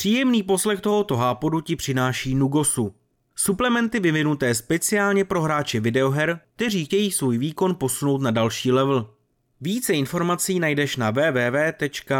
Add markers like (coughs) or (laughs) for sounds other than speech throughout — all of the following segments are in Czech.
Příjemný poslech tohoto hápodu ti přináší Nugosu. Suplementy vyvinuté speciálně pro hráče videoher, kteří chtějí svůj výkon posunout na další level. Více informací najdeš na www.nugosu.gg.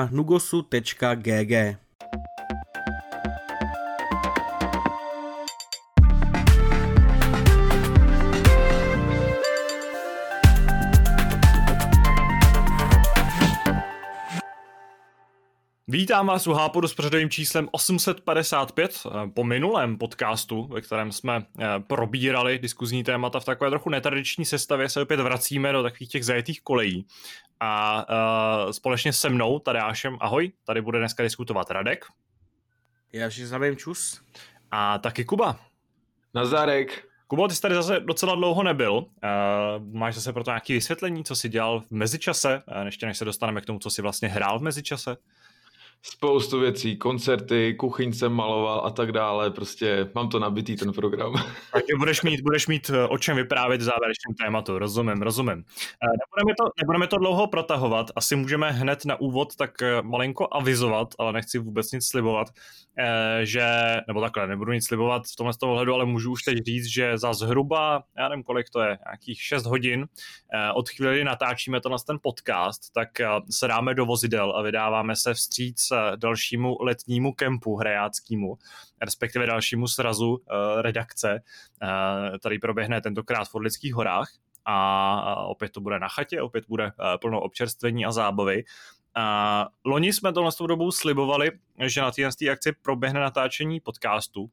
Vítám vás u Hápodu s pořadovým číslem 855 eh, po minulém podcastu, ve kterém jsme eh, probírali diskuzní témata v takové trochu netradiční sestavě, se opět vracíme do takových těch zajetých kolejí. A uh, společně se mnou, Tadeášem, ahoj, tady bude dneska diskutovat Radek. Já si zavím čus. A taky Kuba. Nazarek. Kubo, ty jsi tady zase docela dlouho nebyl. Uh, máš zase pro to nějaké vysvětlení, co jsi dělal v mezičase, uh, ještě než se dostaneme k tomu, co jsi vlastně hrál v mezičase? Spoustu věcí, koncerty, kuchyň jsem maloval a tak dále, prostě mám to nabitý ten program. (laughs) Takže budeš mít, budeš mít eh, o čem vyprávět v závěrečném tématu, rozumím, rozumím. Eh, nebudeme to, nebudeme to dlouho protahovat, asi můžeme hned na úvod tak eh, malinko avizovat, ale nechci vůbec nic slibovat, že, nebo takhle, nebudu nic slibovat v tomhle ohledu, ale můžu už teď říct, že za zhruba, já nevím kolik to je, nějakých 6 hodin, od chvíli, kdy natáčíme to na ten podcast, tak se dáme do vozidel a vydáváme se vstříc dalšímu letnímu kempu hrajáckému, respektive dalšímu srazu redakce. Tady proběhne tentokrát v Orlických horách a opět to bude na chatě, opět bude plno občerstvení a zábavy. Uh, loni jsme to na tou dobou slibovali, že na té akci proběhne natáčení podcastu,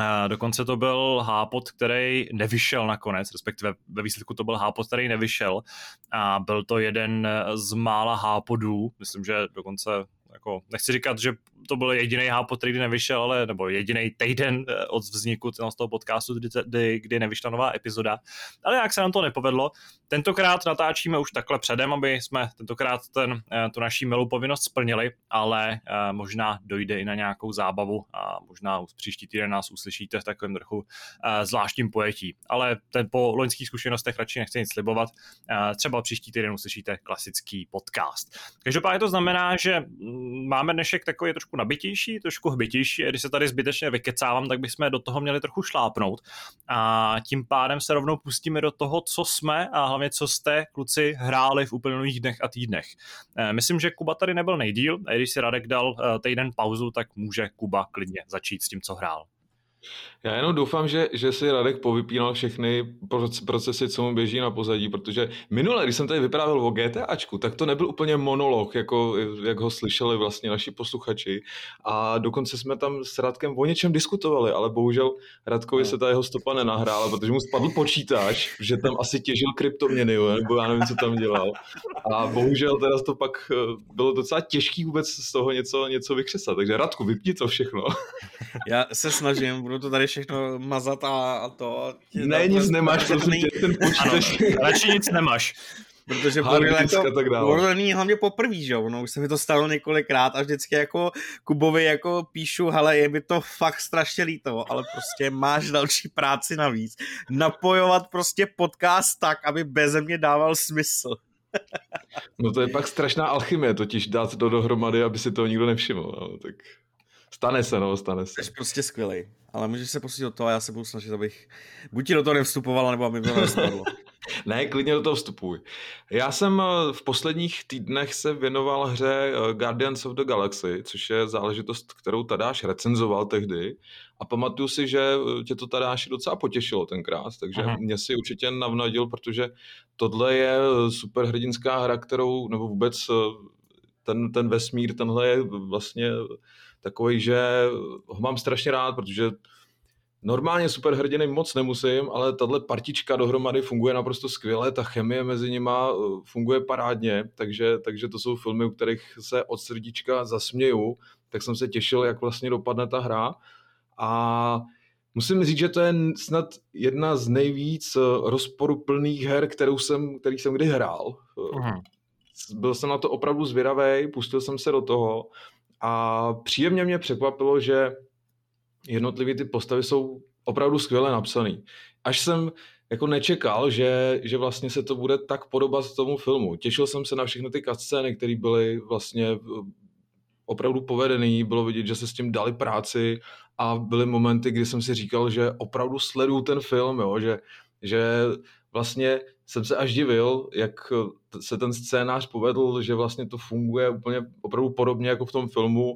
Uh, dokonce to byl hápot, který nevyšel nakonec, respektive ve výsledku to byl hápot, který nevyšel. A byl to jeden z mála hápodů, myslím, že dokonce jako, nechci říkat, že to byl jediný hápot, který nevyšel, ale, nebo jediný týden eh, od vzniku z toho podcastu, kdy, kdy, kdy nevyšla nová epizoda. Ale jak se nám to nepovedlo, tentokrát natáčíme už takhle předem, aby jsme tentokrát ten, eh, tu naší milou povinnost splnili, ale eh, možná dojde i na nějakou zábavu a možná už příští týden nás uslyšíte v takovém trochu zvláštním pojetí. Ale ten po loňských zkušenostech radši nechci nic slibovat. Třeba příští týden uslyšíte klasický podcast. Každopádně to znamená, že máme dnešek takový trošku nabitější, trošku hbitější. Když se tady zbytečně vykecávám, tak bychom do toho měli trochu šlápnout. A tím pádem se rovnou pustíme do toho, co jsme a hlavně co jste, kluci, hráli v uplynulých dnech a týdnech. Eh, myslím, že Kuba tady nebyl nejdíl, a když si Radek dal eh, týden pauzu, tak může Kuba klidně začít s tím, co hrál. Já jenom doufám, že, že si Radek povypínal všechny procesy, co mu běží na pozadí, protože minule, když jsem tady vyprávěl o GTAčku, tak to nebyl úplně monolog, jako jak ho slyšeli vlastně naši posluchači a dokonce jsme tam s Radkem o něčem diskutovali, ale bohužel Radkovi se ta jeho stopa nenahrála, protože mu spadl počítač, že tam asi těžil kryptoměny, nebo já nevím, co tam dělal. A bohužel teda to pak eh, bylo docela těžký vůbec z toho něco, něco vykřesat, takže Radku, vypni to všechno. Já se snažím, budu to tady všechno mazat a, a to. Ne, nic nemáš, prostě ten počítač. radši nic (laughs) nemáš. Protože Borderlands není hlavně poprvý, že jo, no, už se mi to stalo několikrát a vždycky jako Kubovi jako píšu, hele, je mi to fakt strašně líto, ale prostě máš další práci navíc. Napojovat prostě podcast tak, aby bez mě dával smysl. no to je pak strašná alchymie, totiž dát to dohromady, aby si to nikdo nevšiml, no, tak stane se, no, stane se. Jsi prostě skvělý ale můžeš se pustit do toho a já se budu snažit, abych buď ti do toho nevstupoval, nebo aby to nespadlo. (laughs) ne, klidně do toho vstupuj. Já jsem eh, v posledních týdnech se věnoval hře eh, Guardians of the Galaxy, což je záležitost, kterou Tadáš recenzoval tehdy a pamatuju si, že eh, tě to Tadáš docela potěšilo tenkrát, takže Aha. mě si určitě navnadil, protože tohle je superhrdinská hra, kterou, nebo vůbec ten, ten vesmír, tenhle je vlastně takový, že ho mám strašně rád, protože normálně superhrdiny moc nemusím, ale tahle partička dohromady funguje naprosto skvěle, ta chemie mezi nima eh, funguje parádně, takže, takže to jsou filmy, u kterých se od srdíčka zasměju, tak jsem se těšil, jak vlastně dopadne ta hra a musím říct, že to je snad jedna z nejvíc eh, rozporuplných her, kterou jsem, který jsem kdy hrál. Aha. Byl jsem na to opravdu zvědavý, pustil jsem se do toho a příjemně mě překvapilo, že jednotlivé ty postavy jsou opravdu skvěle napsané. Až jsem jako nečekal, že, že vlastně se to bude tak podobat tomu filmu. Těšil jsem se na všechny ty scény, které byly vlastně opravdu povedený, bylo vidět, že se s tím dali práci a byly momenty, kdy jsem si říkal, že opravdu sleduju ten film, jo, že, že vlastně jsem se až divil, jak se ten scénář povedl, že vlastně to funguje úplně opravdu podobně jako v tom filmu.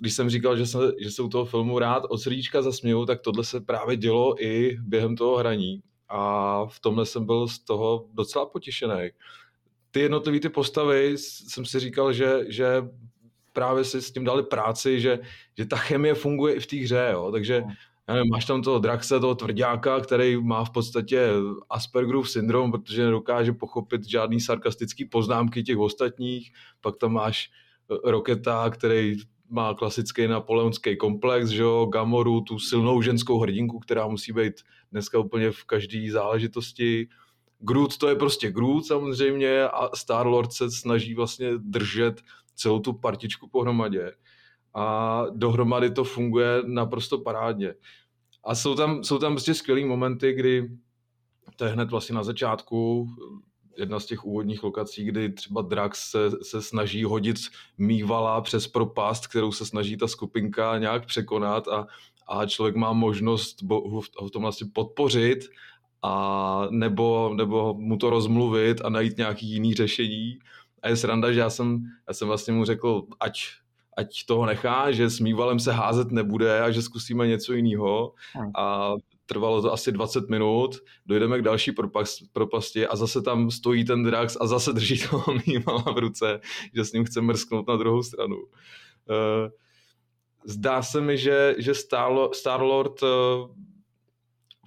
Když jsem říkal, že se, že se u toho filmu rád od srdíčka zasměju, tak tohle se právě dělo i během toho hraní. A v tomhle jsem byl z toho docela potěšený. Ty jednotlivé ty postavy jsem si říkal, že, že právě si s tím dali práci, že, že ta chemie funguje i v té hře, jo? takže no. Já nevím, máš tam toho Draxe, toho tvrdáka, který má v podstatě Aspergerův syndrom, protože nedokáže pochopit žádný sarkastický poznámky těch ostatních, pak tam máš eh, Roketa, který má klasický napoleonský komplex, že jo, Gamoru, tu silnou ženskou hrdinku, která musí být dneska úplně v každé záležitosti. Groot to je prostě Groot samozřejmě a Star-Lord se snaží vlastně držet celou tu partičku pohromadě a dohromady to funguje naprosto parádně. A jsou tam, jsou tam prostě skvělý momenty, kdy to je hned vlastně na začátku, jedna z těch úvodních lokací, kdy třeba Drax se, se snaží hodit mývala přes propast, kterou se snaží ta skupinka nějak překonat a, a člověk má možnost ho v tom vlastně podpořit a nebo, nebo mu to rozmluvit a najít nějaký jiný řešení a je sranda, že já jsem, já jsem vlastně mu řekl, ať, ať toho nechá, že s mývalem se házet nebude a že zkusíme něco jiného. A trvalo to asi 20 minut, dojdeme k další propasti a zase tam stojí ten Drax a zase drží (laughs) toho mývala v ruce, že s ním chce mrsknout na druhou stranu. Eh, zdá se mi, že, že Star-Lord eh,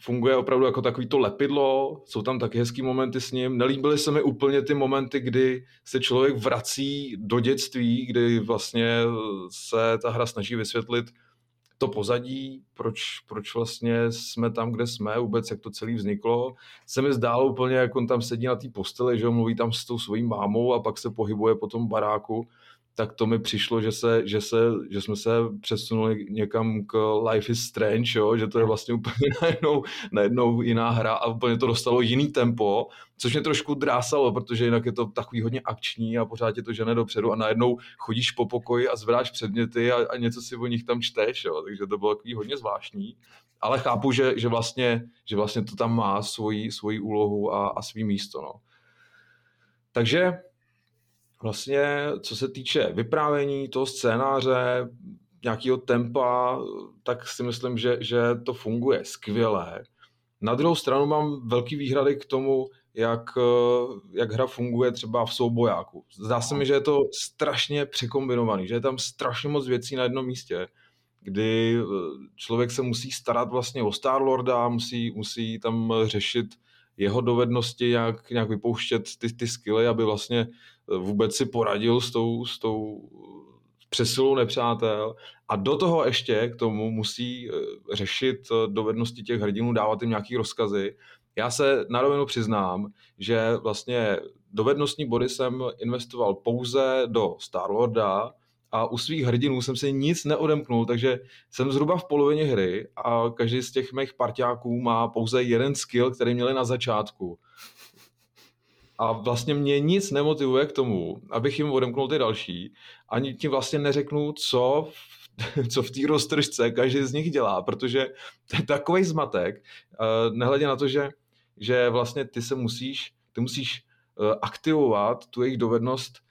funguje opravdu jako takový to lepidlo, jsou tam taky hezký momenty s ním. Nelíbily se mi úplně ty momenty, kdy se člověk vrací do dětství, kdy vlastně se ta hra snaží vysvětlit to pozadí, proč, proč vlastně jsme tam, kde jsme, vůbec jak to celé vzniklo. Se mi zdálo úplně, jak on tam sedí na té posteli, že on mluví tam s tou svojí mámou a pak se pohybuje po tom baráku tak to mi přišlo, že, se, že, se, že jsme se přesunuli někam k Life is Strange, jo? že to je vlastně úplně (laughs) najednou, najednou jiná hra a úplně to dostalo jiný tempo, což mě trošku drásalo, protože jinak je to takový hodně akční a pořád tě to žene dopředu a najednou chodíš po pokoji a zvedáš předměty a, a něco si o nich tam čteš, jo? takže to bylo takový hodně zvláštní. Ale chápu, že, že, vlastně, že vlastně to tam má svoji, svoji úlohu a, a svý místo. No. Takže vlastně, co se týče vyprávění toho scénáře, nějakého tempa, tak si myslím, že, že to funguje skvěle. Na druhou stranu mám velký výhrady k tomu, jak, jak hra funguje třeba v soubojáku. Zdá se mi, že je to strašně překombinovaný, že je tam strašně moc věcí na jednom místě, kdy člověk se musí starat vlastně o Starlorda, musí, musí tam řešit jeho dovednosti, jak nějak vypouštět ty, ty skilly, aby vlastně vůbec si poradil s tou, s tou přesilou nepřátel a do toho ještě k tomu musí eh, řešit eh, dovednosti těch hrdinů, dávat jim nějaký rozkazy. Já se na rovinu přiznám, že vlastně dovednostní body jsem investoval pouze do Starlorda a u svých hrdinů jsem si nic neodemknul, takže jsem zhruba v polovině hry a každý z těch mých parťáků má pouze jeden skill, který měli na začátku. A vlastně mě nic nemotivuje k tomu, abych jim odemknul ty další. Ani ti vlastně neřeknu, co (laughs) co v té roztržce každý z nich dělá, protože to je takový zmatek, eh, nehledě na to, že, že vlastně ty se musíš, ty musíš eh, aktivovat tu jejich dovednost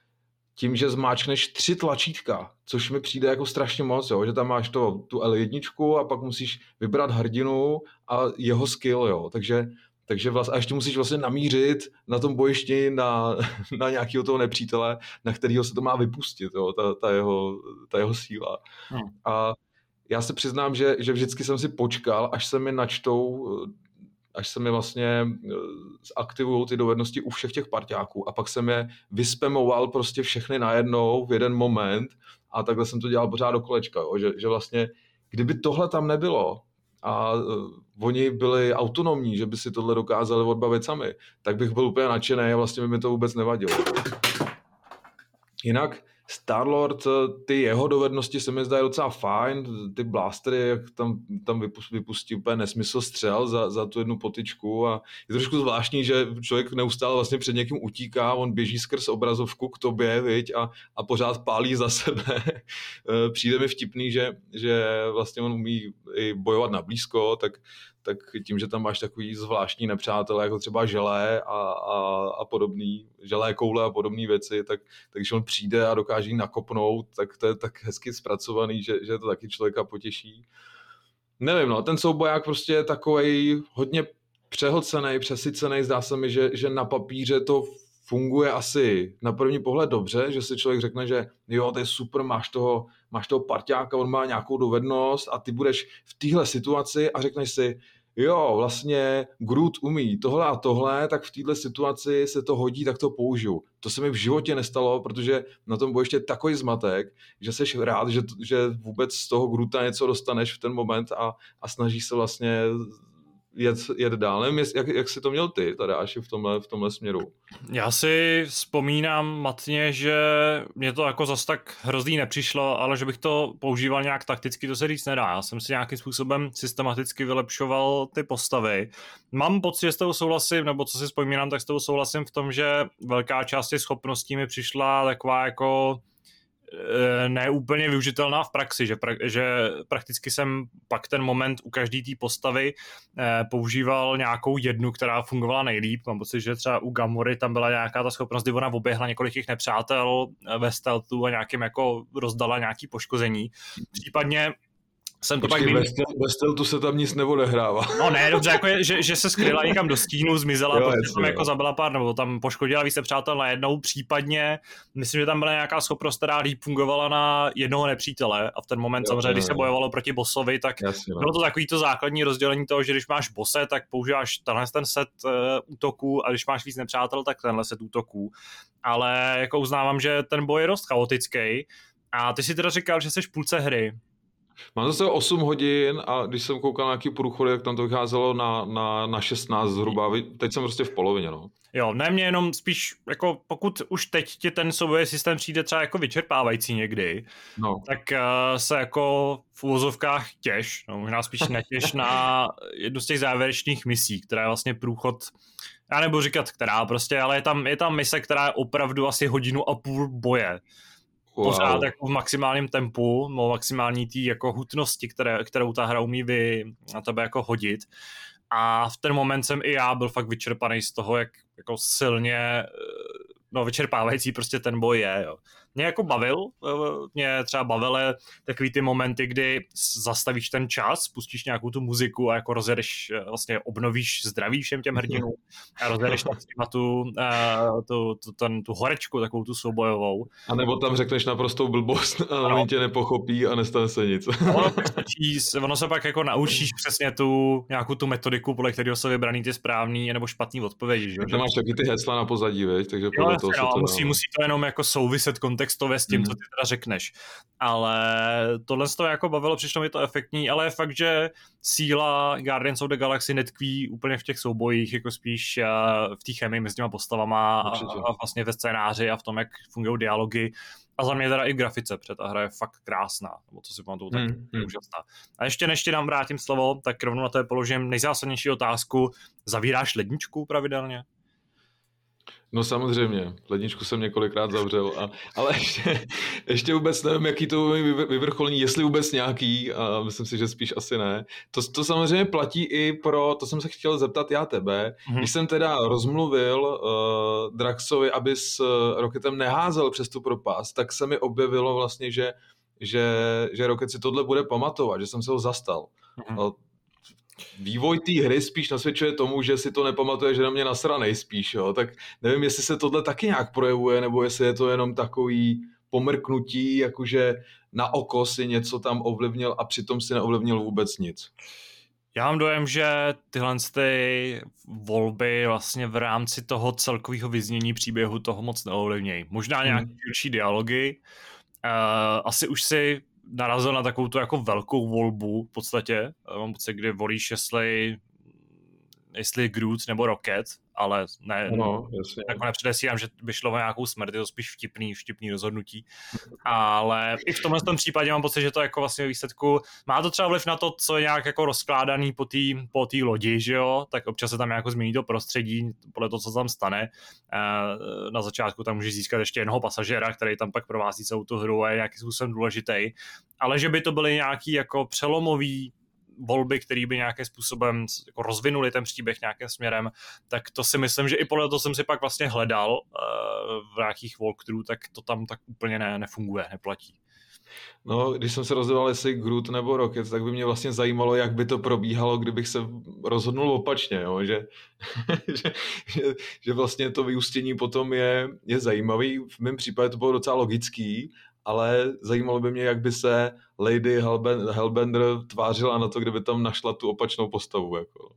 tím, že zmáčkneš tři tlačítka, což mi přijde jako strašně moc, jo? že tam máš to, tu L1 a pak musíš vybrat hrdinu a jeho skill, jo? takže takže vlastně, a ještě musíš vlastně namířit na tom bojišti na, (laughs) na nějakého toho nepřítele, na kterého se to má vypustit, jo, ta, ta, jeho, ta jeho síla. Hmm. A já se přiznám, že, že vždycky jsem si počkal, až se mi načtou, až se mi vlastně eh, zaktivují ty dovednosti u všech těch parťáků a pak jsem je vyspemoval prostě všechny najednou v jeden moment a takhle jsem to dělal pořád do kolečka, jo, že, že vlastně kdyby tohle tam nebylo, a uh, oni byli autonomní, že by si tohle dokázali odbavit sami, tak bych byl úplně nadšený a vlastně by mi to vůbec nevadilo. Jinak, Starlord, ty jeho dovednosti se mi zdají docela fajn, ty blastery, jak tam, tam vypustí úplně nesmysl střel za, za tu jednu potičku a je trošku zvláštní, že člověk neustále vlastně před někým utíká, on běží skrz obrazovku k tobě, viď, a, a pořád pálí za sebe. (laughs) Přijde mi vtipný, že, že vlastně on umí i bojovat na blízko, tak tak tím, že tam máš takový zvláštní nepřátelé, jako třeba želé a, a, a podobný, želé koule a podobné věci, tak, takže on přijde a dokáže jí nakopnout, tak to je tak hezky zpracovaný, že, že to taky člověka potěší. Nevím, no, ten souboják prostě je takový hodně přehlcený, přesycený, zdá se mi, že, že na papíře to funguje asi na první pohled dobře, že si člověk řekne, že jo, to je super, máš toho, máš toho parťáka, on má nějakou dovednost a ty budeš v téhle situaci a řekneš si, jo, vlastně Groot umí tohle a tohle, tak v této situaci se to hodí, tak to použiju. To se mi v životě nestalo, protože na tom bojiště je takový zmatek, že jsi rád, že, že vůbec z toho Groota něco dostaneš v ten moment a, a snažíš se vlastně jet, jet dál. Nevím, jak, jak jsi to měl ty, Tadáši, v tomhle, v tomhle směru. Já si vzpomínám matně, že mě to jako zas tak hrozný nepřišlo, ale že bych to používal nějak takticky, to se říct nedá. Já jsem si nějakým způsobem systematicky vylepšoval ty postavy. Mám pocit, že s tou souhlasím, nebo co si vzpomínám, tak s tou souhlasím v tom, že velká část těch schopností mi přišla taková jako neúplně využitelná v praxi, že, pra, že prakticky jsem pak ten moment u každé té postavy eh, používal nějakou jednu, která fungovala nejlíp. Mám pocit, že třeba u Gamory tam byla nějaká ta schopnost, kdy ona oběhla několik těch nepřátel eh, ve stealthu a nějakým jako rozdala nějaký poškození. Případně jsem to Počkej, pak ve, stel, ve steltu se tam nic neodehrává. (laughs) No ne, dobře, jako je, že, že se skryla někam do stínu, zmizela, jo, protože tam jako zabila pár, nebo tam poškodila více přátel na jednou, případně myslím, že tam byla nějaká schopnost, která líp fungovala na jednoho nepřítele a v ten moment jo, samozřejmě, když se bojovalo proti bosovi, tak jasně, bylo to takový to základní rozdělení toho, že když máš bose, tak používáš tenhle ten set uh, útoků a když máš víc nepřátel, tak tenhle set útoků. Ale jako uznávám, že ten boj je dost chaotický, a ty si teda říkal, že jsi v půlce hry. Mám zase 8 hodin a když jsem koukal na nějaký průchody, jak tam to vycházelo na, na, na 16 zhruba. Teď jsem prostě v polovině, no. Jo, ne, mě jenom spíš, jako pokud už teď ti ten soubojový systém přijde třeba jako vyčerpávající někdy, no. tak uh, se jako v úvozovkách těž, no možná spíš (laughs) netěž na jednu z těch závěrečných misí, která je vlastně průchod, já nebudu říkat která prostě, ale je tam, je tam mise, která je opravdu asi hodinu a půl boje wow. pořád jako v maximálním tempu, no maximální tý jako hutnosti, které, kterou ta hra umí vy na tebe jako hodit. A v ten moment jsem i já byl fakt vyčerpaný z toho, jak jako silně eh, no, vyčerpávající prostě ten boj je. Jo mě jako bavil, eh, mě třeba bavily takový ty momenty, kdy zastavíš ten čas, pustíš nějakou tu muziku a jako rozjedeš, eh, vlastně obnovíš zdraví všem těm hrdinům a rozjedeš tam na tu, eh, tu, tu, ten, tu horečku, takovou tu soubojovou. A nebo tam řekneš naprostou blbost (laughs) a no. oni tě nepochopí a nestane se nic. ono, (laughs) ono se pak jako naučíš přesně tu nějakou tu metodiku, podle kterého jsou vybraný ty správný nebo špatný odpovědi. Že? Tam máš taky ty hesla na pozadí, veď? takže podle jo, toho no, to musí, musí to jenom jako souviset kontext kontextově s tím, mm. co ty teda řekneš. Ale tohle z toho jako bavilo, přišlo mi to efektní, ale je fakt, že síla Guardians of the Galaxy netkví úplně v těch soubojích, jako spíš eh, v té chemii mezi těma postavama a, a vlastně ve scénáři a v tom, jak fungují dialogy. A za mě teda i grafice, protože ta hra je fakt krásná, nebo co si pamatuju, tak hmm, hmm. úžasná. A ještě než ti nám vrátím slovo, tak rovnou na to položím nejzásadnější otázku. Zavíráš ledničku pravidelně? No samozřejmě, ledničku jsem několikrát zavřel, a, ale ještě, ještě vůbec nevím, jaký to vyvrcholní, jestli vůbec nějaký, a myslím si, že spíš asi ne. To, to samozřejmě platí i pro, to jsem se chtěl zeptat já tebe, mm-hmm. když jsem teda rozmluvil uh, Draxovi, aby s Rocketem neházel přes tu propast, tak se mi objevilo vlastně, že že, že Rocket si tohle bude pamatovat, že jsem se ho zastal. Mm-hmm vývoj té hry spíš nasvědčuje tomu, že si to nepamatuje, že na mě nasranej spíš, jo. Tak nevím, jestli se tohle taky nějak projevuje, nebo jestli je to jenom takový pomrknutí, jakože na oko si něco tam ovlivnil a přitom si neovlivnil vůbec nic. Já mám dojem, že tyhle ty volby vlastně v rámci toho celkového vyznění příběhu toho moc neovlivnějí. Možná nějaké hmm. dialogy. Uh, asi už si narazil na takovou tu jako velkou volbu v podstatě. Mám pocit, kdy volíš, jestli jestli Groot nebo Rocket, ale ne, no, jasně. jako nepředesírám, že by šlo o nějakou smrt, je to spíš vtipný, vtipný rozhodnutí. (laughs) Ale i v tomhle tom případě mám pocit, že to jako vlastně výsledku, má to třeba vliv na to, co je nějak jako rozkládaný po té po tý lodi, že jo, tak občas se tam jako změní to prostředí podle toho, co tam stane. Eh, na začátku tam můžeš získat ještě jednoho pasažéra, který tam pak provází celou tu hru a je nějakým způsobem důležitý. Ale že by to byly nějaký jako přelomový volby, které by nějakým způsobem jako rozvinuli ten příběh nějakým směrem, tak to si myslím, že i podle toho jsem si pak vlastně hledal uh, v nějakých walkthrough, tak to tam tak úplně ne, nefunguje, neplatí. No, když jsem se rozhodoval, jestli Groot nebo Rocket, tak by mě vlastně zajímalo, jak by to probíhalo, kdybych se rozhodnul opačně, jo? Že, (laughs) že, že, že, vlastně to vyústění potom je, je zajímavý. V mém případě to bylo docela logický, ale zajímalo by mě, jak by se Lady Hellbender tvářila na to, kdyby tam našla tu opačnou postavu. Jako.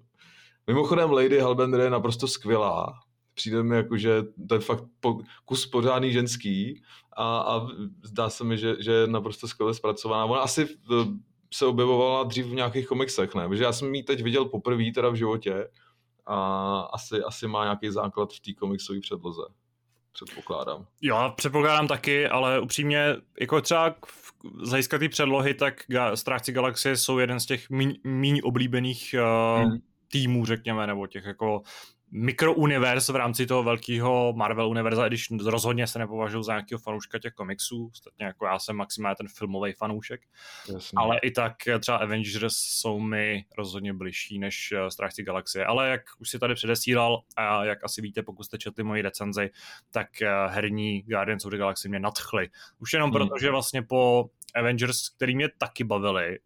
Mimochodem Lady Hellbender je naprosto skvělá. Přijde mi jako, že to je fakt po, kus pořádný ženský a, a zdá se mi, že, že je naprosto skvěle zpracovaná. Ona asi eh, se objevovala dřív v nějakých komiksech, ne? Protože já jsem ji teď viděl poprvé teda v životě a asi, asi má nějaký základ v té komiksové předloze předpokládám. Jo, předpokládám taky, ale upřímně, jako třeba z hlediska té předlohy, tak Strážci galaxie jsou jeden z těch méně oblíbených uh, hmm. týmů, řekněme, nebo těch jako mikrouniverz v rámci toho velkého Marvel univerza, když rozhodně se nepovažuji za nějakého fanouška těch komiksů, ostatně jako já jsem maximálně ten filmový fanoušek, Jasně. ale i tak třeba Avengers jsou mi rozhodně bližší než eh, Strážci galaxie, ale jak už si tady předesílal a jak asi víte, pokud jste četli moji recenzi, tak eh, herní Guardians of the Galaxy mě nadchly. Už jenom hmm. proto, že vlastně po Avengers, který mě taky bavili,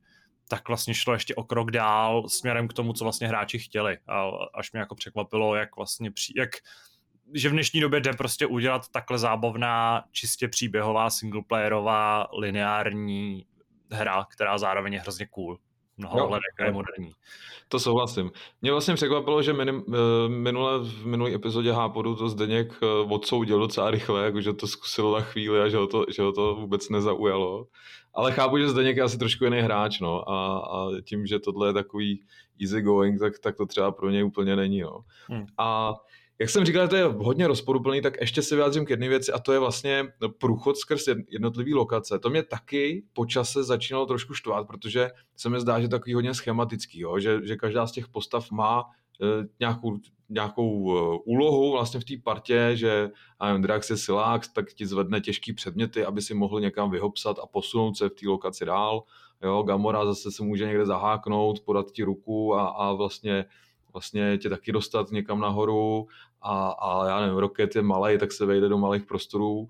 tak vlastně šlo ještě o krok dál směrem k tomu, co vlastně hráči chtěli. A až mě jako překvapilo, jak vlastně, při, jak, že v dnešní době jde prostě udělat takhle zábavná, čistě příběhová, singleplayerová, lineární hra, která zároveň je hrozně cool. Mnoho no, hledek je moderní. To souhlasím. Mě vlastně překvapilo, že minim, eh, minule, v minulé epizodě Hápodu to Zdeněk eh, odsoudil docela rychle, jakože to zkusil na chvíli a že ho to, že ho to vůbec nezaujalo. Ale chápu, že Zdeněk je asi trošku jiný hráč, no. A, a tím, že tohle je takový easy going, tak, tak to třeba pro něj úplně není, no. Hmm. A jak jsem říkal, to je hodně rozporuplný, tak ještě se vyjádřím k jedné věci a to je vlastně průchod skrz jednotlivé lokace. To mě taky po čase začínalo trošku štvát, protože se mi zdá, že takový hodně schematický, jo? Že, že každá z těch postav má e, nějakou, nějakou e, úlohu vlastně v té partě, že nevím, Drax je silák, tak ti zvedne těžký předměty, aby si mohl někam vyhopsat a posunout se v té lokaci dál. Jo, Gamora zase se může někde zaháknout, podat ti ruku a, a vlastně vlastně tě taky dostat někam nahoru a, a já nevím, Rocket je malý, tak se vejde do malých prostorů.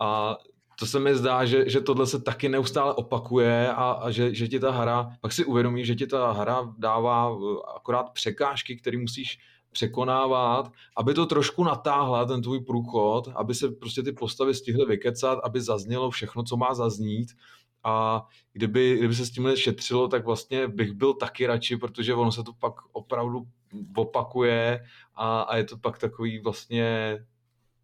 A to se mi zdá, že, že tohle se taky neustále opakuje a, a že, že ti ta hra, pak si uvědomí, že ti ta hra dává uh, akorát překážky, které musíš překonávat, aby to trošku natáhla, ten tvůj průchod, aby se prostě ty postavy stihly vykecat, aby zaznělo všechno, co má zaznít a kdyby, kdyby se s tímhle šetřilo, tak vlastně bych byl taky radši, protože ono se to pak opravdu opakuje a, a je to pak takový vlastně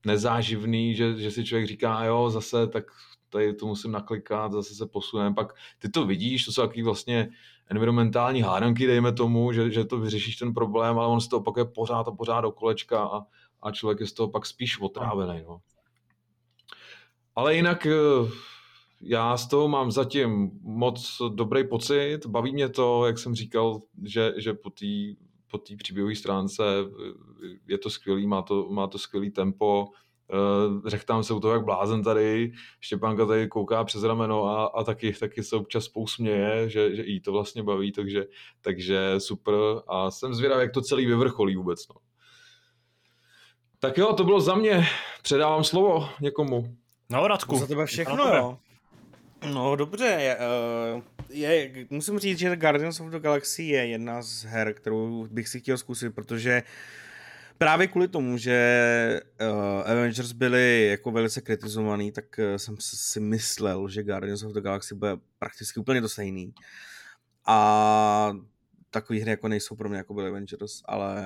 nezáživný, že, že si člověk říká, jo, zase tak tady to musím naklikat, zase se posunem, pak ty to vidíš, to jsou takový vlastně environmentální hádanky, dejme tomu, že, že to vyřešíš ten problém, ale on se to opakuje pořád a pořád do kolečka a, a člověk je z toho pak spíš otrávený. No. Ale jinak eh, já z toho mám zatím moc dobrý pocit, baví mě to, jak jsem říkal, že, že po té po tý příběhové stránce je to skvělý, má to, má to skvělý tempo, uh, řechtám se u toho jak blázen tady, Štěpánka tady kouká přes rameno a, a taky, taky se občas pousměje, že, že jí to vlastně baví, takže, takže super a jsem zvědavý, jak to celý vyvrcholí vůbec. No. Tak jo, to bylo za mě. Předávám slovo někomu. No, Radku. Za tebe všechno, jo. No dobře, je, uh, je, musím říct, že Guardians of the Galaxy je jedna z her, kterou bych si chtěl zkusit, protože právě kvůli tomu, že uh, Avengers byli jako velice kritizovaný, tak uh, jsem si myslel, že Guardians of the Galaxy bude prakticky úplně to stejný. A takové hry jako nejsou pro mě jako byly Avengers, ale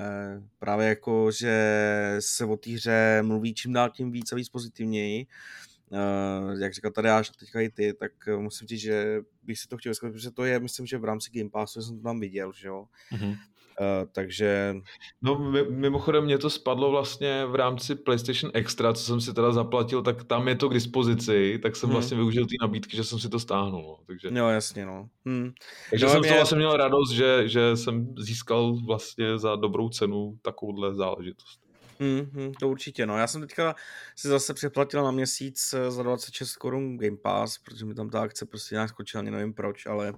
právě jako, že se o té hře mluví čím dál tím víc a víc pozitivněji, uh, jak říkal tady až teďka i ty, tak musím říct, že bych si to chtěl zkoušet, protože to je, myslím, že v rámci Game Passu jsem to tam viděl, že jo. Mm-hmm. Uh, takže... No mimochodem mě to spadlo vlastně v rámci PlayStation Extra, co jsem si teda zaplatil, tak tam je to k dispozici, tak jsem hmm. vlastně využil ty nabídky, že jsem si to stáhnul. No, takže... Jo, jasně, no. Hmm. Takže no, jsem mě... to vlastně měl radost, že, že jsem získal vlastně za dobrou cenu takovouhle záležitost. Hmm, hmm, to určitě, no. Já jsem teďka si zase přeplatil na měsíc eh, za 26 korun Game Pass, protože mi tam ta akce prostě nějak skočila, nevím proč, ale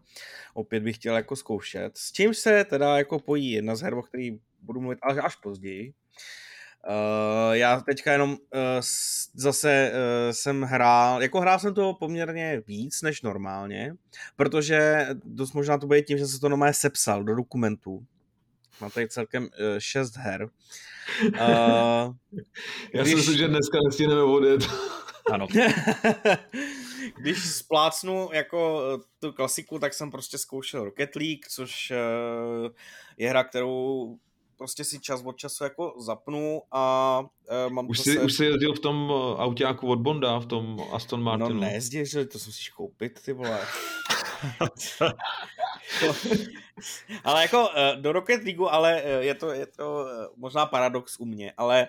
opět bych chtěl jako zkoušet. S čím se teda jako pojí jedna z her, o který budu mluvit až, až později. Uh, já teďka jenom uh, zase uh, jsem hrál, jako hrál jsem to poměrně víc než normálně, protože dost možná to bude tím, že se to normálně sepsal do dokumentů. Mám tady celkem uh, šest her. (laughs) Uh, Já když... si myslím, že dneska nestihneme odjet. ano. (laughs) když splácnu jako tu klasiku, tak jsem prostě zkoušel Rocket League, což uh, je hra, kterou prostě si čas od času jako zapnu a uh, mám už to jsi, se... Už jsi jezdil v tom autáku od Bonda, v tom Aston Martinu? No nejezdil, že to musíš koupit, ty vole. (laughs) ale jako uh, do Rocket League, ale je to, je to možná paradox u mě, ale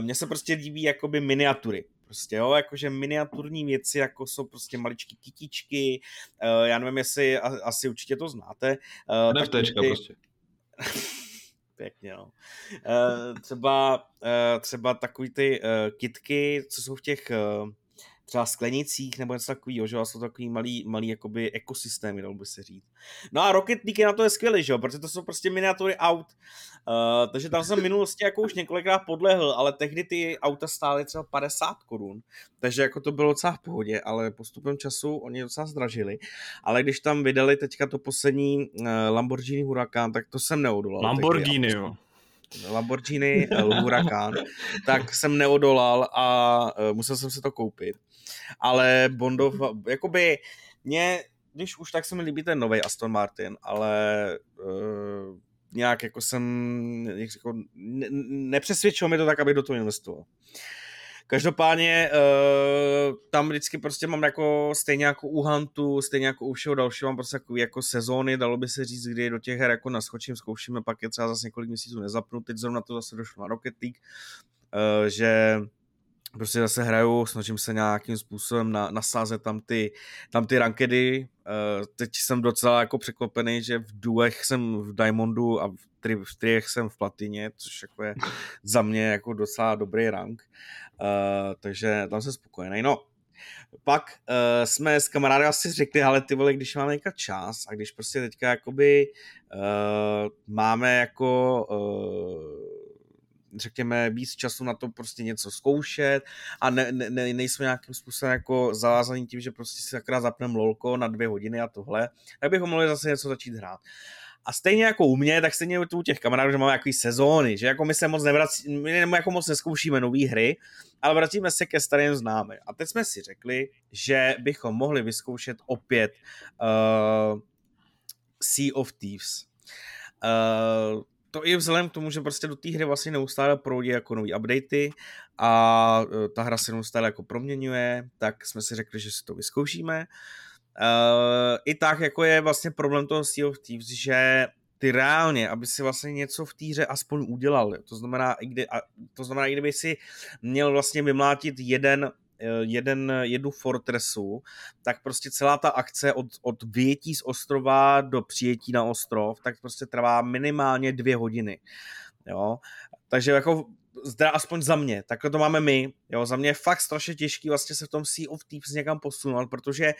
mně se prostě líbí jakoby miniatury. Prostě, jo, jakože miniaturní věci, jako jsou prostě maličky kytičky, já nevím, jestli, asi určitě to znáte. NFTčka ty... prostě. (laughs) Pěkně, no. Uh, třeba, uh, třeba takový ty uh, kitky, co jsou v těch třeba sklenicích nebo něco takového, že jsou takový malý, malý jakoby ekosystémy, dalo by se říct. No a Rocket League je na to je skvělý, že jo, protože to jsou prostě miniatury aut. Uh, takže tam jsem v minulosti jako už několikrát podlehl, ale tehdy ty auta stály třeba 50 korun, takže jako to bylo docela v pohodě, ale postupem času oni docela zdražili. Ale když tam vydali teďka to poslední uh, Lamborghini Huracan, tak to jsem neodolal. Lamborghini, jo. Lamborghini Huracan, tak jsem neodolal a musel jsem se to koupit. Ale Bondov, jakoby mě, když už tak se mi líbí ten nový Aston Martin, ale uh, nějak jako jsem, jak řekl, ne, nepřesvědčil mi to tak, aby do toho investoval. Každopádně uh, tam vždycky prostě mám jako stejně jako u Huntu, stejně jako u všeho dalšího, mám prostě jako, jako sezóny, dalo by se říct, kdy do těch her jako naskočím, zkoušíme, pak je třeba zase několik měsíců nezapnu, teď zrovna to zase došlo na Rocket League, uh, že prostě zase hraju, snažím se nějakým způsobem na, nasázet tam ty, tam ty rankedy. Uh, teď jsem docela jako překvapený, že v duech jsem v Diamondu a v, tri, v triech jsem v platině, což jako je za mě jako docela dobrý rank. Uh, takže tam jsem spokojený. No, pak uh, jsme s kamarády asi řekli, ale ty vole, když máme nějaká čas a když prostě teďka jakoby uh, máme jako uh, řekněme, víc času na to prostě něco zkoušet a ne, ne, nejsme nějakým způsobem jako zavázaný tím, že prostě si akorát zapneme lolko na dvě hodiny a tohle, tak bychom mohli zase něco začít hrát. A stejně jako u mě, tak stejně u těch kamarádů, že máme jaký sezóny, že jako my se moc nevrací, my jako moc neskoušíme nové hry, ale vracíme se ke starým známým. A teď jsme si řekli, že bychom mohli vyzkoušet opět uh, Sea of Thieves. Uh, to i vzhledem k tomu, že prostě do té hry vlastně neustále proudí jako nový updaty a e, ta hra se neustále jako proměňuje, tak jsme si řekli, že si to vyzkoušíme. Uh, I tak jako je vlastně problém toho Sea of Thieves, že ty reálně, aby si vlastně něco v té hře aspoň udělal. To znamená, i kdy, a to znamená, i kdyby si měl vlastně vymlátit jeden jeden, jednu fortresu, tak prostě celá ta akce od, od vyjetí z ostrova do přijetí na ostrov, tak prostě trvá minimálně dvě hodiny. Jo? Takže jako zdra aspoň za mě, takhle to máme my, jo, za mě je fakt strašně těžký vlastně se v tom Sea of Thieves někam posunout, protože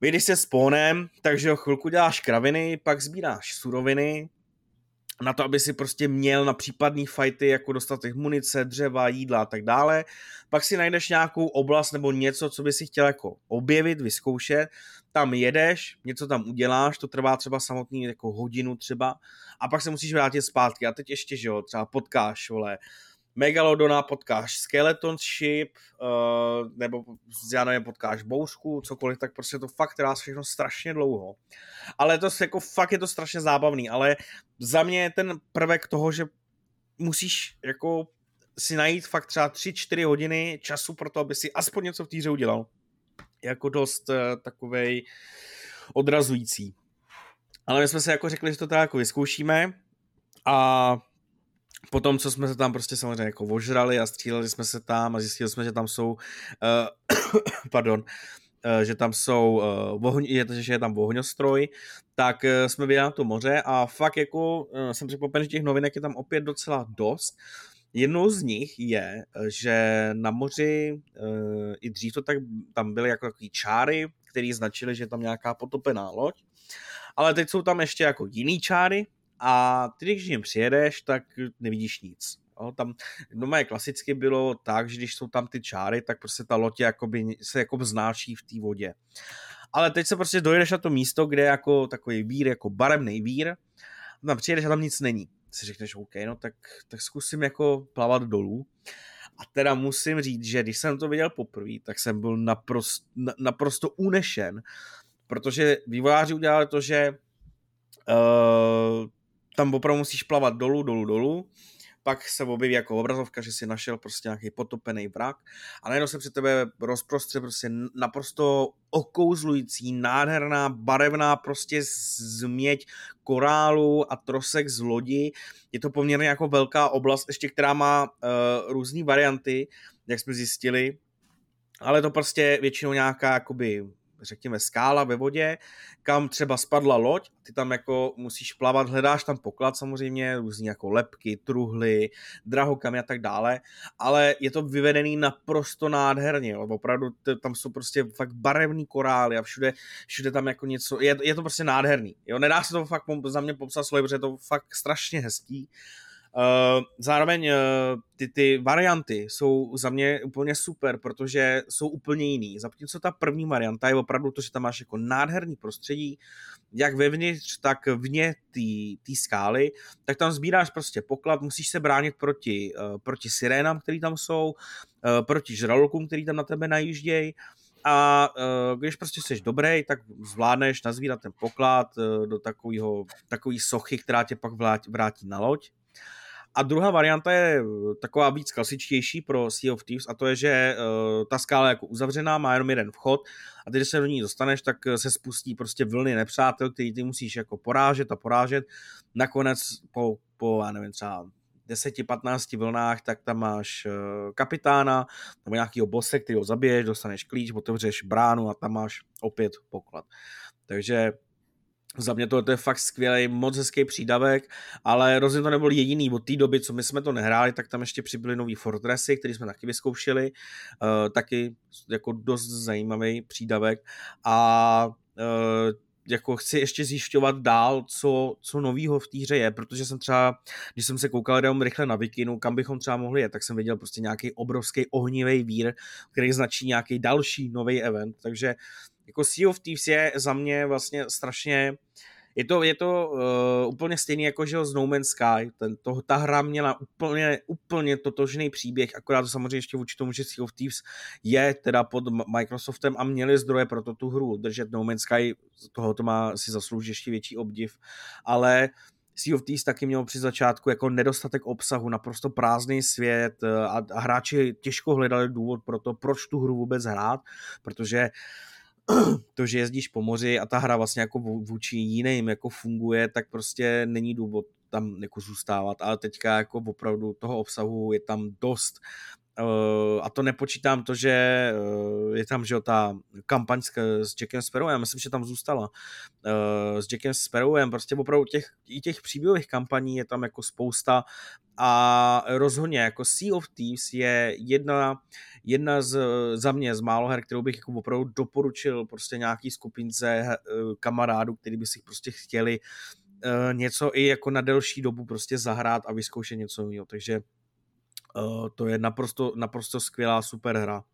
vy když se spónem, takže chvilku děláš kraviny, pak sbíráš suroviny, na to, aby si prostě měl na případný fighty jako dostatek munice, dřeva, jídla a tak dále. Pak si najdeš nějakou oblast nebo něco, co by si chtěl jako objevit, vyzkoušet, tam jedeš, něco tam uděláš, to trvá třeba samotný jako hodinu třeba a pak se musíš vrátit zpátky a teď ještě, že jo, třeba potkáš, vole, Megalodona potkáš Skeleton Ship, uh, nebo já nevím, potkáš bouřku, cokoliv, tak prostě to fakt trvá všechno strašně dlouho. Ale to jako fakt je to strašně zábavný, ale za mě je ten prvek toho, že musíš jako si najít fakt třeba 3-4 hodiny času pro to, aby si aspoň něco v týře udělal. Jako dost uh, takovej odrazující. Ale my jsme se jako řekli, že to tak jako vyzkoušíme a potom, co jsme se tam prostě samozřejmě jako ožrali a stříleli jsme se tam a zjistili jsme, že tam jsou uh, (coughs) pardon, uh, že tam jsou uh, ohň, je, že je tam ohňostroj, tak uh, jsme vyjeli na to moře a fakt jako uh, jsem překvapen, že těch novinek je tam opět docela dost. Jednou z nich je, že na moři uh, i dřív to tak tam byly jako takový čáry, které značily, že je tam nějaká potopená loď. Ale teď jsou tam ještě jako jiný čáry, a ty, když jim přijedeš, tak nevidíš nic. Jo, tam doma je klasicky bylo tak, že když jsou tam ty čáry, tak prostě ta loď jakoby, se jako znáší v té vodě. Ale teď se prostě dojedeš na to místo, kde je jako takový vír, jako barevný vír, tam přijedeš a tam nic není. Si řekneš, OK, no tak, tak zkusím jako plavat dolů. A teda musím říct, že když jsem to viděl poprvé, tak jsem byl naprosto, naprosto unešen, protože vývojáři udělali to, že uh, tam opravdu musíš plavat dolů, dolů, dolů, pak se objeví jako obrazovka, že si našel prostě nějaký potopený vrak. A najednou se před tebe rozprostře prostě naprosto okouzlující, nádherná, barevná prostě změť korálu a trosek z lodi. Je to poměrně jako velká oblast, ještě která má uh, různé varianty, jak jsme zjistili, ale to prostě většinou nějaká jakoby řekněme, skála ve vodě, kam třeba spadla loď, ty tam jako musíš plavat, hledáš tam poklad samozřejmě, různý jako lepky, truhly, drahokamy a tak dále, ale je to vyvedený naprosto nádherně, opravdu tam jsou prostě fakt barevný korály a všude, všude tam jako něco, je, je to prostě nádherný, jo, nedá se to fakt za mě popsat slovy, protože je to fakt strašně hezký zároveň uh, ty, ty varianty jsou za mě úplně super, protože jsou úplně jiný. Zatímco ta první varianta je opravdu to, že tam máš jako nádherný prostředí, jak vevnitř, tak vně té skály, tak tam sbíráš prostě poklad, musíš se bránit proti, uh, proti sirénám, které tam jsou, proti žralokům, který tam na tebe najíždějí, a uh, když prostě jsi dobrý, tak zvládneš nazvírat ten poklad uh, do takového, takový sochy, která tě pak vrátí na loď. A druhá varianta je eh, taková víc klasičtější pro Sea of Thieves a to je, že uh, ta skála je jako uzavřená, má jenom jeden vchod a když se do ní dostaneš, tak eh, se spustí prostě vlny nepřátel, který ty musíš jako porážet a porážet. Nakonec po, po já nevím, třeba 10-15 vlnách, tak tam máš kapitána nebo nějakýho bose, který ho zabiješ, dostaneš klíč, otevřeš bránu a tam máš opět poklad. Takže za mě to, je fakt skvělý, moc hezký přídavek, ale rozhodně to nebyl jediný. Od té doby, co my jsme to nehráli, tak tam ještě přibyly nový Fortressy, který jsme taky vyzkoušeli. Uh, taky jako dost zajímavý přídavek. A uh, jako chci ještě zjišťovat dál, co, co novýho v té hře je, protože jsem třeba, když jsem se koukal jenom rychle na Vikinu, kam bychom třeba mohli jet, tak jsem viděl prostě nějaký obrovský ohnivý vír, který značí nějaký další nový event, takže jako Sea of Thieves je za mě vlastně strašně je to, je to uh, úplně stejný jako že z No Man's Sky. Ten, to, ta hra měla úplně, úplně totožný příběh, akorát to samozřejmě ještě vůči tomu, že Sea of Thieves je teda pod Microsoftem a měli zdroje pro to tu hru držet. No Man's Sky toho to má si zasloužit ještě větší obdiv, ale Sea of Thieves taky měl při začátku jako nedostatek obsahu, naprosto prázdný svět eh, a, a hráči těžko hledali důvod pro to, proč tu hru vůbec hrát, protože uh, to, že jezdíš po moři a ta hra vlastně jako vůči jiným jako funguje, tak prostě není důvod tam jako zůstávat, ale teďka jako opravdu toho obsahu je tam dost a to nepočítám to, že uh, je tam že ta kampaň s, s Jackem Sparrowem, myslím, že tam zůstala. Uh, s Jackem Sparrowem, prostě opravdu těch, i těch příběhových kampaní je tam jako spousta. A rozhodně jako Sea of Thieves je jedna, jedna z, za mě z málo her, kterou bych jako opravdu doporučil prostě nějaký skupince kamarádů, který by si prostě chtěli něco i jako na delší dobu prostě zahrát a vyzkoušet něco nového, takže Uh, to je naprosto, naprosto skvělá super hra.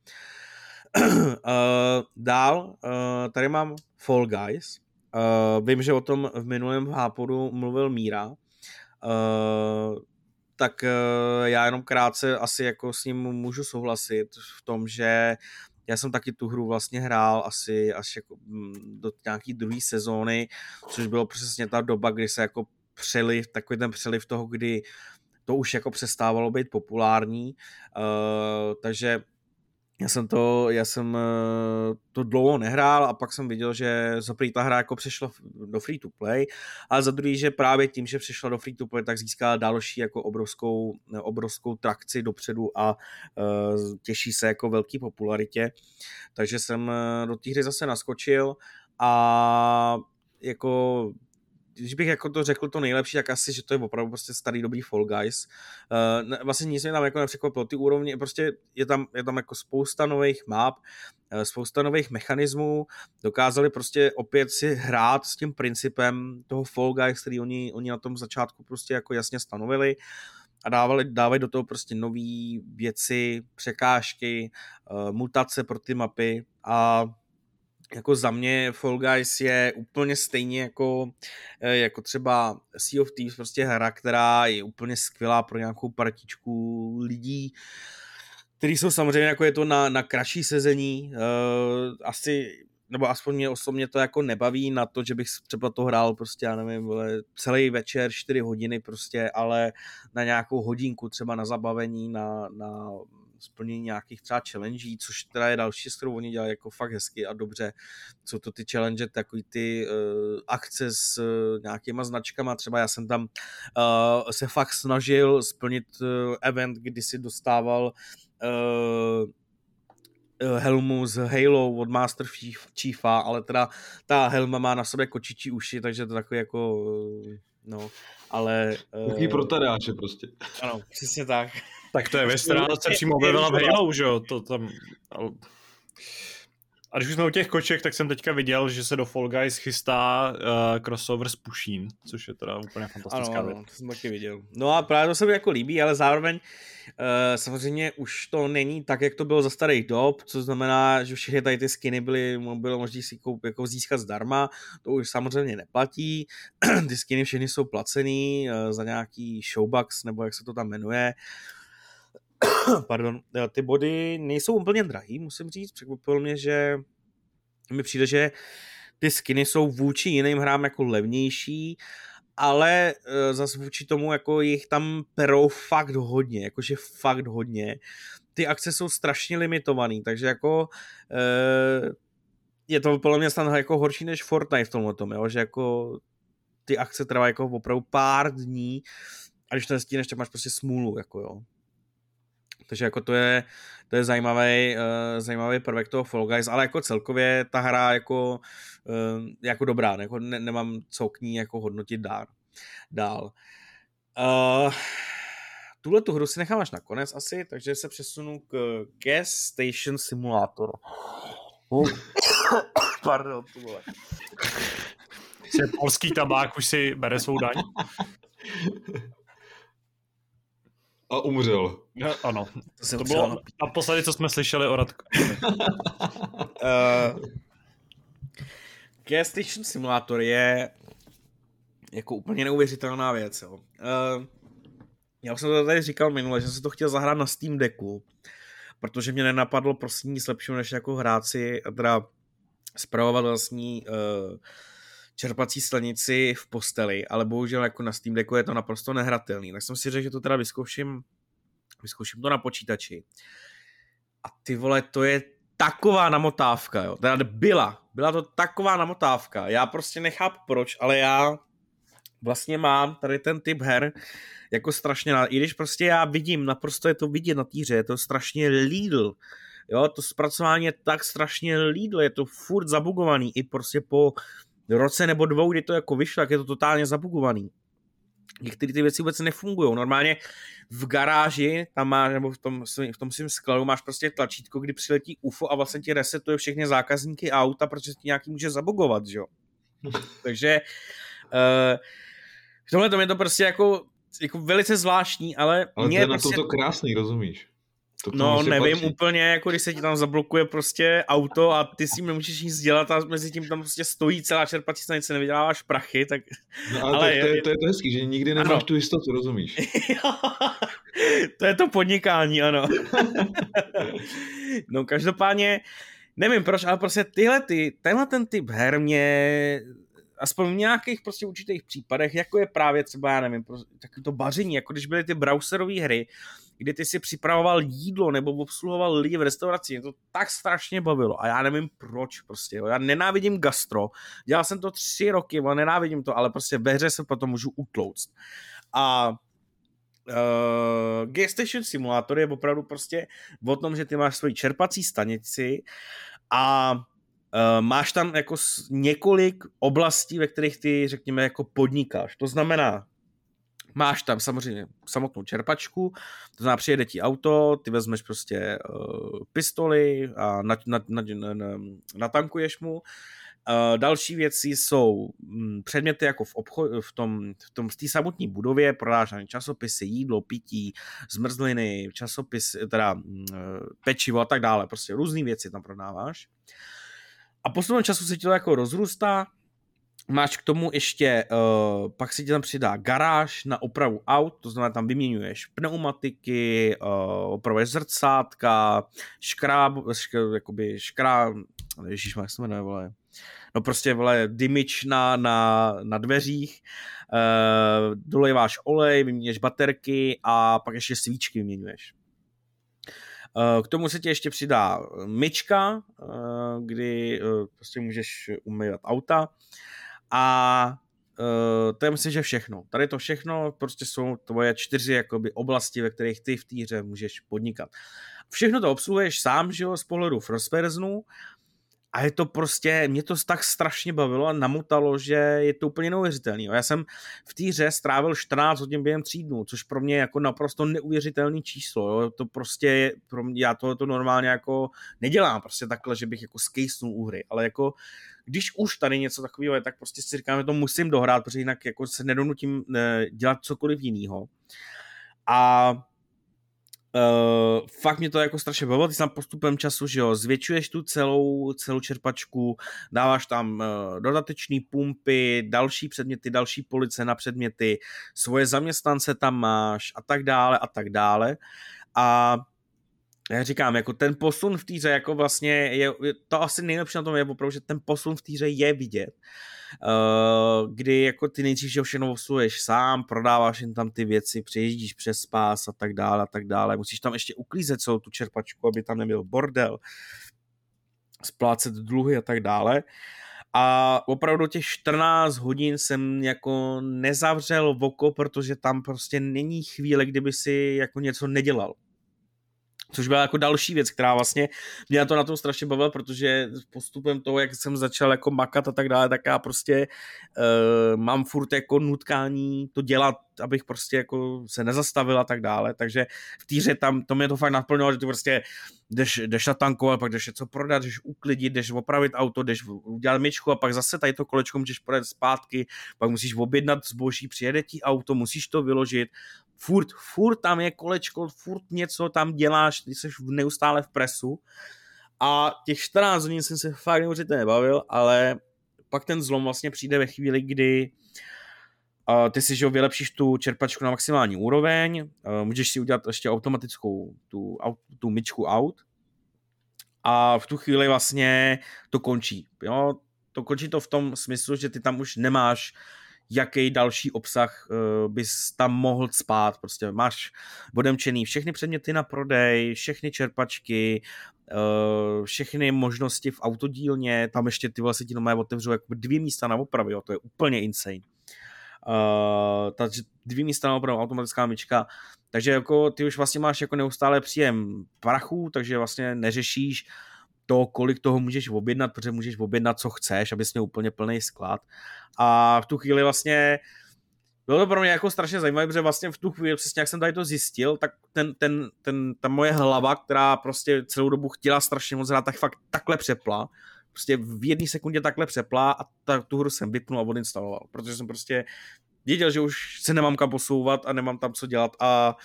uh, (clears throat) dál, uh, tady mám Fall Guys. Uh, vím, že o tom v minulém hápodu mluvil Míra. Uh, tak uh, já jenom krátce asi jako s ním můžu souhlasit v tom, že já jsem taky tu hru vlastně hrál asi až jako mm, do nějaký druhé sezóny, což bylo přesně ta doba, kdy se jako přeliv, takový ten přeliv toho, kdy to už jako přestávalo být populární, uh, takže já jsem to, já jsem eh, to dlouho nehrál a pak jsem viděl, že za prvý ta hra jako přešla do free to play, ale za druhý, že právě tím, že přešla do free to play, tak získala další jako obrovskou, obrovskou trakci dopředu a těší se jako velký popularitě. Takže jsem do té hry zase naskočil a jako když bych jako to řekl to nejlepší, tak asi, že to je opravdu prostě starý dobrý Fall Guys. Uh, vlastně nic mě tam jako nepřekvapilo, ty úrovně, prostě je tam, je tam jako spousta nových map, uh, spousta nových mechanismů, dokázali prostě opět si hrát s tím principem toho Fall Guys, který oni, oni na tom začátku prostě jako jasně stanovili a dávali, dávají do toho prostě nové věci, překážky, uh, mutace pro ty mapy a jako za mě Fall Guys je úplně stejně jako, eh, jako třeba Sea of Thieves, prostě hra, která je úplně skvělá pro nějakou partičku lidí, který jsou samozřejmě jako je to na, na kratší sezení, uh, asi nebo aspoň mě osobně to jako nebaví na to, že bych třeba to hrál prostě, já nevím, vole, celý večer, 4 hodiny prostě, ale na nějakou hodinku třeba na zabavení, na, na splnění nějakých třeba challenge, což teda je další, s kterou oni dělají jako fakt hezky a dobře. Jsou to ty challenge, takový ty uh, akce s uh, nějakýma značkama, třeba já jsem tam uh, se fakt snažil splnit uh, event, kdy si dostával uh, helmu z Halo od Master Chiefa, ale teda ta helma má na sobě kočičí uši, takže to takový jako, no, ale... Takový uh, pro tadáče prostě. Ano, přesně tak. Tak to je věc, která se přímo objevila v Halo, že jo? To tam... A když už jsme u těch koček, tak jsem teďka viděl, že se do Fall Guys chystá uh, crossover s Pusheen, což je teda úplně fantastická ano, věc. Ano, to jsem taky viděl. No a právě to se mi jako líbí, ale zároveň uh, samozřejmě už to není tak, jak to bylo za starých dob, co znamená, že všechny tady ty skiny byly, bylo možné si koup, jako získat zdarma, to už samozřejmě neplatí, (clears throat) ty skiny všechny jsou placený uh, za nějaký showbucks, nebo jak se to tam jmenuje, uh, (coughs) pardon, eh, ty body nejsou úplně drahý, musím říct. Překvapilo mě, že mi přijde, že ty skiny jsou vůči jiným hrám jako levnější, ale uh, zase vůči tomu jako jich tam perou fakt hodně, jakože fakt hodně. Ty akce jsou strašně limitovaný, takže jako uh, je to podle mě snad jako horší než Fortnite v tomhle tom, jo? že jako ty akce trvají jako opravdu pár dní a když to nestíneš, tak máš prostě smůlu, jako jo. Takže jako to je, to je zajímavý, uh, zajímavý prvek toho Fall Guys, ale jako celkově ta hra jako, uh, jako dobrá, jako ne, nemám co k ní jako hodnotit dár, dál. Uh, tuhle tu hru si nechám až nakonec asi, takže se přesunu k Gas Station Simulator. Uh. (coughs) Pardon, to vole. polský tabák už si bere svou daň? (laughs) A umřel. No, ano. To, to bylo naposledy, co jsme slyšeli o Radku. uh, (laughs) Gas Station Simulator je jako úplně neuvěřitelná věc. Jo. Uh, já už jsem to tady říkal minule, že jsem to chtěl zahrát na Steam Decku, protože mě nenapadlo prostě nic lepšího, než jako hrát si, teda zpravovat vlastní uh, čerpací stanici v posteli, ale bohužel jako na Steam Decku je to naprosto nehratelný. Tak jsem si řekl, že to teda vyzkouším, vyzkouším to na počítači. A ty vole, to je taková namotávka, jo. Teda byla, byla to taková namotávka. Já prostě nechápu proč, ale já vlastně mám tady ten typ her jako strašně, i když prostě já vidím, naprosto je to vidět na týře, je to strašně Lidl, jo, to zpracování je tak strašně Lidl, je to furt zabugovaný, i prostě po roce nebo dvou, kdy to jako vyšlo, tak je to totálně zabugovaný. Některé ty věci vůbec nefungují. Normálně v garáži, tam má, nebo v tom, v tom svým skladu máš prostě tlačítko, kdy přiletí UFO a vlastně ti resetuje všechny zákazníky auta, protože ti nějaký může zabugovat, že jo. (laughs) Takže uh, v tomhle tom je to prostě jako, jako velice zvláštní, ale... Ale mě to je prostě... na to krásný, rozumíš? To no, nevím patří. úplně, jako když se ti tam zablokuje prostě auto a ty s tím nemůžeš nic dělat a mezi tím tam prostě stojí celá čerpací stanice, nevyděláváš prachy, tak... No ale, (laughs) ale to, je, to, je, to je to hezký, že nikdy nemáš ano. tu jistotu, rozumíš? (laughs) to je to podnikání, ano. (laughs) no každopádně, nevím proč, ale prostě tyhle ty, tenhle ten typ her mě aspoň v nějakých prostě určitých případech, jako je právě třeba, já nevím, taky to baření, jako když byly ty browserové hry, kdy ty si připravoval jídlo nebo obsluhoval lidi v restauraci, mě to tak strašně bavilo a já nevím proč prostě, jo. já nenávidím gastro, dělal jsem to tři roky, ale nenávidím to, ale prostě ve hře se potom můžu utlouct. A Uh, Gas Station Simulator je opravdu prostě o tom, že ty máš svoji čerpací stanici a uh, máš tam jako několik oblastí, ve kterých ty, řekněme, jako podnikáš. To znamená, máš tam samozřejmě samotnou čerpačku, to znamená, přijede ti auto, ty vezmeš prostě uh, pistoli a natankuješ mu, Uh, další věci jsou um, předměty jako v, obcho- v tom, v tom v té samotné budově, prodáš časopisy, jídlo, pití, zmrzliny, časopis, teda uh, pečivo a tak dále, prostě různé věci tam prodáváš. A postupem času se ti to jako rozrůstá, máš k tomu ještě, uh, pak se ti tam přidá garáž na opravu aut, to znamená tam vyměňuješ pneumatiky, uh, opravuješ zrcátka, škráb, šk, jakoby škráb, ježíš, jak se jmenuje, vole, no prostě, vole, dymič na, na, na dveřích, uh, dolejváš olej, vyměňuješ baterky a pak ještě svíčky vyměňuješ. K tomu se ti ještě přidá myčka, kdy prostě můžeš umývat auta a uh, to je myslím, že všechno. Tady to všechno prostě jsou tvoje čtyři jakoby, oblasti, ve kterých ty v týře můžeš podnikat. Všechno to obsluhuješ sám, že jo, z pohledu first personu a je to prostě, mě to tak strašně bavilo a namutalo, že je to úplně neuvěřitelný. Já jsem v té hře strávil 14 hodin během tří dnů, což pro mě je jako naprosto neuvěřitelný číslo. Jo. To prostě, pro mě, já to, to normálně jako nedělám prostě takhle, že bych jako skejsnul u hry, ale jako když už tady něco takového je, tak prostě si říkám, že to musím dohrát, protože jinak jako se nedonutím eh, dělat cokoliv jiného. A Uh, fakt mě to jako strašně bavilo, ty tam postupem času, že jo, zvětšuješ tu celou, celou čerpačku, dáváš tam uh, dodatečné pumpy, další předměty, další police na předměty, svoje zaměstnance tam máš a tak dále a tak dále. A já říkám, jako ten posun v týře, jako vlastně je, to asi nejlepší na tom je opravdu, že ten posun v týře je vidět. Uh, kdy jako ty nejdřív že všechno obsluhuješ sám, prodáváš jen tam ty věci, přejíždíš přes pás a tak dále a tak dále. Musíš tam ještě uklízet celou tu čerpačku, aby tam nebyl bordel, splácet dluhy a tak dále. A opravdu těch 14 hodin jsem jako nezavřel v oko, protože tam prostě není chvíle, kdyby si jako něco nedělal. Což byla jako další věc, která vlastně mě to na tom strašně bavila, protože postupem toho, jak jsem začal jako makat a tak dále, tak já prostě uh, mám furt jako nutkání to dělat abych prostě jako se nezastavil a tak dále, takže v týře tam, to mě to fakt naplnilo, že ty prostě jdeš, jdeš natankovat, pak jdeš něco prodat, jdeš uklidit, jdeš opravit auto, jdeš udělat myčku a pak zase tady to kolečko můžeš projet zpátky, pak musíš objednat zboží, přijede ti auto, musíš to vyložit, furt, furt tam je kolečko, furt něco tam děláš, ty jsi neustále v presu. A těch 14 dní jsem se fakt neuvěřitelně bavil, ale pak ten zlom vlastně přijde ve chvíli, kdy ty si, že vylepšíš tu čerpačku na maximální úroveň, můžeš si udělat ještě automatickou tu, tu myčku out a v tu chvíli vlastně to končí. Jo? To končí to v tom smyslu, že ty tam už nemáš jaký další obsah uh, bys tam mohl spát. Prostě máš odemčený všechny předměty na prodej, všechny čerpačky, uh, všechny možnosti v autodílně, tam ještě ty vlastně ti otevřou jako dvě místa na opravy, jo, to je úplně insane. Uh, ta dvě místa opravdu automatická myčka, takže jako ty už vlastně máš jako neustále příjem prachu, takže vlastně neřešíš to, kolik toho můžeš objednat, protože můžeš objednat, co chceš, abys měl úplně plný sklad. A v tu chvíli vlastně bylo to pro mě jako strašně zajímavé, protože vlastně v tu chvíli, přesně jak jsem tady to zjistil, tak ten, ten, ten, ta moje hlava, která prostě celou dobu chtěla strašně moc hrát, tak fakt takhle přepla. Prostě v jedné sekundě takhle přepla a ta, tu hru jsem vypnul a odinstaloval, protože jsem prostě věděl, že už se nemám kam posouvat a nemám tam co dělat a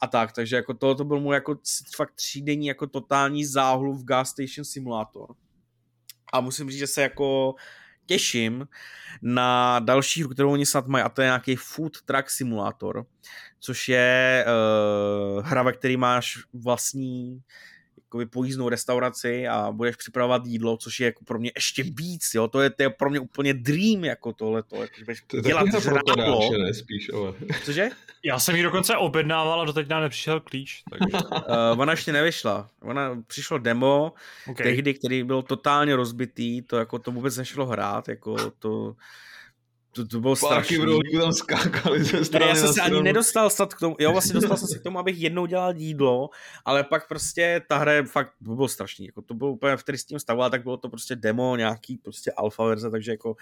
a tak, takže jako to, to byl můj jako fakt třídenní jako totální záhlu v Gas Station Simulator. A musím říct, že se jako těším na další hru, kterou oni snad mají, a to je nějaký Food Truck Simulator, což je uh, hra, ve který máš vlastní jakoby pojízdnou restauraci a budeš připravovat jídlo, což je jako pro mě ještě víc, jo, to je, to je pro mě úplně dream, jako tohle, to, jako, budeš To je dělat žrádlo. spíš, ale... Cože? Já jsem ji dokonce objednával a doteď nám nepřišel klíč. Takže... Uh, (laughs) ona ještě nevyšla. Ona přišlo demo, Okay. tehdy, který byl totálně rozbitý, to jako to vůbec nešlo hrát, jako to, to, to bylo Párky strašný. v rohlíku tam skákali ze Ne, strany já jsem se ani nedostal snad k tomu, jo, vlastně dostal jsem se k tomu, abych jednou dělal jídlo, ale pak prostě ta hra je fakt, to bylo strašný, jako to bylo úplně v tristním stavu, ale tak bylo to prostě demo, nějaký prostě alfa verze, takže jako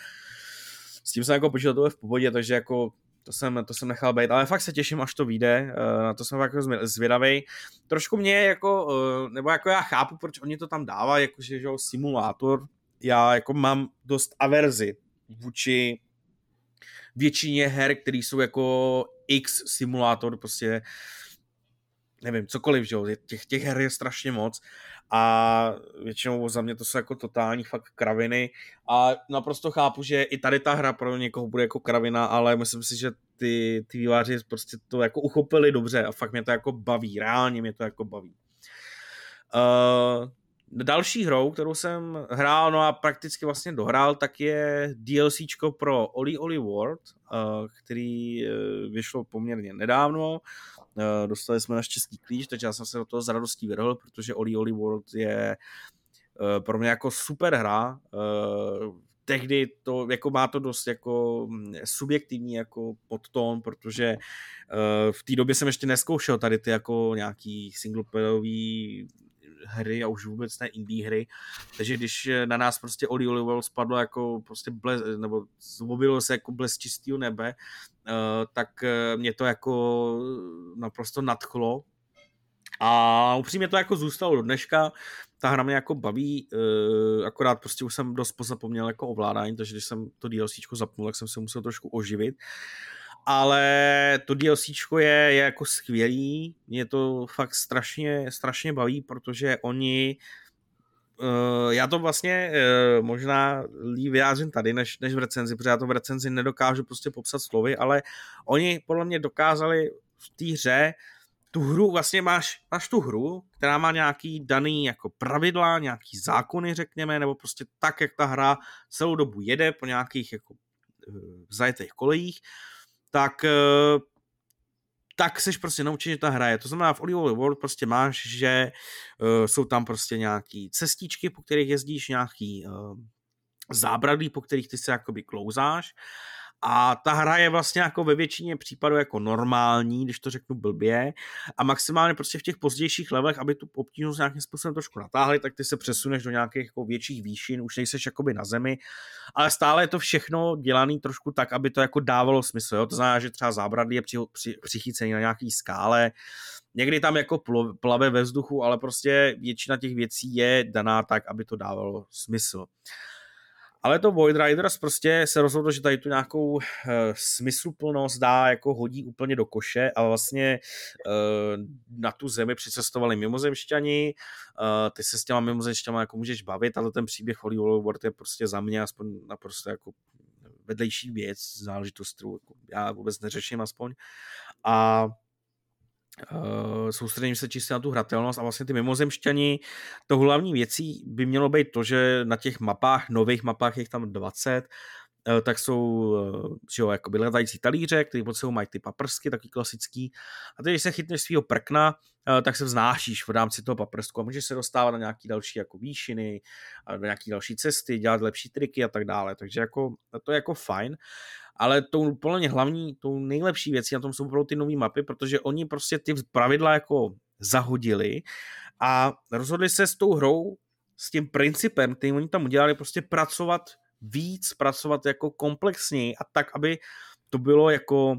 s tím jsem jako počítal, to v pohodě, takže jako to jsem, to jsem nechal být, ale fakt se těším, až to vyjde, eh, na to jsem fakt jako zvědavej. Trošku mě jako, eh, nebo jako já chápu, proč oni to tam dávají, jakože že jo, simulátor, já jako mám dost averzi vůči většině her, které jsou jako X simulátor, prostě nevím, cokoliv, že jo, těch, těch her je strašně moc a většinou za mě to jsou jako totální fakt kraviny a naprosto chápu, že i tady ta hra pro někoho bude jako kravina, ale myslím si, že ty, ty výváři prostě to jako uchopili dobře a fakt mě to jako baví, reálně mě to jako baví. Uh, další hrou, kterou jsem hrál, no a prakticky vlastně dohrál, tak je DLCčko pro Oli Oli World, uh, který uh, vyšlo poměrně nedávno. Uh, dostali jsme naštěstí klíč, takže já jsem se do toho s radostí vrhl, protože Oli Oli World je pro mě jako super hra. Tehdy to jako má to dost jako mm, subjektivní jako podtón, protože v té době jsem ještě neskoušel tady ty jako nějaký singleplayový hry a už vůbec ne indie hry. Takže když na nás prostě Oli Oli World spadlo jako prostě bles, nebo objevilo se jako blesk čistého nebe, uh, tak uh, mě to jako naprosto nadchlo. A upřímně to jako zůstalo do dneška. Ta hra mě jako baví, akorát prostě už jsem dost pozapomněl jako ovládání, takže když jsem to DLCčko zapnul, tak jsem se musel trošku oživit ale to DLCčko je, je jako skvělý, mě to fakt strašně, strašně baví, protože oni Uh, já to vlastně uh, možná líp vyjádřím tady, než, než v recenzi, protože já to v recenzi nedokážu prostě popsat slovy, ale oni podle mě dokázali v té hře tu hru, vlastně máš, máš tu hru, která má nějaký daný jako pravidla, nějaký zákony, řekněme, nebo prostě tak, jak ta hra celou dobu jede po nějakých jako uh, zajetých kolejích, tak tak seš prostě naučen, že ta hraje. To znamená, v Oliver World prostě máš, že uh, jsou tam prostě nějaký cestičky, po kterých jezdíš, nějaký uh, zábradlí, po kterých ty se jakoby klouzáš a ta hra je vlastně jako ve většině případů jako normální, když to řeknu blbě a maximálně prostě v těch pozdějších levelech, aby tu obtížnost nějakým způsobem trošku natáhli, tak ty se přesuneš do nějakých jako větších výšin, už nejseš jakoby na zemi, ale stále je to všechno dělané trošku tak, aby to jako dávalo smysl, jo? to znamená, že třeba zábradlí je při, při, přichycený na nějaký skále, někdy tam jako plave ve vzduchu, ale prostě většina těch věcí je daná tak, aby to dávalo smysl. Ale to Void Riders prostě se rozhodlo, že tady tu nějakou uh, smysluplnost dá, jako hodí úplně do koše a vlastně uh, na tu zemi přicestovali mimozemšťani, uh, ty se s těma mimozemšťama jako můžeš bavit, ale ten příběh Holy World je prostě za mě aspoň naprosto jako vedlejší věc, záležitost, kterou jako já vůbec neřeším aspoň. A Uh, soustředím se čistě na tu hratelnost a vlastně ty mimozemšťani, to hlavní věcí by mělo být to, že na těch mapách, nových mapách, je tam 20, uh, tak jsou uh, že jo, jako letající talíře, který pod sebou mají ty paprsky, taky klasický. A teď, když se chytneš svého prkna, tak se vznášíš v rámci toho paprsku a můžeš se dostávat na nějaký další jako výšiny, do nějaký další cesty, dělat lepší triky a tak dále. Takže jako, to je jako fajn ale tou podle mě hlavní, tou nejlepší věcí na tom jsou opravdu ty nové mapy, protože oni prostě ty pravidla jako zahodili a rozhodli se s tou hrou, s tím principem, který oni tam udělali, prostě pracovat víc, pracovat jako komplexněji a tak, aby to bylo jako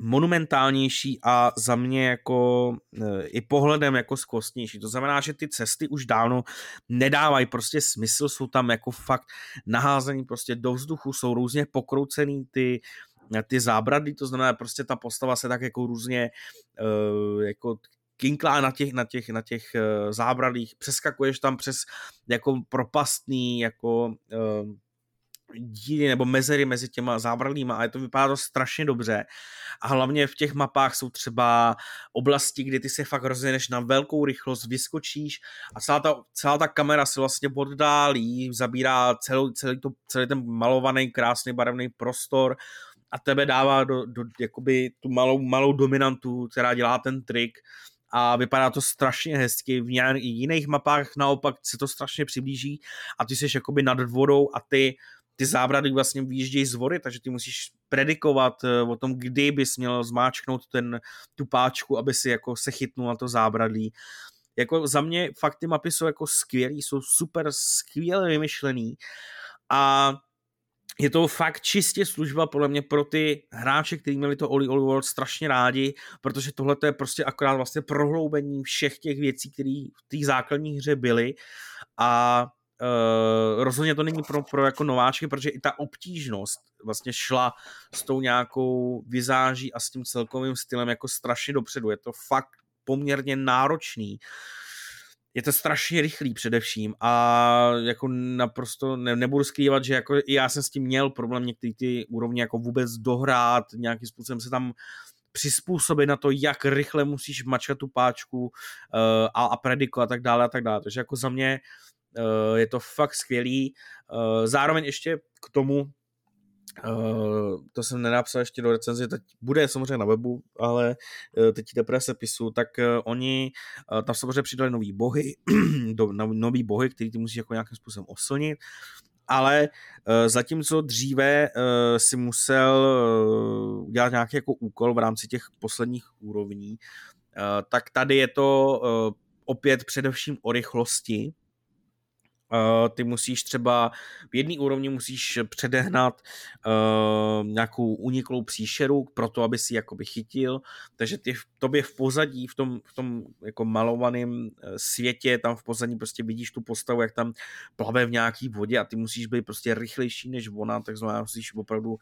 monumentálnější a za mě jako e, i pohledem jako skvostnější. To znamená, že ty cesty už dávno nedávají prostě smysl, jsou tam jako fakt naházený prostě do vzduchu, jsou různě pokroucený ty, ty zábrady, to znamená prostě ta postava se tak jako různě uh, jako kinklá na těch, na těch, na těch uh, zábradlích, přeskakuješ tam přes jako propastný jako díly nebo mezery mezi těma zábradlíma a je to vypadá to strašně dobře. A hlavně v těch mapách jsou třeba oblasti, kdy ty se fakt rozjedeš na velkou rychlost, vyskočíš a celá ta, celá ta kamera se vlastně oddálí, zabírá celý, celý, to, celý ten malovaný, krásný, barevný prostor a tebe dává do, do jakoby tu malou, malou dominantu, která dělá ten trik a vypadá to strašně hezky. V jiných mapách naopak se to strašně přiblíží a ty jsi jakoby nad vodou a ty ty zábrady vlastně vyjíždějí z vody, takže ty musíš predikovat eh, o tom, kdy bys měl zmáčknout ten, tu páčku, aby si jako se chytnul na to zábradlí. Jako za mě fakt ty mapy jsou jako skvělý, jsou super skvěle vymyšlený a je to fakt čistě služba podle mě pro ty hráče, kteří měli to Oli Oli World strašně rádi, protože tohle je prostě akorát vlastně prohloubení všech těch věcí, které v té základní hře byly a Uh, rozhodně to není pro, pro jako nováčky, protože i ta obtížnost vlastně šla s tou nějakou vizáží a s tím celkovým stylem jako strašně dopředu. Je to fakt poměrně náročný. Je to strašně rychlý především a jako naprosto ne, nebudu skrývat, že jako i já jsem s tím měl problém některý ty úrovně jako vůbec dohrát, nějakým způsobem se tam přizpůsobit na to, jak rychle musíš mačkat tu páčku uh, a, a prediko a tak dále a tak dále. Takže jako za mě uh, je to fakt skvělý. Eh, zároveň ještě k tomu, Uh, to jsem nenapsal ještě do recenze, teď bude samozřejmě na webu, ale teď teprve se pisu, tak oni tam samozřejmě přidali nový bohy, (clears throat) no, nový bohy, který ty musíš jako nějakým způsobem oslnit, ale zatímco dříve si musel udělat nějaký jako úkol v rámci těch posledních úrovní, tak tady je to opět především o rychlosti, Uh, ty musíš třeba v jedné úrovni musíš předehnat uh, nějakou uniklou příšeru pro to, aby si jakoby chytil, takže ty tobě v pozadí, v tom, v tom jako malovaném eh, světě, tam v pozadí prostě vidíš tu postavu, jak tam plave v nějaký vodě a ty musíš být prostě rychlejší než ona, tak znamená musíš opravdu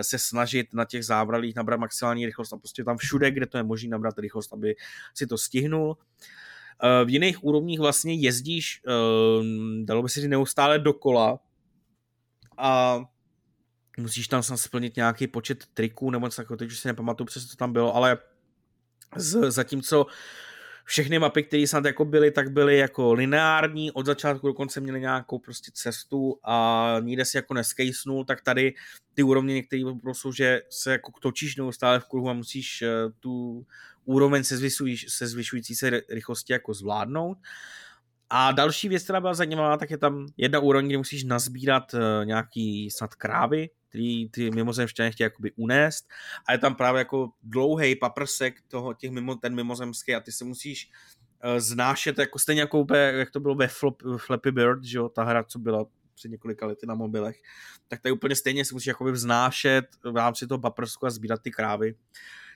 se snažit na těch zábralích nabrat maximální rychlost a prostě tam všude, kde to je možné nabrat rychlost, aby si to stihnul. Uh, Eh, v jiných úrovních vlastně jezdíš, eh, dalo by se říct, neustále dokola a musíš tam snad splnit nějaký počet triků nebo něco takového, teď už si nepamatuju přesně, co tam bylo, ale z, zatímco všechny mapy, které snad jako byly, tak byly jako lineární, od začátku do konce měly nějakou prostě cestu a nikde si jako neskejsnul, tak tady ty úrovně některé jsou, že se jako točíš neustále v kruhu a musíš eh, tu úroveň se, zvyšují, se zvyšující se rychlosti jako zvládnout. A další věc, která byla zajímavá, tak je tam jedna úroveň, kde musíš nazbírat uh, nějaký snad krávy, který ty mimozemšťané chtějí jakoby unést a je tam právě jako dlouhý paprsek toho, těch mimo, ten mimozemský a ty se musíš uh, znášet jako stejně jako jak to bylo ve Flop, Flappy Bird, že jo, ta hra, co byla před několika lety na mobilech, tak tady úplně stejně se musíš jakoby vznášet v rámci toho paprsku a sbírat ty krávy.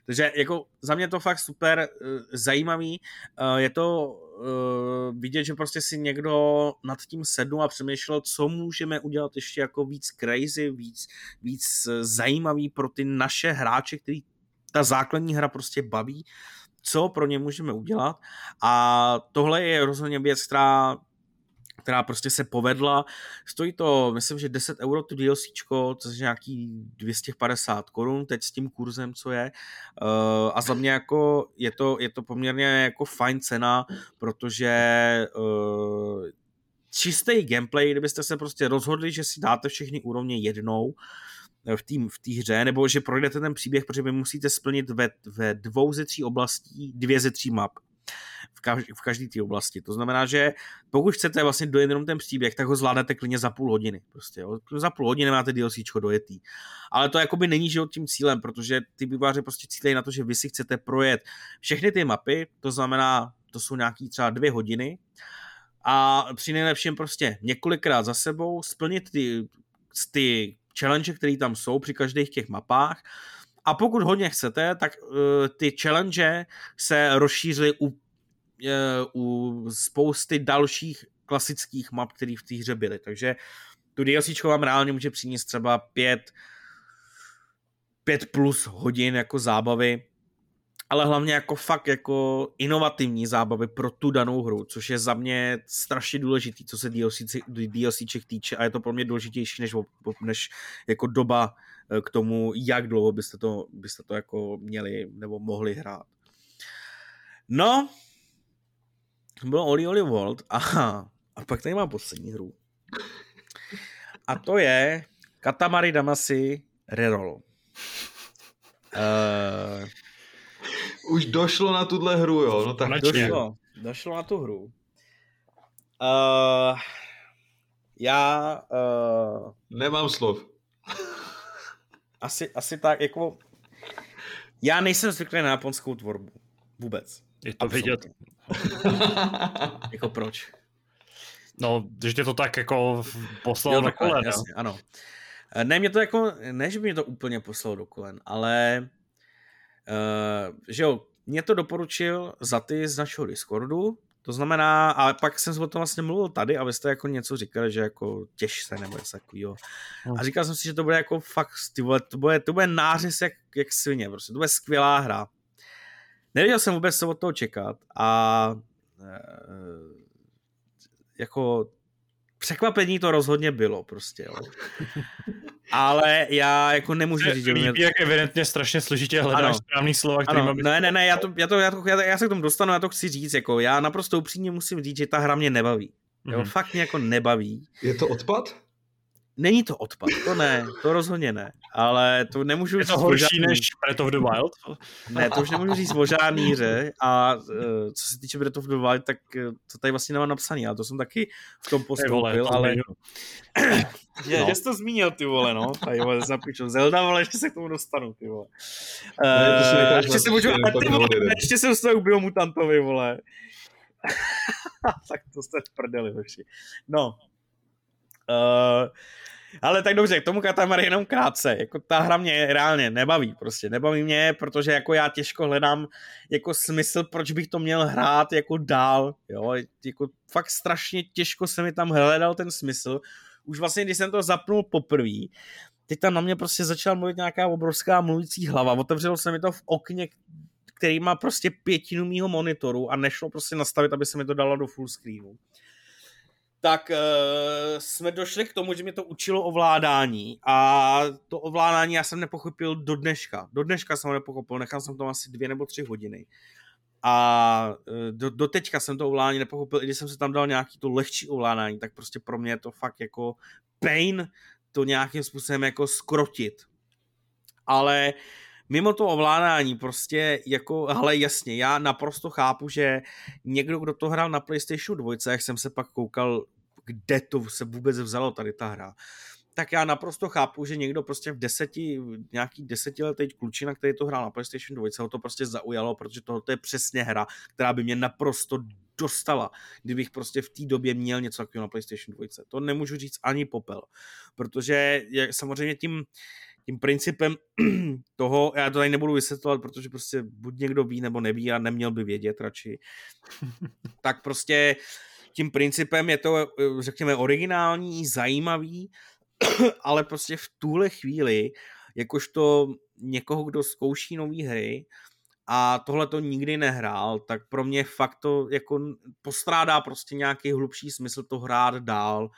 Takže jako za mě to fakt super uh, zajímavý. Uh, je to uh, vidět, že prostě si někdo nad tím sednul a přemýšlel, co můžeme udělat ještě jako víc crazy, víc, víc zajímavý pro ty naše hráče, který ta základní hra prostě baví, co pro ně můžeme udělat. A tohle je rozhodně věc, která která prostě se povedla. Stojí to, myslím, že 10 euro to DLCčko, což je nějaký 250 korun teď s tím kurzem, co je. Uh, a za mě jako je to, je to poměrně jako fajn cena, protože uh, čistý gameplay, kdybyste se prostě rozhodli, že si dáte všechny úrovně jednou, v té v hře, nebo že projdete ten příběh, protože vy musíte splnit ve, ve dvou ze tří oblastí dvě ze tří map v každé té oblasti. To znamená, že pokud chcete vlastně dojet jenom ten příběh, tak ho zvládnete klidně za půl hodiny. Prostě, jo. Za půl hodiny máte DLCčko dojetý. Ale to jakoby není život tím cílem, protože ty výváři prostě cílejí na to, že vy si chcete projet všechny ty mapy, to znamená, to jsou nějaký třeba dvě hodiny, a při nejlepším prostě několikrát za sebou splnit ty, ty challenge, které tam jsou při každých těch mapách a pokud hodně chcete, tak uh, ty challenge se rozšířily u, u spousty dalších klasických map, které v té hře byly. Takže tu DLC vám reálně může přinést třeba pět, pět plus hodin jako zábavy ale hlavně jako fakt jako inovativní zábavy pro tu danou hru, což je za mě strašně důležitý, co se DLC, DLCček týče a je to pro mě důležitější než, než jako doba eh, k tomu, jak dlouho byste to, byste to jako měli nebo mohli hrát. No, bylo Oli Oli World a, a pak tady mám poslední hru. A to je Katamari Damacy Reroll. Uh, už došlo na tuhle hru, jo? No tak došlo, došlo na tu hru. Uh, já... Uh, Nemám slov. asi, asi tak, jako... Já nejsem zvyklý na japonskou tvorbu. Vůbec. Je to vidět. (laughs) jako proč? No, když tě to tak jako poslalo do kolen. Jasně, ano. Ne, mě to jako, ne, že by mě to úplně poslalo do kolen, ale Uh, že jo, mě to doporučil za ty z našeho Discordu, to znamená, a pak jsem o tom vlastně mluvil tady a vy jste jako něco říkali, že jako těž se nebo něco takového. A říkal jsem si, že to bude jako fakt, ty vole, to bude, to bude nářez jak, jak svině, prostě, to bude skvělá hra. Nevěděl jsem vůbec, co od toho čekat a e, jako překvapení to rozhodně bylo prostě, jo. Ale já jako nemůžu říct, že mě... jak evidentně strašně složitě hledáš ano. správný slova, který ano. Ne, ne, ne, já, to, já, to, já, to, já, já, se k tomu dostanu, já to chci říct, jako já naprosto upřímně musím říct, že ta hra mě nebaví. Jo, mm-hmm. fakt mě jako nebaví. Je to odpad? Není to odpad, to ne, to rozhodně ne, ale to nemůžu říct. Je to horší žádný... než Breath of the Wild? Ne, to už nemůžu říct o žádný hře a uh, co se týče Breath of the Wild, tak uh, to tady vlastně nemám napsaný, ale to jsem taky v tom postoupil, ale... že, (coughs) no. že jsi to zmínil, ty vole, no, tady vole, zapíču. Zelda, vole, ještě se k tomu dostanu, ty vole. Uh, ještě se můžu, ty vole, ještě se dostanu k biomutantovi, vole. (laughs) tak to jste v prdeli, hoši. No, Uh, ale tak dobře, k tomu Katamari jenom krátce. Jako ta hra mě reálně nebaví prostě. Nebaví mě, protože jako já těžko hledám jako smysl, proč bych to měl hrát jako dál. Jo? Jako fakt strašně těžko se mi tam hledal ten smysl. Už vlastně, když jsem to zapnul poprvé, teď tam na mě prostě začala mluvit nějaká obrovská mluvící hlava. Otevřelo se mi to v okně, který má prostě pětinu mýho monitoru a nešlo prostě nastavit, aby se mi to dalo do full screenu tak uh, jsme došli k tomu, že mě to učilo ovládání a to ovládání já jsem nepochopil do dneška. Do dneška jsem ho nepochopil, nechal jsem to asi dvě nebo tři hodiny. A uh, do, do teďka jsem to ovládání nepochopil, i když jsem si tam dal nějaký to lehčí ovládání, tak prostě pro mě je to fakt jako pain to nějakým způsobem jako skrotit. Ale mimo to ovládání prostě jako, ale jasně, já naprosto chápu, že někdo, kdo to hrál na PlayStation 2, jak jsem se pak koukal kde to se vůbec vzalo tady ta hra, tak já naprosto chápu, že někdo prostě v deseti, nějaký desetiletý klučina, který to hrál na PlayStation 2, ho to prostě zaujalo, protože tohle je přesně hra, která by mě naprosto dostala, kdybych prostě v té době měl něco takového na PlayStation 2. To nemůžu říct ani popel, protože je, samozřejmě tím, tím principem (clears throat) toho, já to tady nebudu vysvětlovat, protože prostě buď někdo ví nebo neví a neměl by vědět radši, (laughs) tak prostě tím principem je to, řekněme, originální, zajímavý, (clears throat) ale prostě v tuhle chvíli, jakožto někoho, kdo zkouší nové hry a tohle to nikdy nehrál, tak pro mě fakt to jako postrádá prostě nějaký hlubší smysl to hrát dál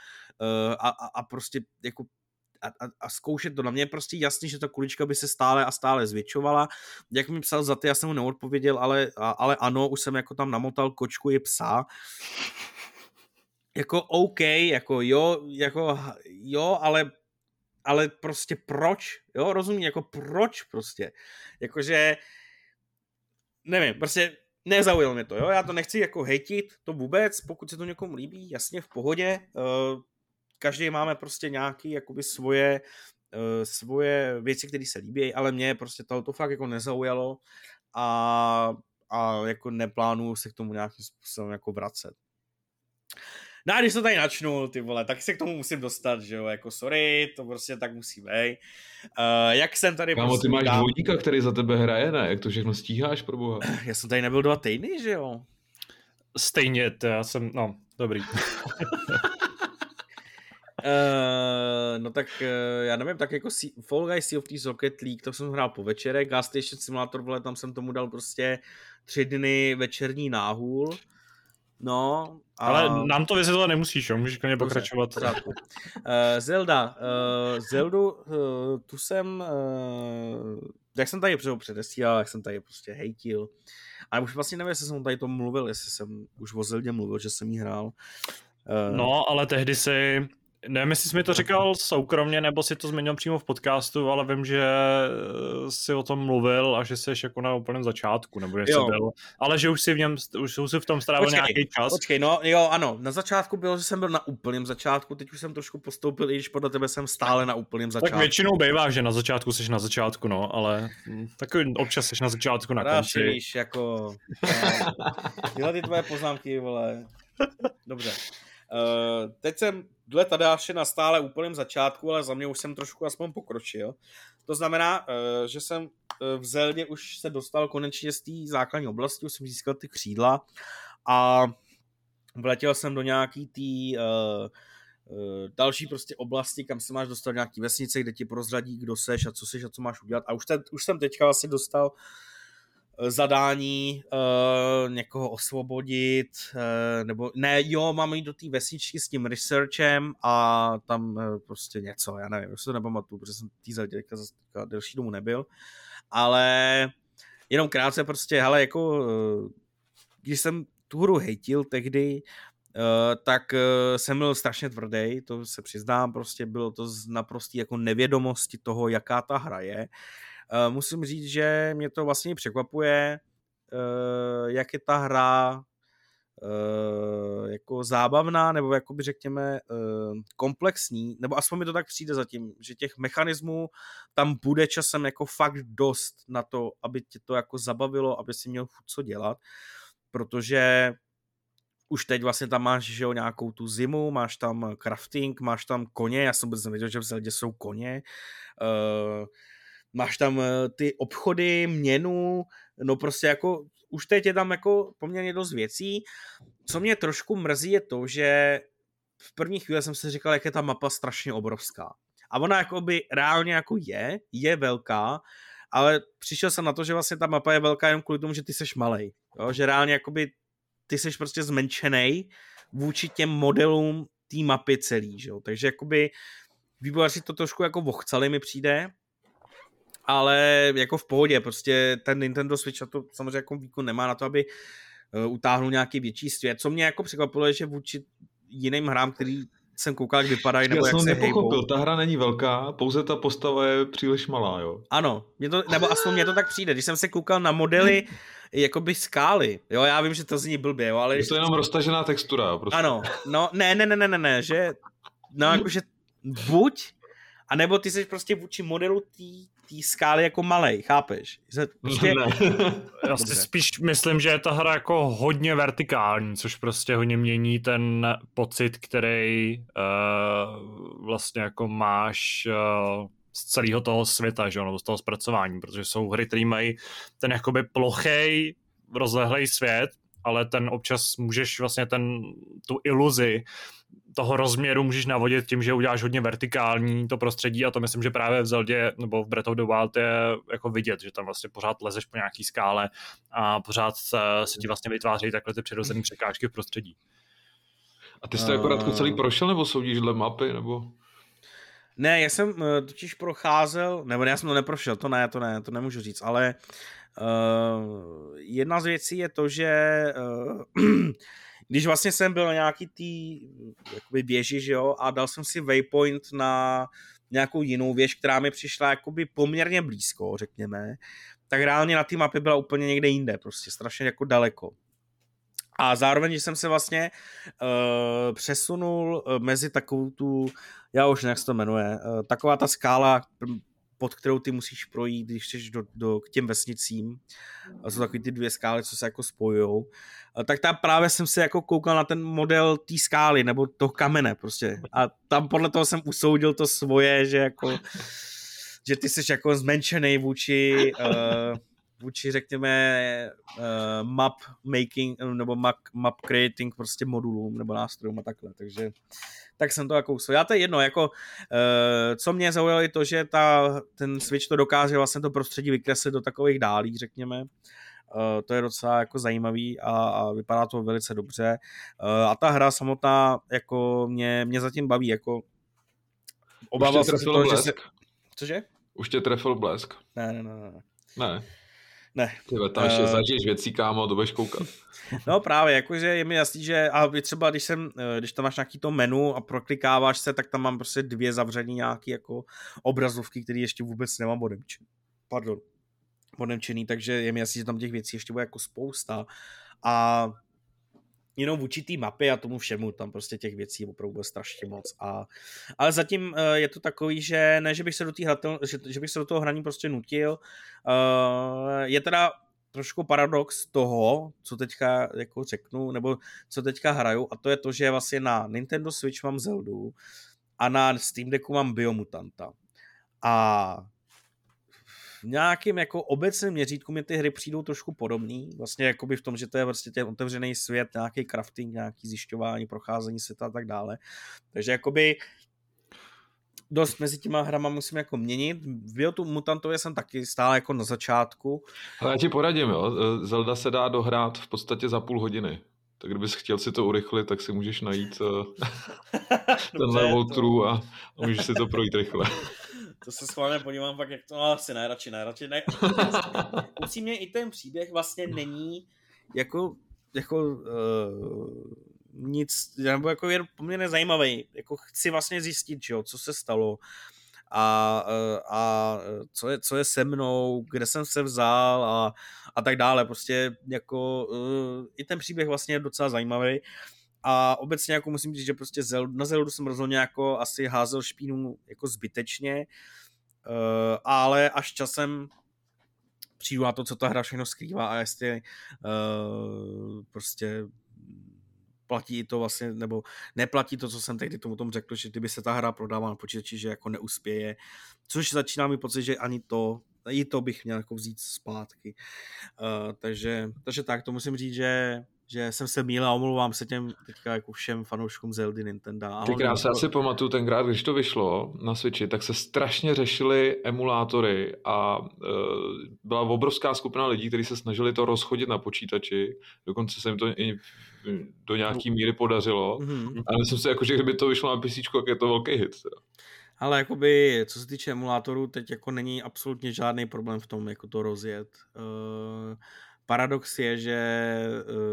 eh, a, a, a prostě jako a, a, a zkoušet to. Na mě je prostě jasný, že ta kulička by se stále a stále zvětšovala. Jak mi psal za ty, já jsem mu neodpověděl, ale, ale ano, už jsem jako tam namotal kočku i psa jako OK, jako jo, jako jo, ale ale prostě proč, jo, rozumím, jako proč prostě, jakože, nevím, prostě nezaujalo mě to, jo, já to nechci jako hejtit, to vůbec, pokud se to někomu líbí, jasně, v pohodě, uh, každý máme prostě nějaký, jakoby svoje, uh, svoje věci, které se líbí, ale mě prostě to, to fakt jako nezaujalo a, a jako neplánuju se k tomu nějakým způsobem jako vracet. No a když to tady načnu, ty vole, tak se k tomu musím dostat, že jo, jako sorry, to prostě tak musí být. Uh, jak jsem tady... Kámo, ty máš dám... dvojníka, který za tebe hraje, ne? Jak to všechno stíháš, pro boha? (clears throat) Já jsem tady nebyl dva týdny, že jo? Stejně, to já jsem, no, dobrý. (laughs) no tak uh, já nevím, tak jako si, Fall Guys Sea of Thieves Rocket League, to jsem hrál po večere, Gas Station Simulator, vole, tam jsem tomu dal prostě tři dny večerní náhůl. No, a... Ale nám to vysvětlovat nemusíš, jo? můžeš klidně pokračovat. uh, Zelda. Uh, Zeldu, uh, tu jsem, uh, jak jsem tady předesílal, jak jsem tady prostě hejtil. Ale už vlastně nevím, jestli jsem tady to mluvil, jestli jsem už o Zeldě mluvil, že jsem jí hrál. Uh, no, ale tehdy si Nevím, jestli jsi mi to říkal soukromně, nebo si to změnil přímo v podcastu, ale vím, že eh, si o tom mluvil a že jsi jako na úplném začátku, nebo jestli byl. Ale že už si v něm, už, už si v tom strávil počkej, nějaký čas. Počkej, no jo, ano, na začátku bylo, že jsem byl na úplném začátku, teď už jsem trošku postoupil, i když podle tebe jsem stále na úplném začátku. Tak většinou bývá, že na začátku jsi na začátku, no, ale takový občas jsi na začátku, na konci. Víš, jako, tyhle ty tvoje poznámky, vole. Dobře. Uh, teď jsem dle Tadáše na stále úplném začátku, ale za mě už jsem trošku aspoň pokročil. To znamená, uh, že jsem uh, v Zeldě už se dostal konečně z té základní oblasti, už jsem získal ty křídla a vletěl jsem do nějaký té uh, další prostě oblasti, kam se máš dostat nějaký vesnice, kde ti prozradí, kdo seš a co seš a co máš udělat. A už, ten, už jsem teďka vlastně dostal zadání uh, někoho osvobodit, uh, nebo ne, jo, mám jít do té vesničky s tím researchem a tam uh, prostě něco, já nevím, už to nepamatuju, protože jsem tý teďka delší domu nebyl, ale jenom krátce prostě, hele, jako uh, když jsem tu hru hejtil tehdy, Uh, tak uh, jsem byl strašně tvrdý, to se přiznám, prostě bylo to z naprostý jako nevědomosti toho, jaká ta hra je. Uh, musím říct, že mě to vlastně překvapuje, uh, jak je ta hra uh, jako zábavná, nebo jakoby řekněme uh, komplexní, nebo aspoň mi to tak přijde zatím, že těch mechanismů tam bude časem jako fakt dost na to, aby tě to jako zabavilo, aby si měl co dělat, protože už teď vlastně tam máš že jo, nějakou tu zimu, máš tam crafting, máš tam koně, já jsem vůbec nevěděl, že v Zeldě jsou koně, uh, máš tam eh, ty obchody, měnu, no prostě jako už teď je tam jako poměrně dost věcí. Co mě trošku mrzí je to, že v první chvíli jsem si říkal, jak je ta mapa strašně obrovská. A ona jakoby reálně jako je, je velká, ale přišel jsem na to, že vlastně ta mapa je velká jen kvůli tomu, že ty seš malej. Jo? Že reálně jakoby ty seš prostě zmenšený vůči těm modelům té mapy celý, že jo? Takže jakoby vývojáři to trošku jako vochcali mi přijde, ale jako v pohodě, prostě ten Nintendo Switch a to samozřejmě jako výkon nemá na to, aby uh, utáhnul nějaký větší svět. Co mě jako překvapilo je, že vůči jiným hrám, který jsem koukal, jak vypadají, nebo Já jak se nepochopil, hejbou. ta hra není velká, pouze ta postava je příliš malá, jo? Ano, mě to, nebo aspoň mě to tak přijde. Když jsem se koukal na modely jakoby skály, jo, já vím, že to zní blbě, jo, ale... Je to jenom roztažená textura, prostě. Ano, no, ne, ne, ne, ne, ne, ne, že, no, jakože buď, anebo ty jsi prostě vůči modelu tý té skály jako malej, chápeš? Prostě... Já si spíš myslím, že je ta hra jako hodně vertikální, což prostě hodně mění ten pocit, který uh, vlastně jako máš uh, z celého toho světa, že nebo z toho zpracování, protože jsou hry, které mají ten jakoby plochej, rozlehlej svět, ale ten občas můžeš vlastně ten, tu iluzi toho rozměru můžeš navodit tím, že uděláš hodně vertikální to prostředí a to myslím, že právě v Zeldě nebo v Breath of the Wild je jako vidět, že tam vlastně pořád lezeš po nějaký skále a pořád se, se ti vlastně vytvářejí takhle ty přirozené překážky v prostředí. A ty jsi to jako Radku celý prošel, nebo soudíš dle mapy, nebo? Ne, já jsem uh, totiž procházel, nebo já jsem to neprošel, to ne, to ne, to nemůžu říct, ale uh, jedna z věcí je to, že uh, (clears throat) když vlastně jsem byl na nějaký tý jakoby věži, že jo, a dal jsem si waypoint na nějakou jinou věž, která mi přišla jakoby poměrně blízko, řekněme, tak reálně na té mapě byla úplně někde jinde, prostě strašně jako daleko. A zároveň, když jsem se vlastně uh, přesunul mezi takovou tu, já už jak se to jmenuje, uh, taková ta skála pod kterou ty musíš projít, když chceš do, do, k těm vesnicím. A jsou takový ty dvě skály, co se jako spojují. Tak tam právě jsem se jako koukal na ten model té skály, nebo toho kamene prostě. A tam podle toho jsem usoudil to svoje, že jako že ty jsi jako zmenšený vůči uh, vůči, řekněme, uh, map making nebo map, map creating prostě modulům nebo nástrojům a takhle, takže tak jsem to jako Já to je jedno, jako uh, co mě zaujalo je to, že ta, ten Switch to dokáže vlastně to prostředí vykreslit do takových dálí, řekněme, Uh, to je docela jako zajímavý a, a vypadá to velice dobře. Uh, a ta hra samotná jako mě, mě zatím baví, jako obával jsem se toho, že se... Cože? Už tě trefil blesk. Ne, ne, ne, ne. Ne. Ne. Ty tam ještě uh, zažiješ věcí, kámo, to budeš koukat. (laughs) No právě, jakože je mi jasný, že a třeba když jsem, eh, když tam máš nějaký to menu a proklikáváš se, tak tam mám prostě dvě zavřený nějaký jako obrazovky, které ještě vůbec nemám odemčený. Pardon. Odemčený, takže je mi jasný, že tam těch věcí ještě bude jako spousta. A jenom vůči té mapy a tomu všemu, tam prostě těch věcí opravdu bude strašně moc. A, ale zatím uh, je to takový, že ne, že bych se do, hratel, že, že bych se do toho hraní prostě nutil. Uh, je teda trošku paradox toho, co teďka jako řeknu, nebo co teďka hraju, a to je to, že vlastně na Nintendo Switch mám Zeldu a na Steam Decku mám Biomutanta. A v nějakém jako obecném měřítku mi ty hry přijdou trošku podobný, vlastně jakoby v tom, že to je vlastně ten otevřený svět, nějaký crafting, nějaký zjišťování, procházení světa a tak dále. Takže jakoby dost mezi těma hrama musím jako měnit. V Biotu Mutantově jsem taky stále jako na začátku. Ale já ti poradím, jo. Zelda se dá dohrát v podstatě za půl hodiny. Tak kdybys chtěl si to urychlit, tak si můžeš najít eh, (laughs) ten level true a, a můžeš si to projít rychle. (laughs) To se schválně podívám pak, jak to, no, asi ne, radši ne, radši ne. (laughs) Upřímně i ten příběh vlastně není jako, jako uh, nic, nebo jako je poměrně zajímavý. Jako chci vlastně zjistit, že jo, co se stalo a, eh, a co, je, co je se mnou, kde jsem se vzal a, a tak dále. Prostě jako uh, i ten příběh vlastně je docela zajímavý. A obecně jako musím říct, že prostě na Zeldu jsem rozhodně jako asi házel špínu jako zbytečně, uh, ale až časem přijdu na to, co ta hra všechno skrývá a jestli uh, prostě platí to vlastně, nebo neplatí to, co jsem tehdy tomu tomu řekl, že kdyby se ta hra prodávala na počítači, že jako neuspěje, což začíná mi pocit, že ani to, i to bych měl jako vzít zpátky. Uh, takže, takže tak, to musím říct, že že jsem se mýlil a omlouvám se těm teďka jako všem fanouškům Zeldy Nintendo. Ty krásně, já si pamatuju tenkrát, když to vyšlo na Switchi, tak se strašně řešily emulátory a e, byla obrovská skupina lidí, kteří se snažili to rozchodit na počítači, dokonce se jim to i do nějaký míry podařilo, mm-hmm. ale myslím si, jako, že kdyby to vyšlo na PC, tak je to velký hit. Teda. Ale jakoby, co se týče emulátorů, teď jako není absolutně žádný problém v tom, jako to rozjet. Uh, Paradox je, že,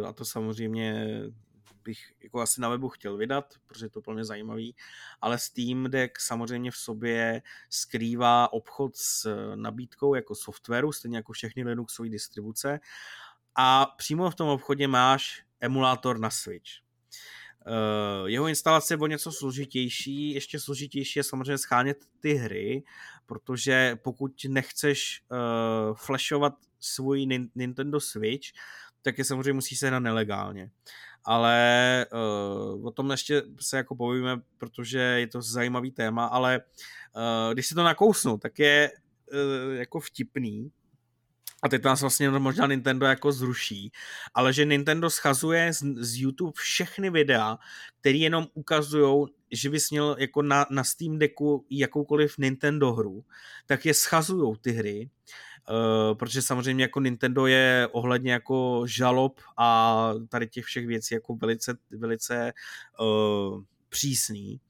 eh, a to samozřejmě bych jako asi na webu chtěl vydat, protože je to plně zajímavý, ale Steam Deck samozřejmě v sobě skrývá obchod s nabídkou jako softwaru, stejně jako všechny Linuxové distribuce a přímo v tom obchodě máš emulátor na Switch. Uh, jeho instalace je o něco složitější, ještě složitější je samozřejmě schánět ty hry, protože pokud nechceš uh, flashovat svůj Nintendo Switch, tak je samozřejmě musí se na nelegálně. Ale uh, o tom ještě se jako povíme, protože je to zajímavý téma, ale uh, když si to nakousnu, tak je uh, jako vtipný, a teď nás vlastně možná Nintendo jako zruší, ale že Nintendo schazuje z, z YouTube všechny videa, které jenom ukazují, že bys měl jako na, na Steam Decku jakoukoliv Nintendo hru, tak je schazují ty hry, uh, protože samozřejmě jako Nintendo je ohledně jako žalob a tady těch všech věcí jako velice, velice uh, přísný.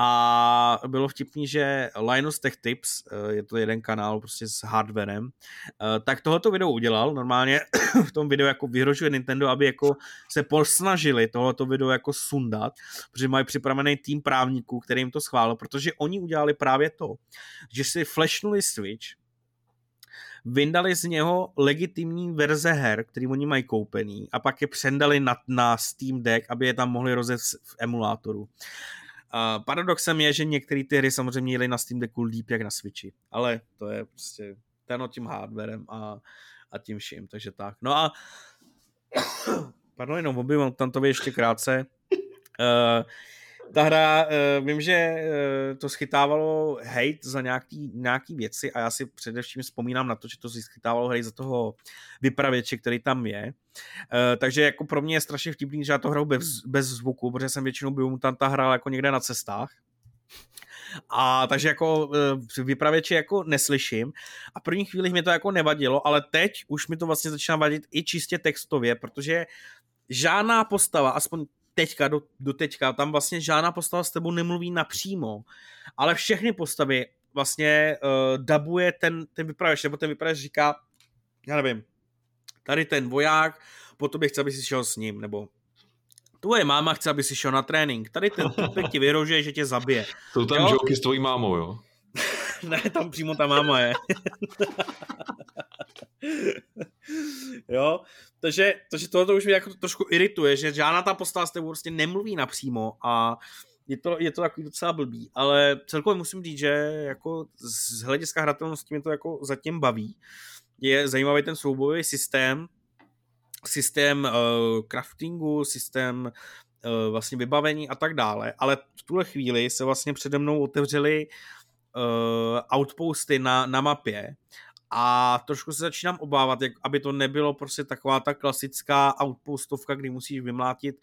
A bylo vtipný, že Linus Tech Tips, eh, je to jeden kanál prostě s hardwarem, eh, tak tohoto video udělal. Normálně (coughs) v tom videu jako vyhrožuje Nintendo, aby jako se posnažili tohoto video jako sundat, protože mají připravený tým právníků, který jim to schválil, protože oni udělali právě to, že si flashnuli Switch, vyndali z něho legitimní verze her, který oni mají koupený a pak je přendali na, na Steam Deck, aby je tam mohli rozjet v emulátoru. Paradoxem je, že některé ty hry samozřejmě jeli na Steam Decku líp jak na Switchi, ale to je prostě ten tím hardwarem a, a tím vším, takže tak. No a (coughs) pardon, jenom tam to ještě krátce. Uh, ta hra, uh, vím, že uh, to schytávalo hate za nějaký, nějaký věci a já si především vzpomínám na to, že to schytávalo hate za toho vypravěče, který tam je. Uh, takže jako pro mě je strašně vtipný, že já to hraju bez, bez zvuku, protože jsem většinou Biomutanta hrál jako někde na cestách. A takže jako vypravěče jako neslyším a první chvíli mi to jako nevadilo, ale teď už mi to vlastně začíná vadit i čistě textově, protože žádná postava, aspoň teďka, do, do teďka, tam vlastně žádná postava s tebou nemluví napřímo, ale všechny postavy vlastně uh, dabuje ten, ten vypravěč, nebo ten vypravěč říká, já nevím, tady ten voják, po tobě chce, aby si šel s ním, nebo tvoje máma chce, aby si šel na trénink, tady ten typek ti vyrožuje, že tě zabije. Jsou tam jo? joky s tvojí mámou, jo? (laughs) ne, tam přímo ta máma je. (laughs) (laughs) jo, takže, takže tohle to už mě jako trošku irituje, že žádná ta postava s tebou prostě nemluví napřímo a je to, je to takový docela blbý, ale celkově musím říct, že jako z hlediska hratelnosti mě to jako zatím baví. Je zajímavý ten soubojový systém, systém uh, craftingu, systém uh, vlastně vybavení a tak dále, ale v tuhle chvíli se vlastně přede mnou otevřely uh, outposty na, na mapě a trošku se začínám obávat, jak, aby to nebylo prostě taková ta klasická outpostovka, kdy musíš vymlátit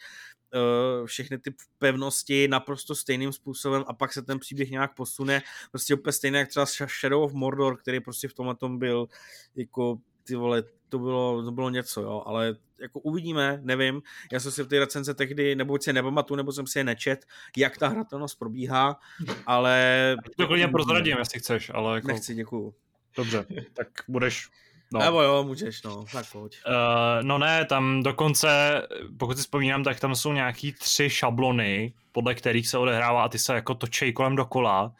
uh, všechny ty pevnosti naprosto stejným způsobem a pak se ten příběh nějak posune. Prostě úplně stejně jak třeba Shadow of Mordor, který prostě v tomhle tom byl jako ty vole, to bylo, to bylo něco, jo, ale jako uvidíme, nevím, já jsem si v té recenze tehdy, nebo si nepamatuju, nebo jsem si je nečet, jak ta hratelnost probíhá, ale... To klidně prozradím, jestli chceš, ale jako... Nechci, děkuju. Dobře, tak budeš No. Nebo jo, můžeš, no, tak pojď. Uh, no ne, tam dokonce, pokud si vzpomínám, tak tam jsou nějaký tři šablony, podle kterých se odehrává a ty se jako točej kolem dokola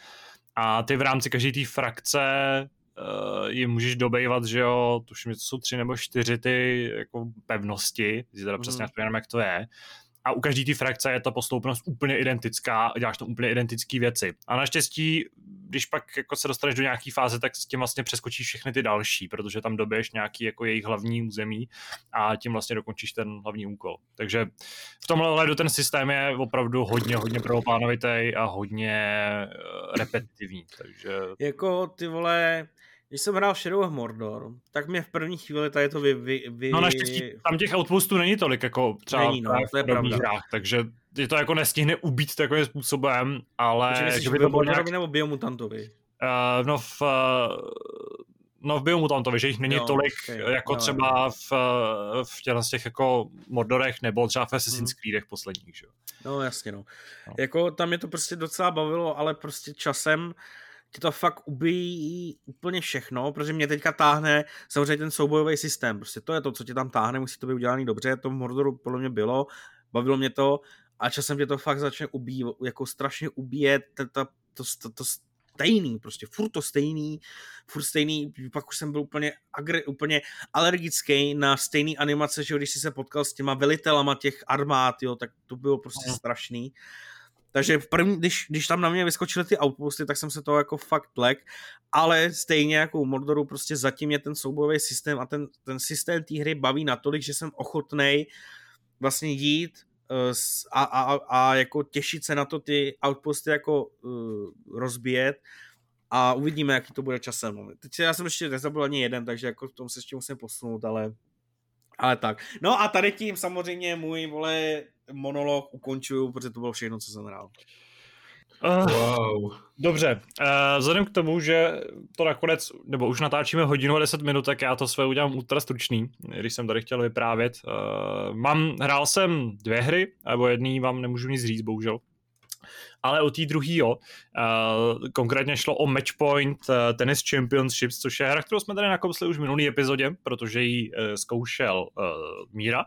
a ty v rámci každé té frakce uh, ji můžeš dobejvat, že jo, tuším, že to jsou tři nebo čtyři ty jako pevnosti, si teda přesně mm. jak to je, a u každé té frakce je ta postupnost úplně identická děláš tam úplně identické věci. A naštěstí, když pak jako se dostaneš do nějaké fáze, tak s tím vlastně přeskočíš všechny ty další, protože tam dobiješ nějaký jako jejich hlavní území a tím vlastně dokončíš ten hlavní úkol. Takže v tomhle hledu ten systém je opravdu hodně, hodně prvoplánovitý a hodně eh, repetitivní. Takže... Jako ty vole, když jsem hrál Shadow of Mordor, tak mě v první chvíli tady to vy... vy, vy... No naštěstí tam těch outpostů není tolik, jako třeba není, no, to je v hrách, takže je to jako nestihne ubít takovým způsobem, ale... Takže myslíš, že by to bylo nějak... nebo Biomutantovi? Uh, no v... Uh, no v Biomutantovi, že jich není jo, tolik okay, jako no, třeba v, v těch, z těch jako Mordorech nebo třeba v Assassin's hmm. Creedech posledních, že? No jasně, no. no. Jako tam mě to prostě docela bavilo, ale prostě časem ti to fakt ubíjí úplně všechno, protože mě teďka táhne samozřejmě ten soubojový systém. Prostě to je to, co tě tam táhne, musí to být udělaný dobře, to v Mordoru podle mě bylo, bavilo mě to a časem tě to fakt začne ubíjet, jako strašně ubíjet to, to, to, to, stejný, prostě furt to stejný, furt stejný, pak už jsem byl úplně, agre, úplně alergický na stejný animace, že když jsi se potkal s těma velitelama těch armád, jo, tak to bylo prostě no. strašný. Takže v první, když, když tam na mě vyskočily ty outposty, tak jsem se toho jako fakt lek, ale stejně jako u Mordoru prostě zatím je ten soubojový systém a ten, ten systém té hry baví natolik, že jsem ochotný vlastně jít uh, a, a, a jako těšit se na to ty outposty jako uh, rozbíjet a uvidíme, jaký to bude časem. No. Teď já jsem ještě nezabil ani jeden, takže jako v tom se ještě musím posunout, ale ale tak. No a tady tím samozřejmě můj, vole, monolog ukončuju, protože to bylo všechno, co jsem hrál. Uh, wow. Dobře, uh, vzhledem k tomu, že to nakonec, nebo už natáčíme hodinu a 10 minut, tak já to své udělám ultra stručný, když jsem tady chtěl vyprávět. Uh, mám, hrál jsem dvě hry, nebo jedný vám nemůžu nic říct, bohužel ale o té druhé jo. Uh, konkrétně šlo o Matchpoint uh, Tennis Championships, což je hra, kterou jsme tady nakousli už v minulý epizodě, protože ji uh, zkoušel uh, Míra.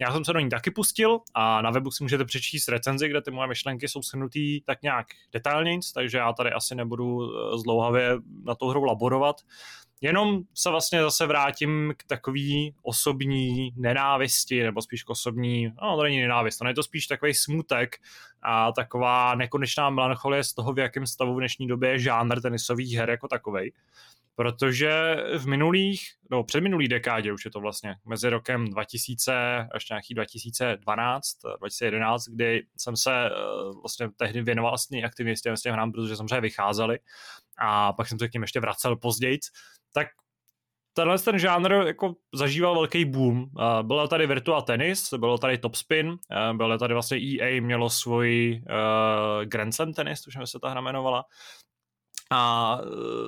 Já jsem se do ní taky pustil a na webu si můžete přečíst recenzi, kde ty moje myšlenky jsou shrnutý tak nějak detailně, takže já tady asi nebudu zdlouhavě na tou hru laborovat. Jenom se vlastně zase vrátím k takový osobní nenávisti, nebo spíš k osobní, no to není nenávist, to je to spíš takový smutek a taková nekonečná melancholie z toho, v jakém stavu v dnešní době je žánr tenisových her jako takovej protože v minulých, no předminulý dekádě už je to vlastně, mezi rokem 2000 až nějaký 2012, 2011, kdy jsem se eh, vlastně tehdy věnoval vlastně aktivně s těm, s těm hrám, protože samozřejmě vycházeli a pak jsem se k tím ještě vracel později, tak tenhle ten žánr jako zažíval velký boom. Bylo tady Virtua Tennis, bylo tady Top Spin, bylo tady vlastně EA mělo svůj uh, Grand Slam Tennis, tuším, se ta hra jmenovala. A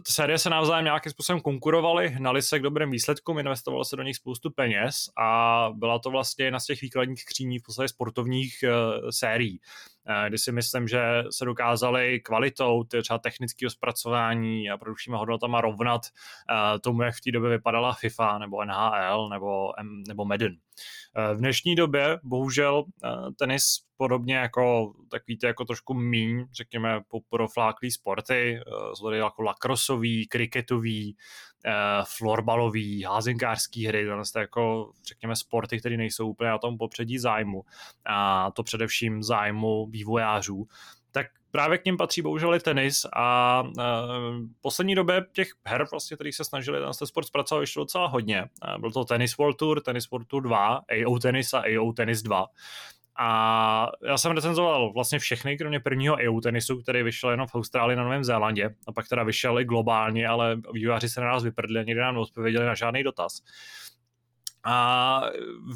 ty série se navzájem nějakým způsobem konkurovaly, hnali se k dobrým výsledkům, investovalo se do nich spoustu peněz a byla to vlastně jedna z těch výkladních kříní v podstatě sportovních uh, sérií. Eh, kdy si myslím, že se dokázali kvalitou třeba technického zpracování a produkčníma hodnotama rovnat eh, tomu, jak v té době vypadala FIFA nebo NHL nebo, nebo Madden. Eh, v dnešní době bohužel tenis podobně jako takový ty jako trošku míň, řekněme, profláklý sporty, zlody jako lakrosový, kriketový, florbalový, házenkářský hry, to jako, řekněme, sporty, které nejsou úplně na tom popředí zájmu. A to především zájmu vývojářů, tak právě k ním patří bohužel i tenis a uh, poslední době těch her, vlastně, který se snažili ten sport zpracovat ještě docela hodně. Uh, byl to Tennis World Tour, Tennis World Tour 2, AO Tennis a AO Tennis 2. A já jsem recenzoval vlastně všechny, kromě prvního EU tenisu, který vyšel jenom v Austrálii na Novém Zélandě, a pak teda vyšel i globálně, ale vývojáři se na nás vyprdli a nikdy nám neodpověděli na žádný dotaz. A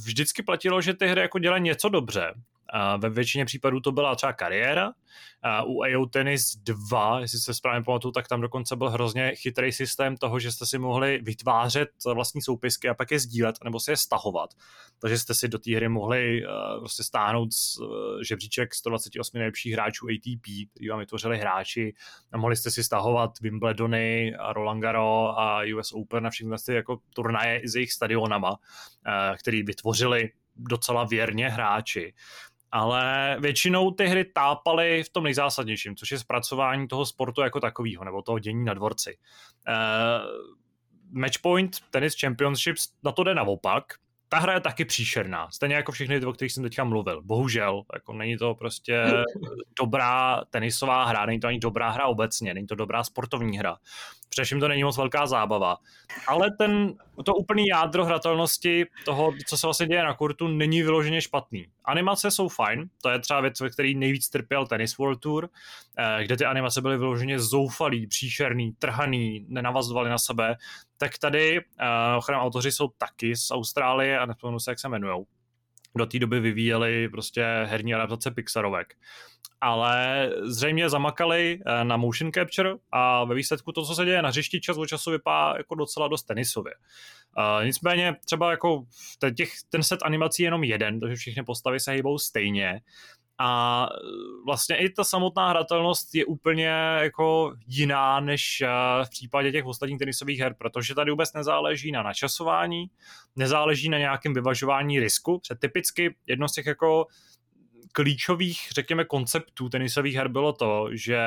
vždycky platilo, že ty hry jako dělají něco dobře, a ve většině případů to byla třeba kariéra. A u AO Tennis 2, jestli se správně pamatuju, tak tam dokonce byl hrozně chytrý systém toho, že jste si mohli vytvářet vlastní soupisky a pak je sdílet, nebo si je stahovat. Takže jste si do té hry mohli uh, prostě stáhnout uh, žebříček 128 nejlepších hráčů ATP, který vám vytvořili hráči a mohli jste si stahovat Wimbledony a Roland Garros a US Open a všechny ty jako turnaje s jejich stadionama, uh, který vytvořili docela věrně hráči ale většinou ty hry tápaly v tom nejzásadnějším, což je zpracování toho sportu jako takového, nebo toho dění na dvorci. Uh, Matchpoint Tennis Championships na to jde naopak, ta hra je taky příšerná, stejně jako všechny ty, o kterých jsem teďka mluvil. Bohužel, jako není to prostě (laughs) dobrá tenisová hra, není to ani dobrá hra obecně, není to dobrá sportovní hra. Především to není moc velká zábava. Ale ten, to úplný jádro hratelnosti toho, co se vlastně děje na kurtu, není vyloženě špatný. Animace jsou fajn, to je třeba věc, ve který nejvíc trpěl Tennis World Tour, eh, kde ty animace byly vyloženě zoufalý, příšerný, trhaný, nenavazovaly na sebe. Tak tady uh, ochrana autoři jsou taky z Austrálie a nepomenu se, jak se jmenujou do té doby vyvíjeli prostě herní adaptace Pixarovek. Ale zřejmě zamakali eh, na motion capture a ve výsledku to, co se děje na hřišti, čas od času vypadá jako docela dost tenisově. Uh, nicméně třeba jako těch, ten set animací je jenom jeden, takže všechny postavy se hýbou stejně a vlastně i ta samotná hratelnost je úplně jako jiná než eh, v případě těch ostatních tenisových her, protože tady vůbec nezáleží na načasování, nezáleží na nějakém vyvažování risku, protože typicky jedno z těch jako klíčových, řekněme, konceptů tenisových her bylo to, že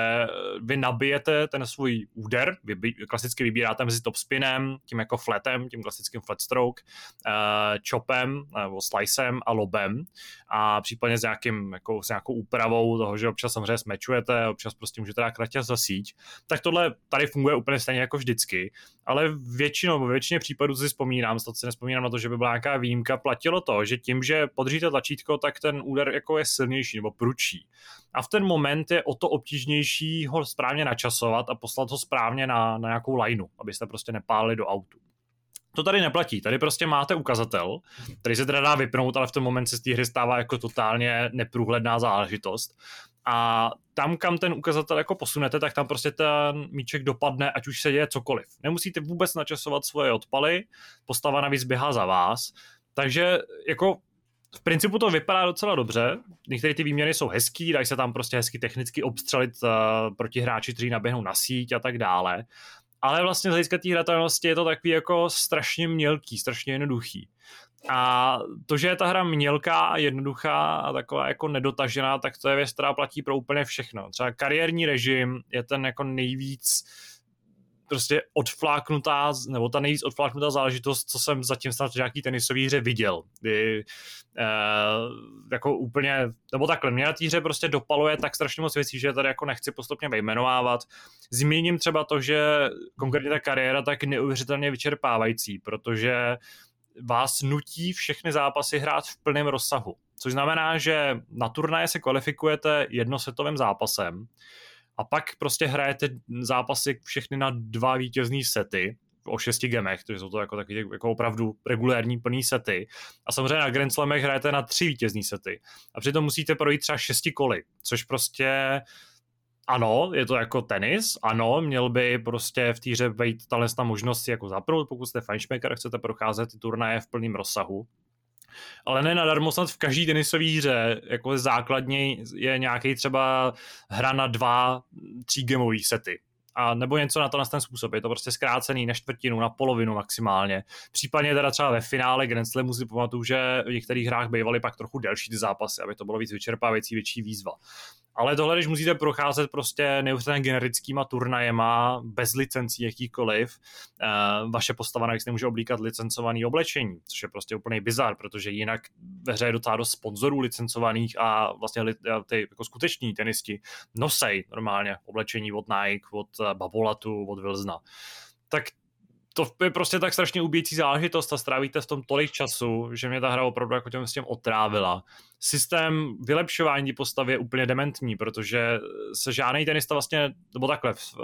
vy nabijete ten svůj úder, vy klasicky vybíráte mezi topspinem, tím jako flatem, tím klasickým flat stroke, uh, chopem nebo slicem a lobem. A případně s, nějakým, jako, s nějakou úpravou toho, že občas samozřejmě smečujete, občas prostě můžete dát kratě za síť, tak tohle tady funguje úplně stejně jako vždycky, ale většinou, ve většině případů si vzpomínám, snad si nespomínám na to, že by byla nějaká výjimka, platilo to, že tím, že podříte tlačítko, tak ten úder jako je silnější nebo prudší. A v ten moment je o to obtížnější ho správně načasovat a poslat ho správně na, na nějakou lineu, abyste prostě nepálili do autu. To tady neplatí. Tady prostě máte ukazatel, který se teda dá vypnout, ale v tom moment se z té hry stává jako totálně neprůhledná záležitost. A tam, kam ten ukazatel jako posunete, tak tam prostě ten míček dopadne, ať už se děje cokoliv. Nemusíte vůbec načasovat svoje odpaly, postava navíc běhá za vás, takže jako v principu to vypadá docela dobře. Některé ty výměny jsou hezký, dají se tam prostě hezky technicky obstřelit uh, proti hráči, kteří naběhnou na síť a tak dále. Ale vlastně z hlediska té hratelnosti je to takový jako strašně mělký, strašně jednoduchý. A to, že je ta hra mělká a jednoduchá a taková jako nedotažená, tak to je věc, která platí pro úplně všechno. Třeba kariérní režim je ten jako nejvíc prostě odfláknutá, nebo ta nejvíc odfláknutá záležitost, co jsem zatím snad v nějaký tenisový hře viděl. Kdy, eh, jako úplně, nebo takhle, mě na té hře prostě dopaluje tak strašně moc věcí, že tady jako nechci postupně vyjmenovávat. Zmíním třeba to, že konkrétně ta kariéra tak neuvěřitelně vyčerpávající, protože vás nutí všechny zápasy hrát v plném rozsahu. Což znamená, že na turnaje se kvalifikujete jednosetovým zápasem, a pak prostě hrajete zápasy všechny na dva vítězný sety, o šesti gemech, takže jsou to jako taky jako opravdu regulérní plný sety. A samozřejmě na Grand Slamech hrajete na tři vítězný sety. A přitom musíte projít třeba šesti koly, což prostě ano, je to jako tenis, ano, měl by prostě v týře být ta možnost si jako zapnout, pokud jste fanšmaker, chcete procházet ty turnaje v plném rozsahu, ale ne nadarmo snad v každý tenisové hře jako základně je nějaký třeba hra na dva třígemový sety. A nebo něco na to na ten způsob. Je to prostě zkrácený na čtvrtinu, na polovinu maximálně. Případně teda třeba ve finále Grand Slamu si pamatuju, že v některých hrách bývaly pak trochu delší ty zápasy, aby to bylo víc vyčerpávající, větší výzva. Ale tohle, když musíte procházet prostě neuvěřitelně generickýma turnajema, bez licencí jakýkoliv, uh, vaše postava navíc nemůže oblíkat licencovaný oblečení, což je prostě úplný bizar, protože jinak ve hře je docela dost sponzorů licencovaných a vlastně ty jako skuteční tenisti nosej normálně oblečení od Nike, od eh, Babolatu, od Wilsona. Tak to je prostě tak strašně ubíjící záležitost a strávíte v tom tolik času, že mě ta hra opravdu jako těm s tím otrávila systém vylepšování postavy je úplně dementní, protože se žádný tenista vlastně, nebo takhle, v,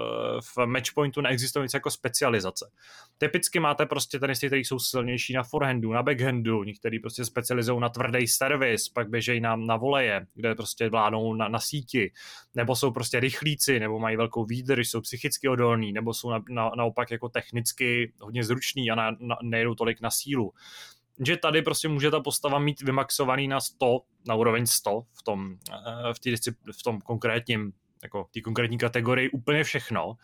v matchpointu neexistuje nic jako specializace. Typicky máte prostě tenisty, kteří jsou silnější na forehandu, na backhandu, někteří prostě specializují na tvrdý servis, pak běžejí na, na voleje, kde prostě vládnou na, na síti, nebo jsou prostě rychlíci, nebo mají velkou výdrž, jsou psychicky odolní, nebo jsou na, na, naopak jako technicky hodně zruční a na, na, nejdou tolik na sílu že tady prostě může ta postava mít vymaxovaný na 100, na úroveň 100 v tom, eh, v, tý, v tom konkrétním, jako té konkrétní kategorii úplně všechno.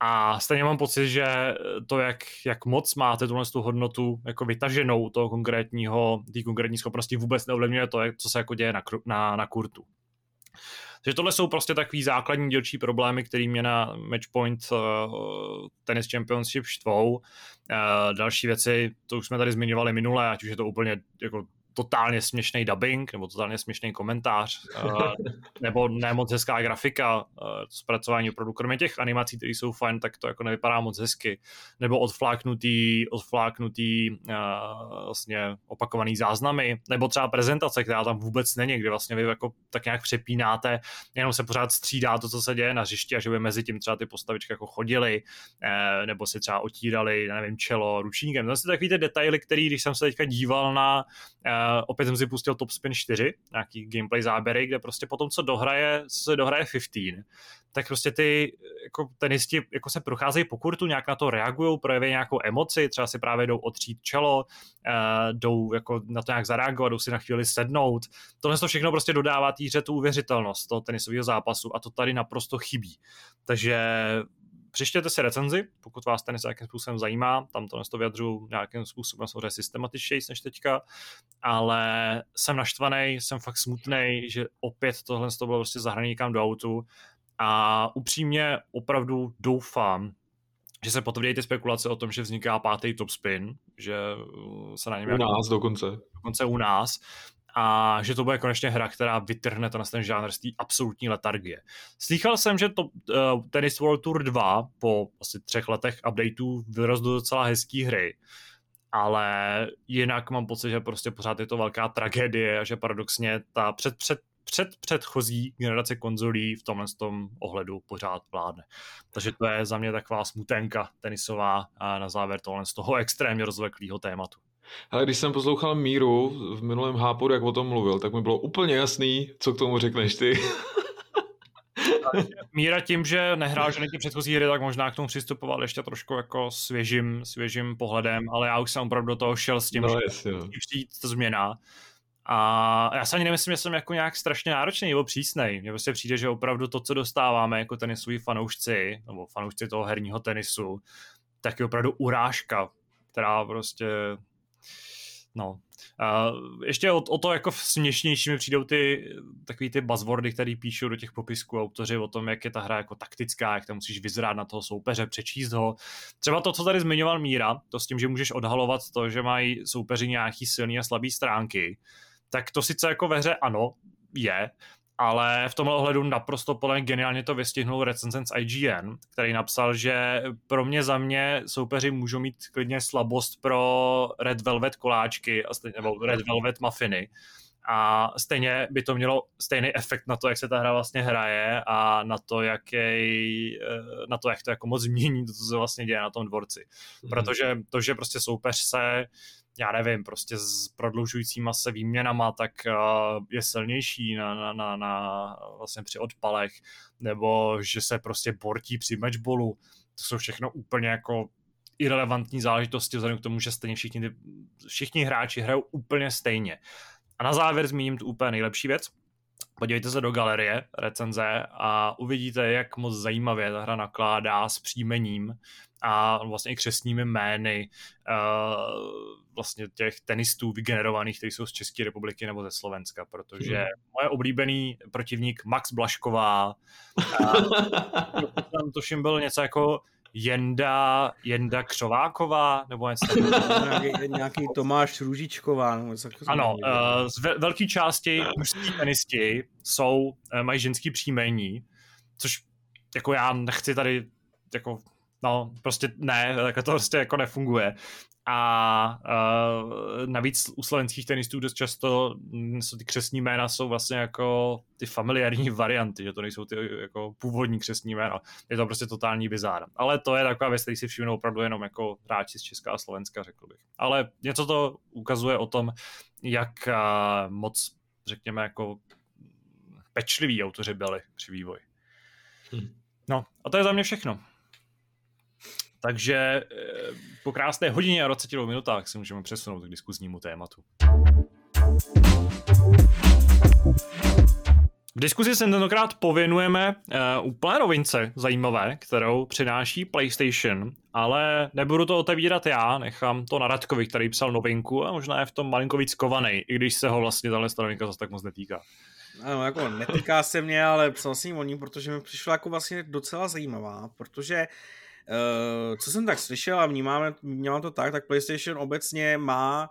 A stejně mám pocit, že to, jak, jak moc máte tuhle tu hodnotu jako vytaženou toho konkrétního, té konkrétní schopnosti, vůbec neovlivňuje to, co se jako děje na, na, na kurtu. Takže tohle jsou prostě takový základní dělčí problémy, které mě na Matchpoint uh, Tennis Championship štvou. Uh, další věci, to už jsme tady zmiňovali minule, ať už je to úplně jako totálně směšný dubbing nebo totálně směšný komentář uh, (laughs) nebo ne moc hezká grafika, uh, zpracování opravdu, kromě těch animací, které jsou fajn, tak to jako nevypadá moc hezky, nebo odfláknutý, odfláknutý uh, vlastně opakovaný záznamy, nebo třeba prezentace, která tam vůbec není, kde vlastně vy jako tak nějak přepínáte, jenom se pořád střídá to, co se děje na hřišti a že by mezi tím třeba ty postavičky jako chodily, uh, nebo si třeba otírali, nevím, čelo ručníkem. To jsou takový ty detaily, který, když jsem se teďka díval na opět jsem si pustil Top Spin 4, nějaký gameplay záběry, kde prostě potom, co dohraje, se dohraje 15, tak prostě ty jako tenisti jako se procházejí po kurtu, nějak na to reagují, projeví nějakou emoci, třeba si právě jdou otřít čelo, uh, jdou jako na to nějak zareagovat, jdou si na chvíli sednout. Tohle to všechno prostě dodává týře tu uvěřitelnost toho tenisového zápasu a to tady naprosto chybí. Takže Přištěte si recenzi, pokud vás tenis nějakým způsobem zajímá, tam to to vyjadřu nějakým způsobem samozřejmě systematičtěji než teďka, ale jsem naštvaný, jsem fakt smutný, že opět tohle to bylo prostě zahraný někam do autu. A upřímně opravdu doufám, že se potvrdí ty spekulace o tom, že vzniká pátý top spin, že se na něm... U nás dokonce. Dokonce u nás a že to bude konečně hra, která vytrhne to na ten žánr z té absolutní letargie. Slychal jsem, že to uh, Tennis World Tour 2 po asi třech letech updateů vyrostl do docela hezký hry, ale jinak mám pocit, že prostě pořád je to velká tragédie a že paradoxně ta před, před před předchozí generace konzolí v tomhle tom ohledu pořád vládne. Takže to je za mě taková smutenka tenisová a na závěr tohle z toho extrémně rozvleklého tématu. Ale když jsem poslouchal Míru v minulém hápodu, jak o tom mluvil, tak mi bylo úplně jasný, co k tomu řekneš ty. (laughs) Míra tím, že nehrál žádný předchozí hry, tak možná k tomu přistupoval ještě trošku jako svěžím, svěžím pohledem, ale já už jsem opravdu do toho šel s tím, no, že jasně, no. to změna. A já se ani nemyslím, že jsem jako nějak strašně náročný nebo přísnej. Mně prostě přijde, že opravdu to, co dostáváme jako tenisoví fanoušci, nebo fanoušci toho herního tenisu, tak je opravdu urážka, která prostě No. Uh, ještě o, o to jako směšnější mi přijdou ty takový ty buzzwordy, které píšou do těch popisků autoři o tom, jak je ta hra jako taktická, jak tam musíš vyzrát na toho soupeře, přečíst ho. Třeba to, co tady zmiňoval Míra, to s tím, že můžeš odhalovat to, že mají soupeři nějaký silný a slabý stránky, tak to sice jako ve hře ano, je, ale v tomhle ohledu naprosto podle geniálně to vystihnul recenzent z IGN, který napsal, že pro mě za mě soupeři můžou mít klidně slabost pro Red Velvet koláčky nebo Red Velvet muffiny, a stejně by to mělo stejný efekt na to, jak se ta hra vlastně hraje a na to, jak, jej, eh, na to, jak to jako moc změní to, co se vlastně děje na tom dvorci. Mhm. Protože to, že prostě soupeř se já nevím, prostě s prodlužujícíma se výměnama, tak uh, je silnější na, na, na, na, vlastně při odpalech, nebo že se prostě bortí při matchballu. To jsou všechno úplně jako irrelevantní záležitosti vzhledem k tomu, že stejně všichni, všichni hráči hrajou úplně stejně. A na závěr zmíním tu úplně nejlepší věc. Podívejte se do galerie recenze a uvidíte, jak moc zajímavě ta hra nakládá s příjmením a vlastně i křesními jmény uh, vlastně těch tenistů vygenerovaných, kteří jsou z České republiky nebo ze Slovenska, protože hmm. moje oblíbený protivník Max Blašková, (laughs) tam tuším byl něco jako Jenda, Jenda Křováková, nebo něco nějaký, nějaký Tomáš Růžičková. Nebo něco ano, uh, z ve, velké části mužský tenisti jsou, uh, mají ženský příjmení, což jako já nechci tady jako No, prostě ne, (laughs) tak to prostě jako nefunguje. A uh, navíc u slovenských tenistů dost často jsou ty křesní jména jsou vlastně jako ty familiární (laughs) varianty, že to nejsou ty jako původní křesní jména. Je to prostě totální bizár. Ale to je taková věc, který si všimnou opravdu jenom jako hráči z Česka a Slovenska, řekl bych. Ale něco to ukazuje o tom, jak uh, moc, řekněme, jako pečliví autoři byli při vývoji. Hmm. No, a to je za mě všechno. Takže eh, po krásné hodině a 22 minutách se můžeme přesunout k diskuznímu tématu. V diskuzi se tentokrát pověnujeme uh, úplné novince zajímavé, kterou přináší PlayStation, ale nebudu to otevírat já, nechám to na Radkovi, který psal novinku a možná je v tom malinko víc kovanej, i když se ho vlastně tahle novinka zase tak moc netýká. Ano, jako netýká se mě, ale psal jsem o ní, protože mi přišla jako vlastně docela zajímavá, protože Uh, co jsem tak slyšel a vnímáme, vnímám to tak, tak PlayStation obecně má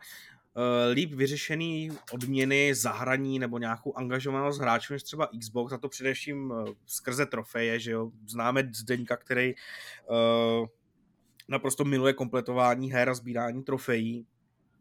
uh, líp vyřešený odměny zahraní nebo nějakou angažovanost hráčů než třeba Xbox, a to především uh, skrze trofeje, že jo, známe Zdeňka, který uh, naprosto miluje kompletování her a sbírání trofejí,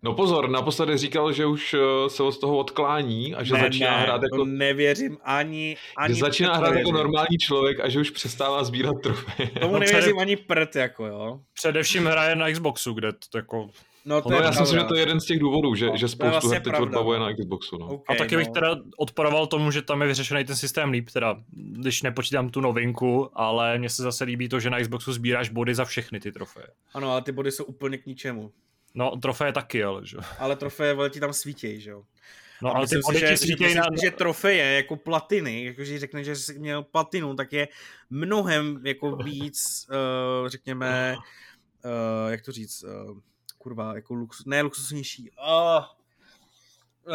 No pozor, naposledy říkal, že už eh, se od toho odklání a že ne, začíná ne, hrát jako... nevěřím ani... ani že začíná hrát jako normální člověk a že už přestává sbírat trofeje. Tomu no, nevěřím ani prd, jako jo. Především hraje na Xboxu, kde to jako... No, to no, já si myslím, že to je jeden z těch důvodů, že, no, že spoustu vlastně her teď odbavuje na Xboxu. No. Okay, a taky no. bych teda odporoval tomu, že tam je vyřešený ten systém líp, teda když nepočítám tu novinku, ale mně se zase líbí to, že na Xboxu sbíráš body za všechny ty trofeje. Ano, ale ty body jsou úplně k ničemu. No, trofeje taky, ale že Ale trofeje, vole, ti tam svítějí, že jo. No, ale ty si, že, že, na... že trofeje jako platiny, jakože řekne, že jsi měl platinu, tak je mnohem jako víc, uh, řekněme, uh, jak to říct, uh, kurva, jako luxus, ne luxusnější, uh,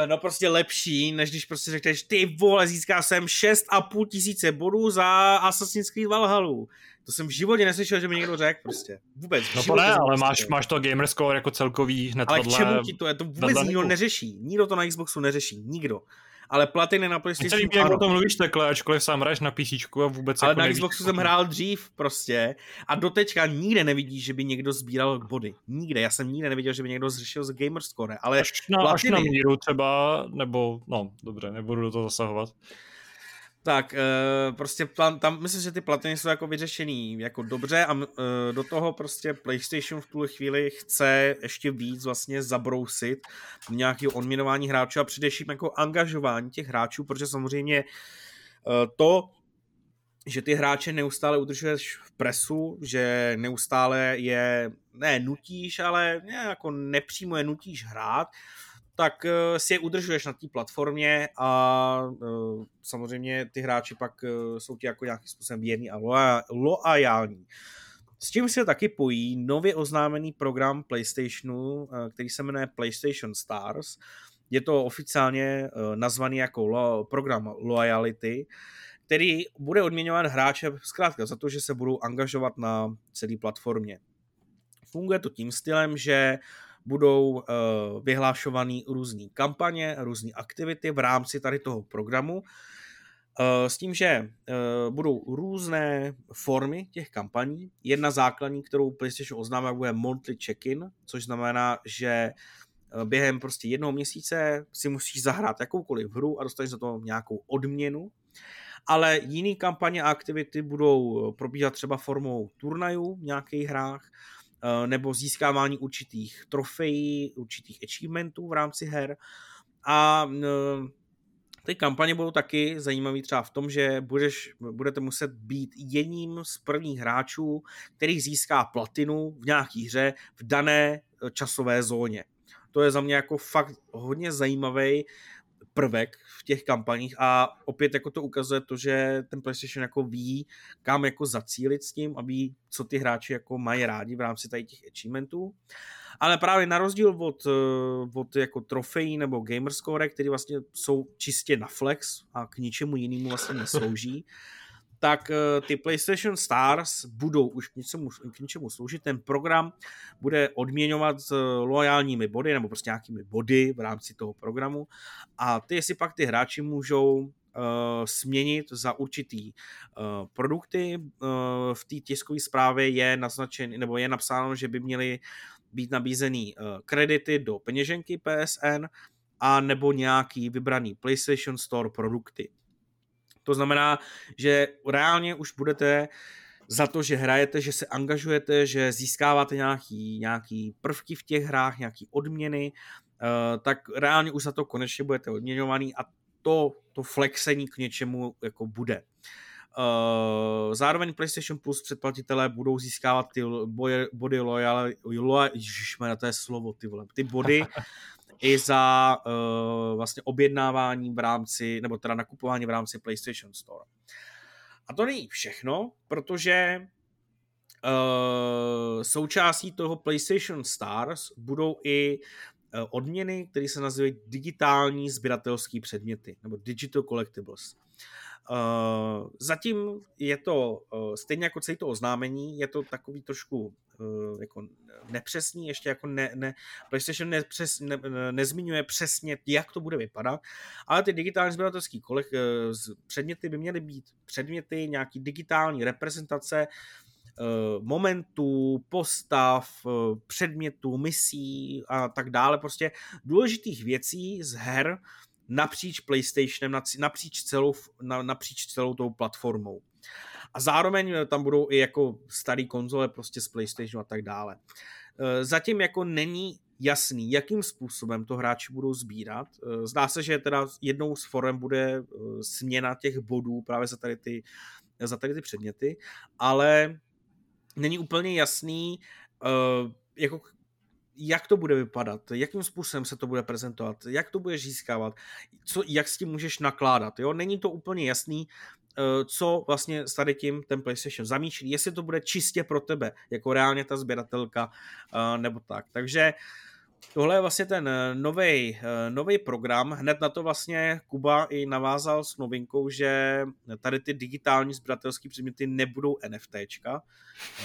no prostě lepší, než když prostě řekneš, ty vole, získá jsem 6,5 tisíce bodů za Assassin's Creed Valhalla. To jsem v životě neslyšel, že mi někdo řekl prostě. Vůbec. No to ne, ale máš, máš to gamerscore jako celkový hned Ale k čemu ti to je? To vůbec nikdo neřeší. Nikdo to na Xboxu neřeší. Nikdo. Ale platiny na PlayStation líbí, jak o tom mluvíš takhle, ačkoliv sám hraješ na PC a vůbec Ale jako na nevíš, Xboxu jsem hrál dřív prostě a doteďka nikde nevidíš, že by někdo sbíral body. Nikde. Já jsem nikde neviděl, že by někdo zřešil z Gamerscore. Ale až na, platiny... až na míru třeba, nebo no, dobře, nebudu do toho zasahovat. Tak, e, prostě plan, tam myslím, že ty platiny jsou jako vyřešený jako dobře a e, do toho prostě PlayStation v tuhle chvíli chce ještě víc vlastně zabrousit nějakého odměnování hráčů a především jako angažování těch hráčů, protože samozřejmě e, to, že ty hráče neustále udržuješ v presu, že neustále je, ne nutíš, ale ne, jako nepřímo je nutíš hrát, tak eh, si je udržuješ na té platformě a eh, samozřejmě ty hráči pak eh, jsou ti jako nějakým způsobem věrní a loajální. S tím se taky pojí nově oznámený program PlayStationu, který se jmenuje PlayStation Stars. Je to oficiálně nazvaný jako lo, program Loyalty, který bude odměňovat hráče zkrátka za to, že se budou angažovat na celé platformě. Funguje to tím stylem, že budou uh, vyhlášovaný různé kampaně, různé aktivity v rámci tady toho programu, uh, s tím, že uh, budou různé formy těch kampaní. Jedna základní, kterou PlayStation oznámil, bude monthly check-in, což znamená, že během prostě jednoho měsíce si musíš zahrát jakoukoliv hru a dostaneš za to nějakou odměnu. Ale jiný kampaně a aktivity budou probíhat třeba formou turnajů v nějakých hrách, Eh, nebo získávání určitých trofejí, určitých achievementů v rámci her. A eh, ty kampaně budou taky zajímavý třeba v tom, že budeš, budete muset být jedním z prvních hráčů, který získá platinu v nějaký hře v dané eh, časové zóně. To je za mě jako fakt hodně zajímavý prvek v těch kampaních a opět jako to ukazuje to, že ten PlayStation jako ví, kam jako zacílit s tím a ví, co ty hráči jako mají rádi v rámci tady těch achievementů. Ale právě na rozdíl od, eh, od jako trofejí nebo gamerscore, které vlastně jsou čistě na flex a k ničemu jinému vlastně neslouží, (laughs) tak eh, ty PlayStation Stars budou už k něčemu, k něčemu sloužit. Ten program bude odměňovat s loajálními body nebo prostě nějakými body v rámci toho programu a ty, jestli pak ty hráči můžou uh, směnit za určitý uh, produkty. Uh, v té tiskové zprávě je naznačen, nebo je napsáno, že by měly být nabízený uh, kredity do peněženky PSN a nebo nějaký vybraný PlayStation Store produkty. To znamená, že reálně už budete za to, že hrajete, že se angažujete, že získáváte nějaký, nějaký prvky v těch hrách, nějaký odměny, uh, tak reálně už za to konečně budete odměňovaný a to, to flexení k něčemu jako bude. Uh, zároveň PlayStation Plus předplatitelé budou získávat ty boje, body loyal, loyal ježišme, to je slovo, ty vole, ty body (laughs) i za uh, vlastně objednávání v rámci, nebo teda nakupování v rámci PlayStation Store. A to není všechno, protože uh, součástí toho PlayStation Stars budou i uh, odměny, které se nazývají digitální sběratelské předměty, nebo Digital Collectibles. Uh, zatím je to, uh, stejně jako celé to oznámení, je to takový trošku uh, jako nepřesný, ještě jako ne, ne, PlayStation nepřes, ne, nezmiňuje přesně, jak to bude vypadat, ale ty digitální sběratelské předměty by měly být předměty, nějaký digitální reprezentace momentů, postav, předmětů, misí a tak dále, prostě důležitých věcí z her, napříč PlayStationem, napříč celou, napříč celou tou platformou. A zároveň eh, tam budou i jako starý konzole prostě z PlayStationu a tak dále. Eh, zatím jako není jasný, jakým způsobem to hráči budou sbírat. Eh, zdá se, že teda jednou z forem bude směna těch bodů právě za tady ty, za tady ty předměty, ale není úplně jasný, jako jak to bude vypadat, jakým způsobem se to bude prezentovat, jak to budeš získávat, co, jak s tím můžeš nakládat. Jo? Není to úplně jasný, eh, co vlastně s tady tím ten PlayStation zamýšlí, jestli to bude čistě pro tebe, jako reálně ta sběratelka, eh, nebo tak. Takže Tohle je vlastně ten nový eh, program. Hned na to vlastně Kuba i navázal s novinkou, že tady ty digitální sběratelské předměty nebudou NFTčka.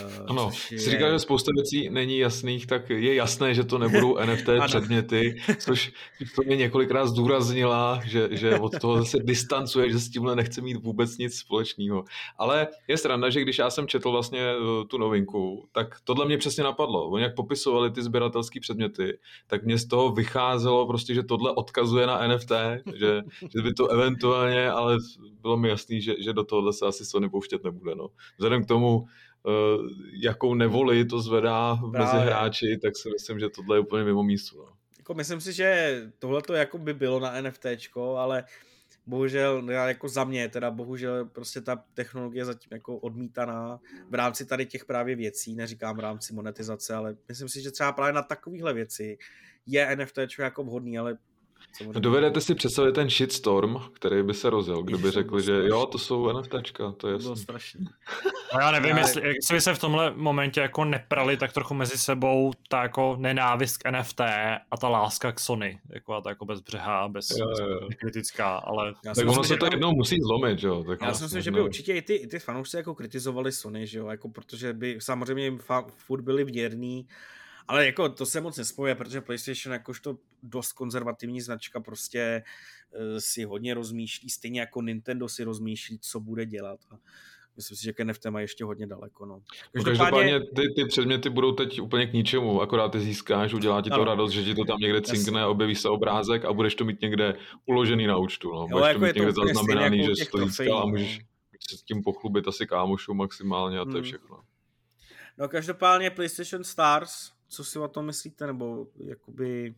Eh, ano, je... jsi říkal, že spousta věcí není jasných, tak je jasné, že to nebudou (laughs) NFT předměty, což to mě několikrát zdůraznila, že, že od toho se distancuje, že s tímhle nechce mít vůbec nic společného. Ale je strana, že když já jsem četl vlastně eh, tu novinku, tak tohle mě přesně napadlo. Oni jak popisovali ty sběratelské předměty, tak mě z toho vycházelo prostě, že tohle odkazuje na NFT, že, že by to eventuálně, ale bylo mi jasný, že, že do tohohle se asi Sony pouštět nebude. No. Vzhledem k tomu, uh, jakou nevoli to zvedá Právě. mezi hráči, tak si myslím, že tohle je úplně mimo místu. No. Jako myslím si, že tohle to jako by bylo na NFT, ale bohužel, já jako za mě teda, bohužel prostě ta technologie zatím jako odmítaná v rámci tady těch právě věcí, neříkám v rámci monetizace, ale myslím si, že třeba právě na takovéhle věci je NFT jako vhodný, ale Samozřejmě. Dovedete si představit ten shitstorm, který by se rozjel, kdo by řekl, že jo, to jsou NFTčka, to je jasný. To bylo strašný. No já nevím, jestli, jestli by se v tomhle momentě jako neprali tak trochu mezi sebou ta jako nenávist k NFT a ta láska k Sony, jako ta jako bezbřehá, bez, jo, jo. kritická, ale... Já tak ono se to jednou musí zlomit, jo. Tak já si vlastně myslím, že by určitě i ty, i ty fanoušci jako kritizovali Sony, že jo, jako protože by samozřejmě jim furt byli věrní, ale jako to se moc nespojuje, protože PlayStation jakožto dost konzervativní značka prostě uh, si hodně rozmýšlí, stejně jako Nintendo si rozmýšlí, co bude dělat. A myslím si, že k NFT má ještě hodně daleko. No. Každopádně ty, ty předměty budou teď úplně k ničemu, akorát ty získáš, udělá ti to ano. radost, že ti to tam někde cinkne, objeví se obrázek a budeš to mít někde uložený na účtu. No. Budeš jo, jako to mít někde to zaznamenaný, jako že jsi to získal a můžeš se s tím pochlubit asi kámošu maximálně a to hmm. je všechno. No každopádně PlayStation Stars co si o tom myslíte, nebo jakoby...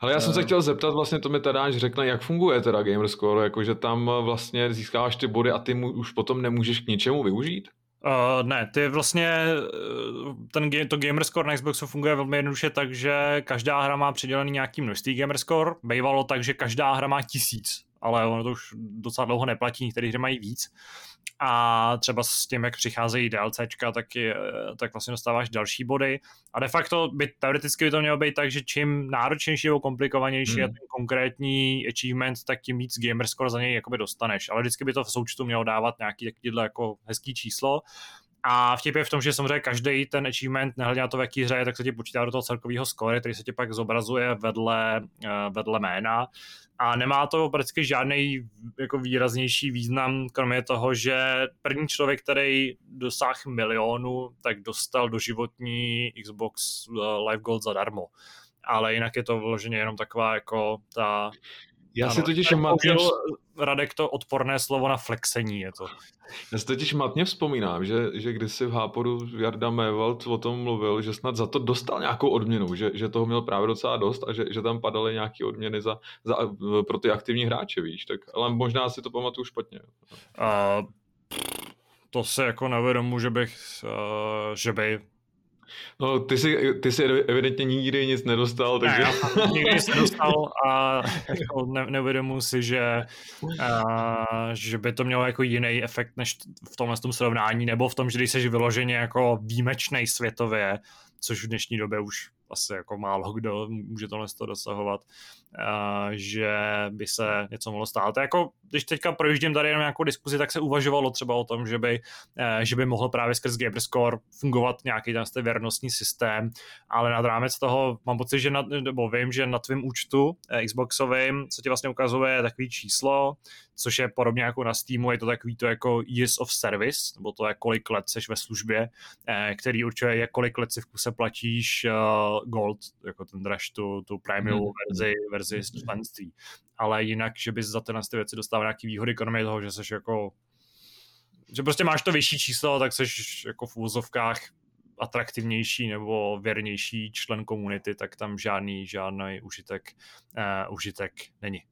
Ale já jsem se eh, chtěl zeptat, vlastně to mi teda až řekne, jak funguje teda Gamerscore, jakože tam vlastně získáváš ty body a ty mu, už potom nemůžeš k ničemu využít? Uh, ne, ty vlastně, eh, ten, to Gamerscore na Xboxu funguje velmi jednoduše tak, že každá hra má přidělený nějaký množství Gamerscore, bývalo tak, že každá hra má tisíc, ale ono to už docela dlouho neplatí, některé hry mají víc a třeba s tím, jak přicházejí DLCčka, tak, je, tak vlastně dostáváš další body. A de facto by teoreticky by to mělo být tak, že čím náročnější nebo komplikovanější hmm. je ten konkrétní achievement, tak tím víc gamerscore za něj jakoby dostaneš, ale vždycky by to v součtu mělo dávat nějaký takovýhle jako hezký číslo a vtip je v tom, že samozřejmě každý ten achievement, nehledě na to, v jaký hře tak se ti počítá do toho celkového score, který se ti pak zobrazuje vedle, eh, vedle jména. A nemá to prakticky žádný jako výraznější význam, kromě toho, že první člověk, který dosáhl milionu, tak dostal doživotní Xbox eh, Live Gold zadarmo. Ale jinak je to vloženě jenom taková jako ta já ano, si totiž matně... Radek to odporné slovo na flexení je to. Já si totiž matně vzpomínám, že, že když si v Háporu Jarda Mewald o tom mluvil, že snad za to dostal nějakou odměnu, že, že toho měl právě docela dost a že, že tam padaly nějaké odměny za, za, pro ty aktivní hráče, víš, tak, ale možná si to pamatuju špatně. Uh, to se jako nevědomu, že bych, uh, že by No, ty jsi, ty jsi evidentně nikdy nic nedostal, takže... Ne, já nikdy nic nedostal a (laughs) jako ne, neuvědomuji si, že, a, že by to mělo jako jiný efekt než v tomhle tom srovnání, nebo v tom, že když jsi vyloženě jako výjimečný světově, což v dnešní době už asi jako málo kdo může tohle to dosahovat, že by se něco mohlo stát. Jako, když teďka projíždím tady jenom nějakou diskuzi, tak se uvažovalo třeba o tom, že by, e, že by mohl právě skrz Gamerscore fungovat nějaký ten věrnostní systém, ale nad rámec toho mám pocit, že na, nebo vím, že na tvém účtu e, Xboxovým, co ti vlastně ukazuje takový číslo, což je podobně jako na Steamu, je to takový to jako years of service, nebo to je kolik let seš ve službě, e, který určuje, jak kolik let si v kuse platíš Gold, jako ten draž, tu, tu premium hmm. verzi, verzi členství. Ale jinak, že bys za tyhle věci dostal nějaký výhody, kromě toho, že seš jako že prostě máš to vyšší číslo, tak seš jako v úvozovkách atraktivnější nebo věrnější člen komunity, tak tam žádný, žádný užitek, uh, užitek není.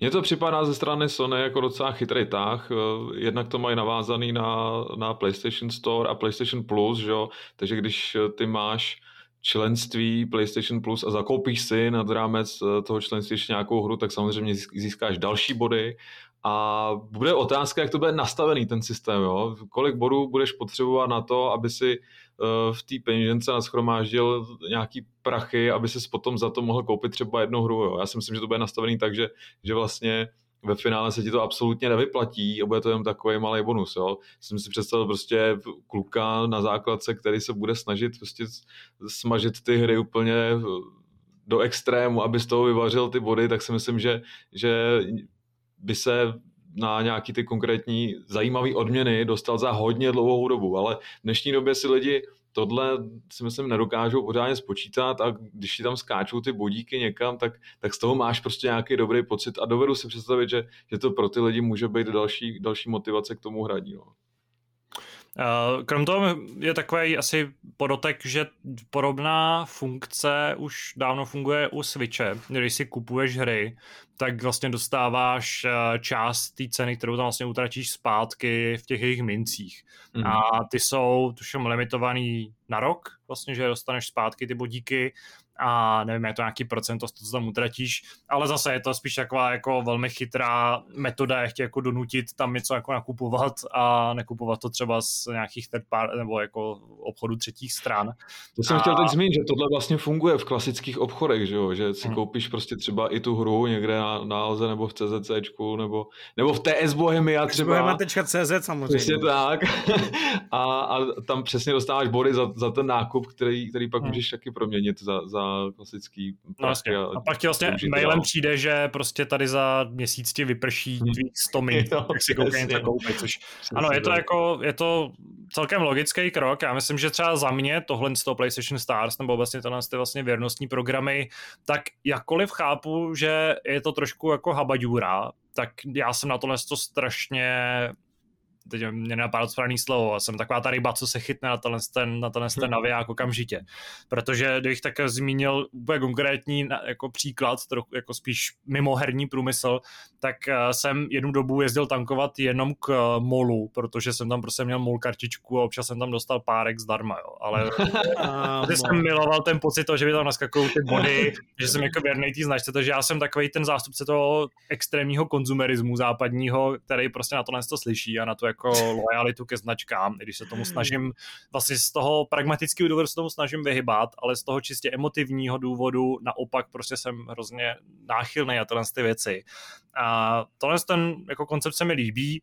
Mně to připadá ze strany Sony jako docela chytrý tah. Eh, jednak to mají navázaný na, na PlayStation Store a PlayStation Plus, že takže když ty máš členství PlayStation Plus a zakoupíš si nad rámec eh, toho členství ještě nějakou hru, tak samozřejmě získáš další body a bude otázka, jak to bude nastavený ten systém, jo? kolik bodů budeš potřebovat na to, aby si eh, v té peněžence naschromáždil nějaký prachy, aby si potom za to mohl koupit třeba jednu hru. Jo? Já si myslím, že to bude nastavený tak, že, že vlastně ve finále se ti to absolutně nevyplatí a bude to jenom takový malý bonus. Jo. Jsem si představil prostě kluka na základce, který se bude snažit prostě smažit ty hry úplně do extrému, aby z toho vyvařil ty body, tak si myslím, že, že by se na nějaký ty konkrétní zajímavé odměny dostal za hodně dlouhou dobu, ale v dnešní době si lidi tohle si myslím nedokážou pořádně spočítat a když ti tam skáčou ty bodíky někam, tak, tak z toho máš prostě nějaký dobrý pocit a dovedu si představit, že, že to pro ty lidi může být další, další motivace k tomu hraní. No. Eh, krom toho je takový asi podotek, že podobná funkce už dávno funguje u Switche. Když si kupuješ hry, tak vlastně dostáváš eh, část té ceny, kterou tam vlastně utratíš zpátky v těch jejich mincích. Mm. A ty jsou tuším limitovaný na rok, vlastně, že dostaneš zpátky ty bodíky a nevím, je to nějaký procent, to, co tam utratíš, ale zase je to spíš taková jako velmi chytrá metoda, jak tě jako donutit tam něco jako nakupovat a nekupovat to třeba z nějakých third part, nebo jako obchodu třetích stran. To jsem a... chtěl teď zmínit, že tohle vlastně funguje v klasických obchodech, že, jo? že si hmm. koupíš prostě třeba i tu hru někde na, na Alze nebo v CZCčku nebo, nebo v TS Bohemia třeba. Bohemia.cz samozřejmě. Přesně tak. (laughs) a, a tam přesně dostáváš body za, za ten nákup, který, který pak hmm. můžeš taky proměnit za, za klasický no, a, a pak ti vlastně mailem přijde, že prostě tady za měsíc ti vyprší hmm. 100 min, tak si koukej něco koupit, což přesně ano, je to jako, je to celkem logický krok, já myslím, že třeba za mě tohle z toho PlayStation Stars, nebo vlastně tohle ty vlastně věrnostní programy, tak jakkoliv chápu, že je to trošku jako habadura, tak já jsem na tohle to strašně teď mě napadlo správný slovo, jsem taková ta ryba, co se chytne na tenhle ten, na tenhle ten hmm. naviják okamžitě. Protože kdybych tak zmínil úplně konkrétní jako příklad, trochu jako spíš mimoherní průmysl, tak eh, jsem jednu dobu jezdil tankovat jenom k eh, molu, protože jsem tam prostě měl mol kartičku a občas jsem tam dostal párek zdarma, jo. Ale (laughs) že jsem miloval ten pocit toho, že by tam naskakují ty body, (laughs) že jsem jako věrný té značce, takže já jsem takový ten zástupce toho extrémního konzumerismu západního, který prostě na tohle to slyší a na to jako lojalitu ke značkám, i když se tomu snažím, vlastně z toho pragmatického důvodu se tomu snažím vyhybat, ale z toho čistě emotivního důvodu naopak prostě jsem hrozně náchylný na tyhle ty věci. A tohle ten jako koncept se mi líbí,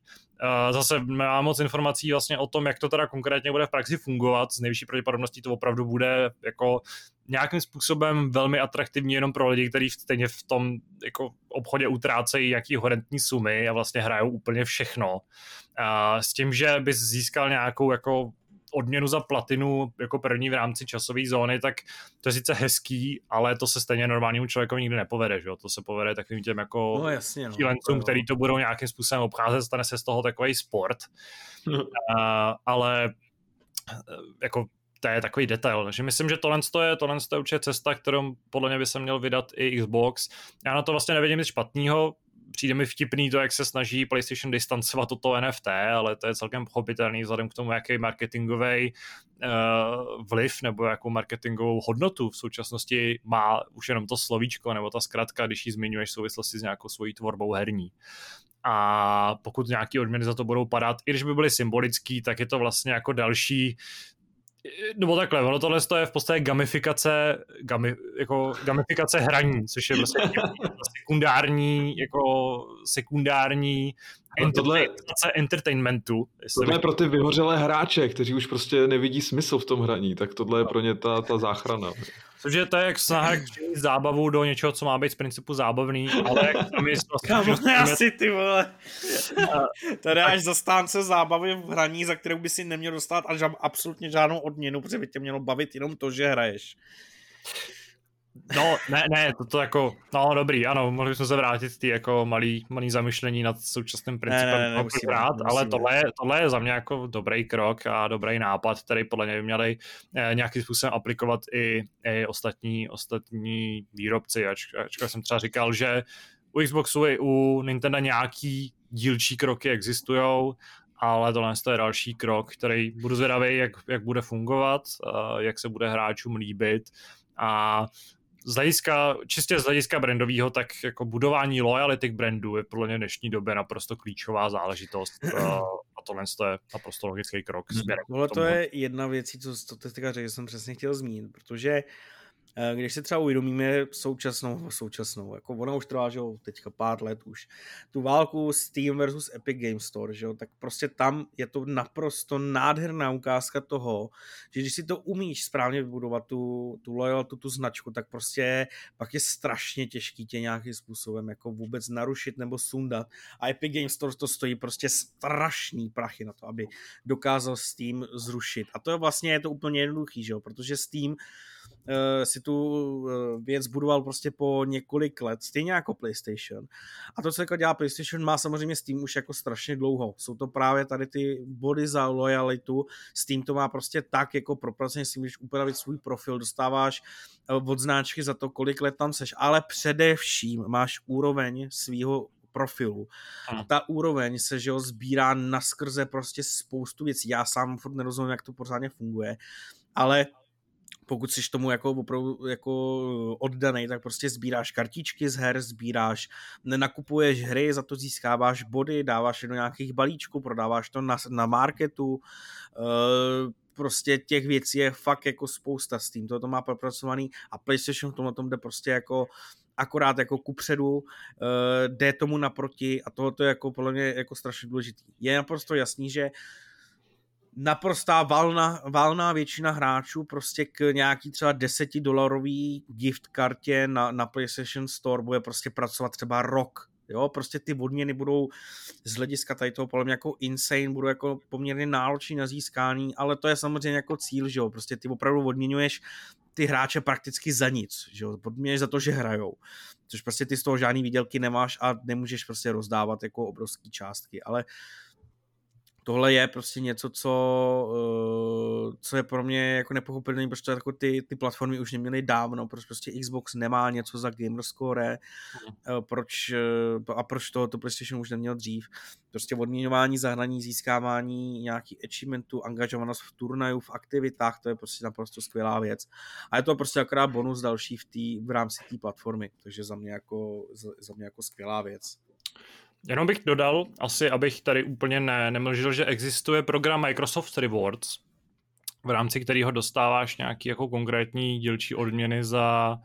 Zase mám moc informací vlastně o tom, jak to teda konkrétně bude v praxi fungovat. S nejvyšší pravděpodobností to opravdu bude jako nějakým způsobem velmi atraktivní jenom pro lidi, kteří stejně v tom jako obchodě utrácejí jaký horentní sumy a vlastně hrajou úplně všechno. A s tím, že bys získal nějakou jako odměnu za platinu jako první v rámci časové zóny, tak to je sice hezký, ale to se stejně normálnímu člověku nikdy nepovede, že jo? To se povede takovým těm jako no, jasně, no, šílencům, který to budou nějakým způsobem obcházet, stane se z toho takový sport. Uh, ale jako to je takový detail. Takže myslím, že tohle je, tohle je určitě cesta, kterou podle mě by se měl vydat i Xbox. Já na to vlastně nevidím nic špatného, přijde mi vtipný to, jak se snaží PlayStation distancovat od toho NFT, ale to je celkem pochopitelný vzhledem k tomu, jaký marketingový uh, vliv nebo jakou marketingovou hodnotu v současnosti má už jenom to slovíčko nebo ta zkratka, když ji zmiňuješ v souvislosti s nějakou svojí tvorbou herní. A pokud nějaký odměny za to budou padat, i když by byly symbolický, tak je to vlastně jako další nebo takhle, ono tohle je v podstatě gamifikace, gami, jako gamifikace hraní, což je vlastně (laughs) sekundární, jako sekundární tohle, entertainmentu. Tohle je pro ty vyhořelé hráče, kteří už prostě nevidí smysl v tom hraní, tak tohle je pro ně ta, ta záchrana. Což je to jak snaha zábavu do něčeho, co má být z principu zábavný, ale jak tam je vlastně... (laughs) asi ty vole. Tady až zastánce zábavy v hraní, za kterou by si neměl dostat až absolutně žádnou odměnu, protože by tě mělo bavit jenom to, že hraješ. No, ne, ne, to, to jako, no dobrý, ano, mohli bychom se vrátit ty jako malý, malý zamyšlení nad současným principem ne, ne, ne, musím, rád, musím, ale tohle je, tohle je za mě jako dobrý krok a dobrý nápad, který podle mě by měli eh, nějakým způsobem aplikovat i, i ostatní, ostatní výrobci, ač, ačkoliv jsem třeba říkal, že u Xboxu i u Nintendo nějaký dílčí kroky existují, ale tohle je další krok, který budu zvědavý, jak, jak bude fungovat, jak se bude hráčům líbit. A z hlediska, čistě z hlediska brandového, tak jako budování loyalty k brandu je podle mě v dnešní době naprosto klíčová záležitost (clears throat) a tohle je naprosto logický krok. Směrem Tohle to je jedna věc, co, co ty řekl, že jsem přesně chtěl zmínit, protože uh, Eh, když si třeba uvědomíme současnou, současnou, jako ona už trvá, že jo, teďka pár let už, tu válku Steam versus Epic Game Store, že jo, tak prostě tam je to naprosto nádherná ukázka toho, že když si to umíš správně vybudovat, tu, tu loyaltu, tu značku, tak prostě pak je strašně těžký tě nějakým způsobem jako vůbec narušit nebo sundat. A Epic Game Store to stojí prostě strašný prachy na to, aby dokázal Steam zrušit. A to je vlastně je to úplně jednoduchý, že jo, protože Steam si tu uh, věc budoval prostě po několik let, stejně jako PlayStation. A to, co jako dělá PlayStation, má samozřejmě Steam už jako strašně dlouho. Jsou to právě tady ty body za lojalitu. Steam to má prostě tak jako propracovaně, si můžeš upravit svůj profil, dostáváš uh, od značky za to, kolik let tam seš, ale především máš úroveň svého profilu. A ta úroveň se, že jo, sbírá naskrze prostě spoustu věcí. Já sám furt nerozumím, jak to pořádně funguje, ale pokud jsi tomu jako opravdu jako oddaný, tak prostě sbíráš kartičky z her, sbíráš, nenakupuješ hry, za to získáváš body, dáváš je do nějakých balíčků, prodáváš to na, na marketu, uh, prostě těch věcí je fakt jako spousta s tím, to má propracovaný a PlayStation v tomhle tom jde prostě jako akorát jako kupředu, uh, jde tomu naproti a tohoto je jako podle mě jako strašně důležitý. Je naprosto jasný, že naprostá valná, valná většina hráčů prostě k nějaký třeba desetidolarový gift kartě na, na PlayStation Store bude prostě pracovat třeba rok, Jo, prostě ty odměny budou z hlediska tady toho podle mě jako insane, budou jako poměrně náročný na získání, ale to je samozřejmě jako cíl, že jo, prostě ty opravdu odměňuješ ty hráče prakticky za nic, že jo, odměňuješ za to, že hrajou, což prostě ty z toho žádný výdělky nemáš a nemůžeš prostě rozdávat jako obrovské částky, ale uh, tohle je prostě něco, co, uh, co je pro mě jako nepochopitelné, protože jako ty, ty platformy už neměly dávno, proč prostě Xbox nemá něco za Gamerscore, uh, proč, uh, a proč to, to PlayStation už neměl dřív. Prostě odměňování, zahraní, získávání nějaký achievementů, angažovanost v turnaju, v aktivitách, to je prostě naprosto skvělá věc. A je to prostě akorát bonus další v, tý, v rámci té platformy, takže za mě jako, za, za mě jako skvělá věc. Jenom bych dodal, asi abych tady úplně ne, nemlžil, že existuje program Microsoft Rewards, v rámci kterého dostáváš nějaký jako konkrétní dílčí odměny za,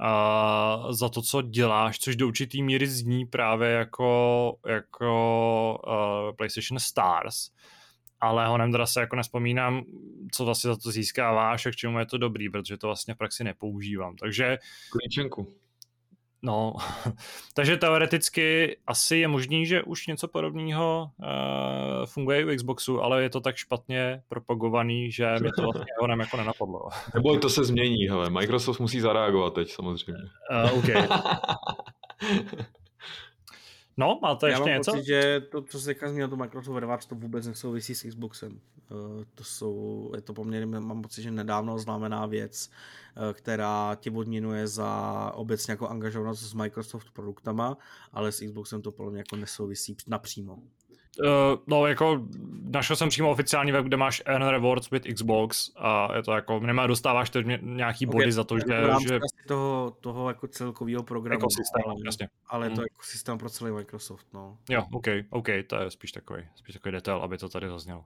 uh, za to, co děláš, což do určitý míry zní právě jako, jako uh, PlayStation Stars. Ale honem teda se jako nespomínám, co vlastně za to získáváš a k čemu je to dobrý, protože to vlastně v praxi nepoužívám. Takže... Klíčenku. No, (laughs) takže teoreticky asi je možný, že už něco podobného uh, funguje u Xboxu, ale je to tak špatně propagovaný, že mi to vlastně (laughs) honem jako nenapadlo. Nebo to se změní, hele. Microsoft musí zareagovat teď samozřejmě. Uh, OK. (laughs) No, máte ještě Já mám něco? Pocit, že to, co se teďka zmínil, to Microsoft Rewards, to vůbec nesouvisí s Xboxem. Uh, to jsou, je to poměrně, mám pocit, že nedávno oznámená věc, uh, která tě odměnuje za obecně jako angažovanost s Microsoft produktama, ale s Xboxem to podle mě jako nesouvisí napřímo. Uh, no jako našel jsem přímo oficiální web, kde máš Earn Rewards with Xbox a je to jako, minimálně dostáváš teď nějaký okay. body za to, že... že... toho, toho jako celkového programu. Ekosystém, ale, jasně. Ale mm. to jako systém pro celý Microsoft, no. Jo, OK, OK, to je spíš takový, spíš takový detail, aby to tady zaznělo.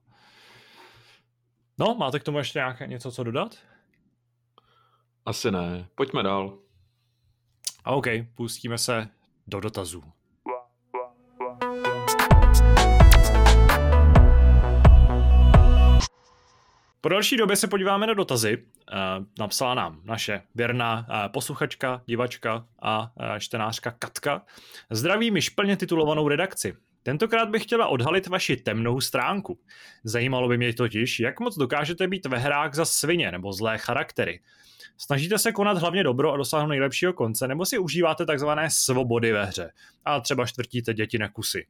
No, máte k tomu ještě nějaké něco, co dodat? Asi ne. Pojďme dál. A OK, pustíme se do dotazů. Po další době se podíváme na dotazy. Napsala nám naše věrná posluchačka, divačka a čtenářka Katka. Zdraví mi šplně titulovanou redakci. Tentokrát bych chtěla odhalit vaši temnou stránku. Zajímalo by mě totiž, jak moc dokážete být ve hrách za svině nebo zlé charaktery. Snažíte se konat hlavně dobro a dosáhnout nejlepšího konce, nebo si užíváte takzvané svobody ve hře a třeba štvrtíte děti na kusy.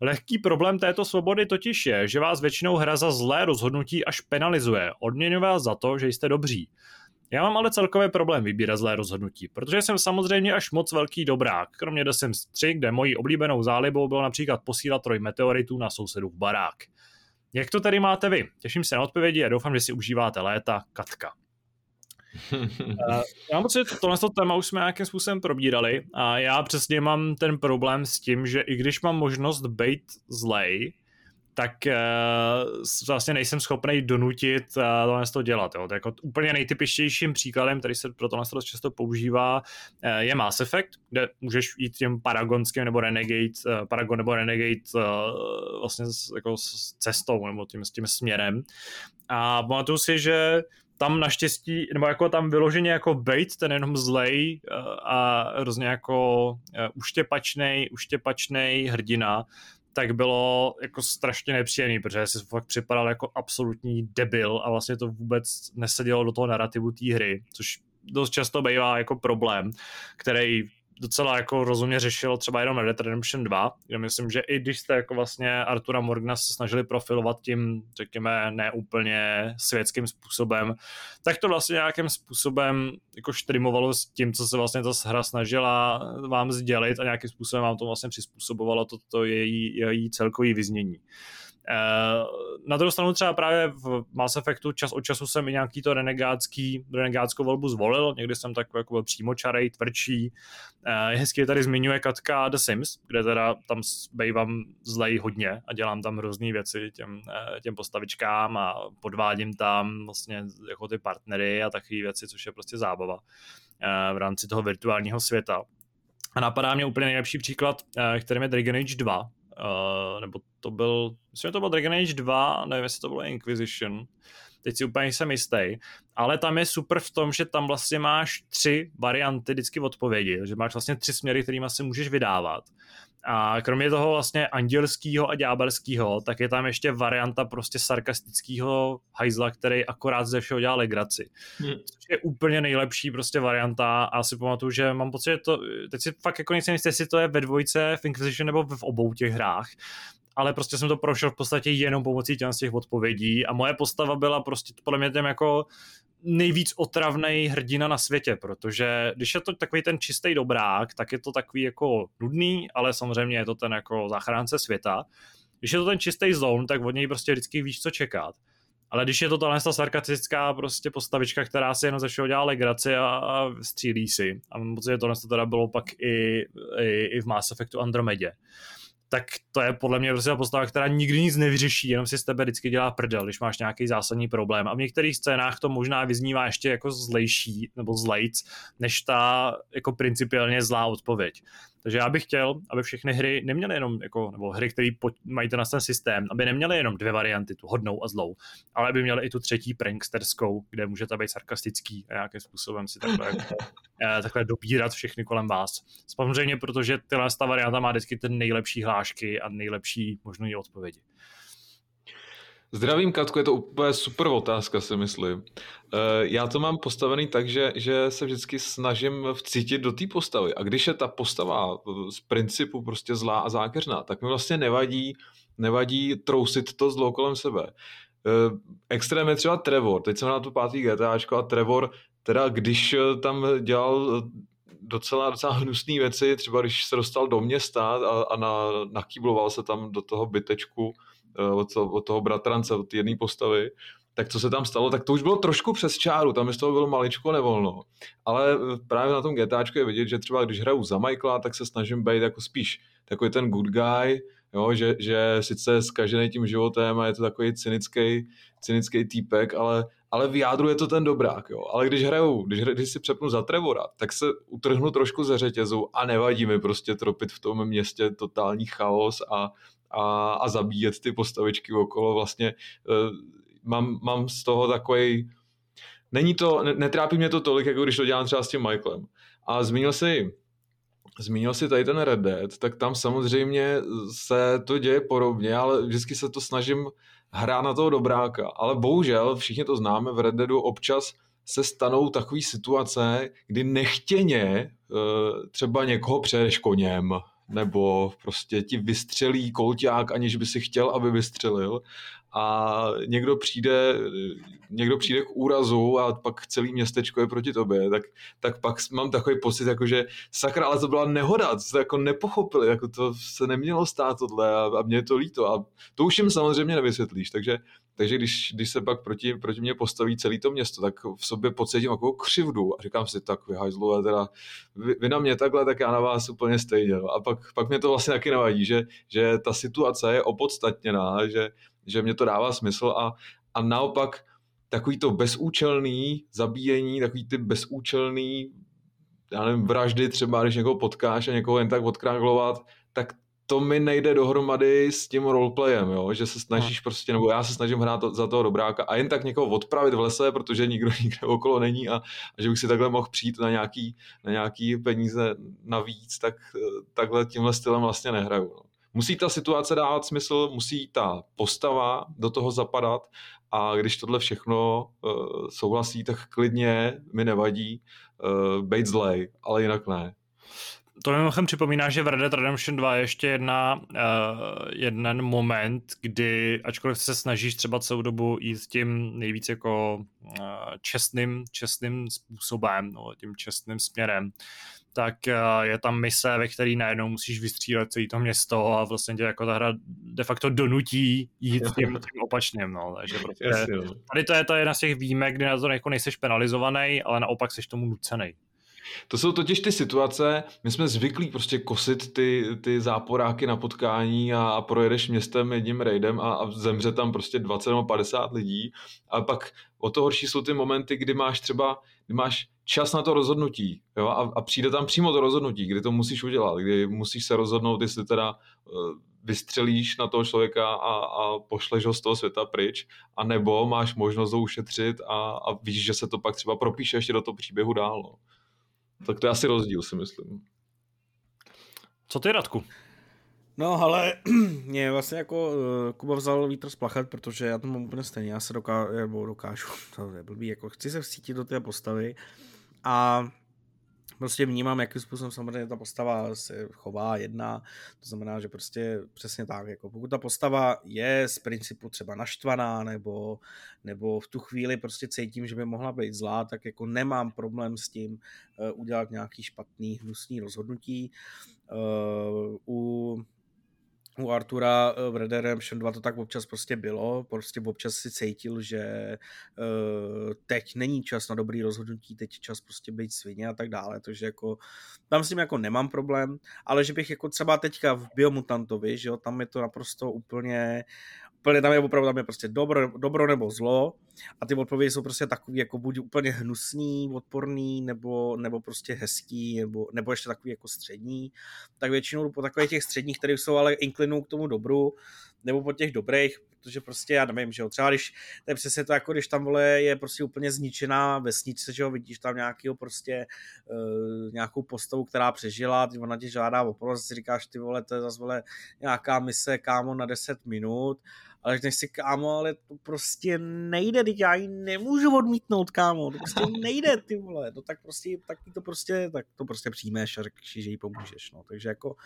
Lehký problém této svobody totiž je, že vás většinou hra za zlé rozhodnutí až penalizuje, odměňuje vás za to, že jste dobří. Já mám ale celkově problém vybírat zlé rozhodnutí, protože jsem samozřejmě až moc velký dobrák, kromě The Sims 3, kde mojí oblíbenou zálibou bylo například posílat troj meteoritů na sousedův barák. Jak to tady máte vy? Těším se na odpovědi a doufám, že si užíváte léta. Katka. Eh, já mám pocit, tohle téma už jsme nějakým způsobem probírali a já přesně mám ten problém s tím, že i když mám možnost být zlej, tak uh, vlastně nejsem schopný donutit uh, tohle to dělat. Jo. To jako úplně nejtypičtějším příkladem, který se pro tohle dost často používá, uh, je Mass Effect, kde můžeš jít tím paragonským nebo Renegade, uh, Paragon nebo Renegade uh, vlastně s, jako s cestou nebo tím, s tím směrem. A pamatuju si, že tam naštěstí, nebo jako tam vyloženě jako bait, ten jenom zlej eh, a hrozně jako eh, uštěpačnej, uštěpačnej hrdina, tak bylo jako strašně nepříjemný, protože si fakt připadal jako absolutní debil a vlastně to vůbec nesedělo do toho narrativu té hry, což dost často bývá jako problém, který docela jako rozumně řešil třeba jenom Red Redemption 2, kde myslím, že i když jste jako vlastně Artura Morgana se snažili profilovat tím, řekněme, neúplně světským způsobem, tak to vlastně nějakým způsobem jako štrimovalo s tím, co se vlastně ta hra snažila vám sdělit a nějakým způsobem vám to vlastně přizpůsobovalo to, to její, její celkový vyznění. Eh, na druhou stranu třeba právě v Mass Effectu čas od času jsem i nějaký to renegátský, renegátskou volbu zvolil, někdy jsem takový jako byl přímočarej, tvrdší. Eh, je hezky tady zmiňuje Katka The Sims, kde teda tam bývám zlej hodně a dělám tam různé věci těm, eh, těm postavičkám a podvádím tam vlastně jako ty partnery a takové věci, což je prostě zábava v rámci toho virtuálního světa. A napadá mě úplně nejlepší příklad, kterým je Dragon Age 2, uh, nebo to byl, myslím, že to byl Dragon Age 2, nevím, jestli to bylo Inquisition, teď si úplně jsem jistý, ale tam je super v tom, že tam vlastně máš tři varianty vždycky odpovědi, že máš vlastně tři směry, kterými se můžeš vydávat. A kromě toho vlastně andělského a ďábelského, tak je tam ještě varianta prostě sarkastického hajzla, který akorát ze všeho dělá legraci. Hmm. Což je úplně nejlepší prostě varianta a si pamatuju, že mám pocit, že to, teď si fakt jako nejsem jistý, jestli to je ve dvojce v Inquisition nebo v obou těch hrách, ale prostě jsem to prošel v podstatě jenom pomocí těch, těch odpovědí a moje postava byla prostě podle mě těm jako nejvíc otravný hrdina na světě, protože když je to takový ten čistý dobrák, tak je to takový jako nudný, ale samozřejmě je to ten jako zachránce světa. Když je to ten čistý zón, tak od něj prostě vždycky víš, co čekat. Ale když je to tahle ta sarkastická prostě postavička, která si jenom ze všeho dělá legraci a, a střílí si. A že tohle to teda bylo pak i, i, i v Mass Effectu Andromedě tak to je podle mě prostě postava, která nikdy nic nevyřeší, jenom si z tebe vždycky dělá prdel, když máš nějaký zásadní problém. A v některých scénách to možná vyznívá ještě jako zlejší nebo zlejc, než ta jako principiálně zlá odpověď. Takže já bych chtěl, aby všechny hry neměly jenom, jako, nebo hry, které mají ten ten systém, aby neměly jenom dvě varianty, tu hodnou a zlou, ale aby měly i tu třetí pranksterskou, kde můžete být sarkastický a nějakým způsobem si takhle, jako, (laughs) takhle dobírat všechny kolem vás. Samozřejmě, protože tyhle ta varianta má vždycky ten nejlepší hlášky a nejlepší možné odpovědi. Zdravím, Katku, je to úplně super otázka, si myslím. Eh, já to mám postavený tak, že, že se vždycky snažím vcítit do té postavy. A když je ta postava z principu prostě zlá a zákeřná, tak mi vlastně nevadí, nevadí trousit to zlo kolem sebe. Eh, extrém je třeba Trevor. Teď jsem na tu pátý GTAčko a Trevor, teda když tam dělal docela, docela hnusné věci, třeba když se dostal do města a, a na, nakýbloval se tam do toho bytečku, od, toho, od toho bratrance, od jedné postavy, tak co se tam stalo, tak to už bylo trošku přes čáru, tam z toho bylo maličko nevolno. Ale eh, právě na tom GTAčku je vidět, že třeba když hraju za Michaela, tak se snažím být jako spíš takový ten good guy, jo, že, že sice zkažený tím životem a je to takový cynický, cynický týpek, ale, ale v jádru je to ten dobrák. Jo. Ale když hraju, když, když si přepnu za Trevora, tak se utrhnu trošku ze řetězu a nevadí mi prostě tropit v tom městě totální chaos a, a, a zabíjet ty postavičky okolo. Vlastně uh, mám, mám z toho takový není to, netrápí mě to tolik, jako když to dělám třeba s tím Michaelem. A zmínil si Zmínil si tady ten Red Dead, tak tam samozřejmě se to děje podobně, ale vždycky se to snažím hrát na toho dobráka. Ale bohužel, všichni to známe, v Red Deadu občas se stanou takové situace, kdy nechtěně eh, třeba někoho přejedeš koněm, nebo prostě ti vystřelí kolťák, aniž by si chtěl, aby vystřelil a někdo přijde, někdo přijde k úrazu a pak celý městečko je proti tobě, tak, tak pak mám takový pocit, jako že sakra, ale to byla nehoda, to jako nepochopili, jako to se nemělo stát tohle a, a mě je to líto a to už jim samozřejmě nevysvětlíš, takže takže když, když se pak proti, proti mě postaví celé to město, tak v sobě pocítím jako křivdu a říkám si, tak vy hajzlové, teda vy, vy, na mě takhle, tak já na vás úplně stejně. A pak, pak mě to vlastně taky nevadí, že, že ta situace je opodstatněná, že, že mě to dává smysl a, a naopak takový to bezúčelný zabíjení, takový ty bezúčelný já nevím, vraždy třeba, když někoho potkáš a někoho jen tak odkráglovat, tak to mi nejde dohromady s tím roleplayem, jo? že se snažíš hmm. prostě, nebo já se snažím hrát to, za toho dobráka a jen tak někoho odpravit v lese, protože nikdo (laughs) nikde okolo není a, a že bych si takhle mohl přijít na nějaký, na nějaký peníze navíc, tak takhle tímhle stylem vlastně nehraju. No. Musí ta situace dávat smysl, musí ta postava do toho zapadat a když tohle všechno uh, souhlasí, tak klidně mi nevadí uh, být zlej, ale jinak ne. To mimochodem připomíná, že v Red Dead Redemption 2 je ještě jedna, uh, jeden moment, kdy, ačkoliv se snažíš třeba celou dobu jít tím nejvíc jako uh, čestným, čestným způsobem, no, tím čestným směrem, tak uh, je tam mise, ve které najednou musíš vystřílet celé to město a vlastně tě jako ta hra de facto donutí jít tím, tím opačným, no, takže prostě, tady to je to jedna z těch výjimek, kdy na to jako nejseš penalizovaný, ale naopak seš tomu nucený. To jsou totiž ty situace, my jsme zvyklí prostě kosit ty, ty záporáky na potkání a, a projedeš městem jedním raidem a, a zemře tam prostě 20 nebo 50 lidí. A pak o to horší jsou ty momenty, kdy máš třeba, kdy máš čas na to rozhodnutí jo? A, a přijde tam přímo to rozhodnutí, kdy to musíš udělat, kdy musíš se rozhodnout, jestli teda uh, vystřelíš na toho člověka a, a pošleš ho z toho světa pryč, a nebo máš možnost ho ušetřit a, a víš, že se to pak třeba propíše ještě do toho příběhu dál. No. Tak to je asi rozdíl, si myslím. Co ty, Radku? No, ale (clears throat) mě vlastně jako uh, Kuba vzal vítr z plachet, protože já to mám úplně stejně. Já se dokážu, nebo dokážu, (laughs) to je blbý, jako chci se vcítit do té postavy a prostě vnímám, jakým způsobem samozřejmě ta postava se chová, jedna, to znamená, že prostě přesně tak, jako pokud ta postava je z principu třeba naštvaná, nebo, nebo v tu chvíli prostě cítím, že by mohla být zlá, tak jako nemám problém s tím uh, udělat nějaký špatný, hnusný rozhodnutí. Uh, u u Artura eh, v Red Dead Redemption 2 to tak občas prostě bylo, prostě občas si cítil, že uh, teď není čas na dobrý rozhodnutí, teď čas prostě být svině a tak dále, takže jako tam s tím jako nemám problém, ale že bych jako třeba teďka v Biomutantovi, že jo, tam je to naprosto úplně, úplně tam je opravdu tam je prostě dobro, dobro nebo zlo. A ty odpovědi jsou prostě takový jako buď úplně hnusný, odporný, nebo, nebo prostě hezký, nebo, nebo ještě takový jako střední, tak většinou po takových těch středních, které jsou ale inklinují k tomu dobru, nebo po těch dobrých, protože prostě já nevím, že jo, třeba když, to je přesně to jako když tam vole je prostě úplně zničená vesnice, že jo, vidíš tam nějakýho prostě uh, nějakou postavu, která přežila, ty ona tě žádá o si říkáš, ty vole, to je zase vole nějaká mise, kámo, na 10 minut ale řekneš si, kámo, ale to prostě nejde, teď já ji nemůžu odmítnout, kámo, to prostě nejde, ty vole, to tak prostě, tak to prostě, tak to prostě přijmeš a řekneš, že jí pomůžeš, no, takže jako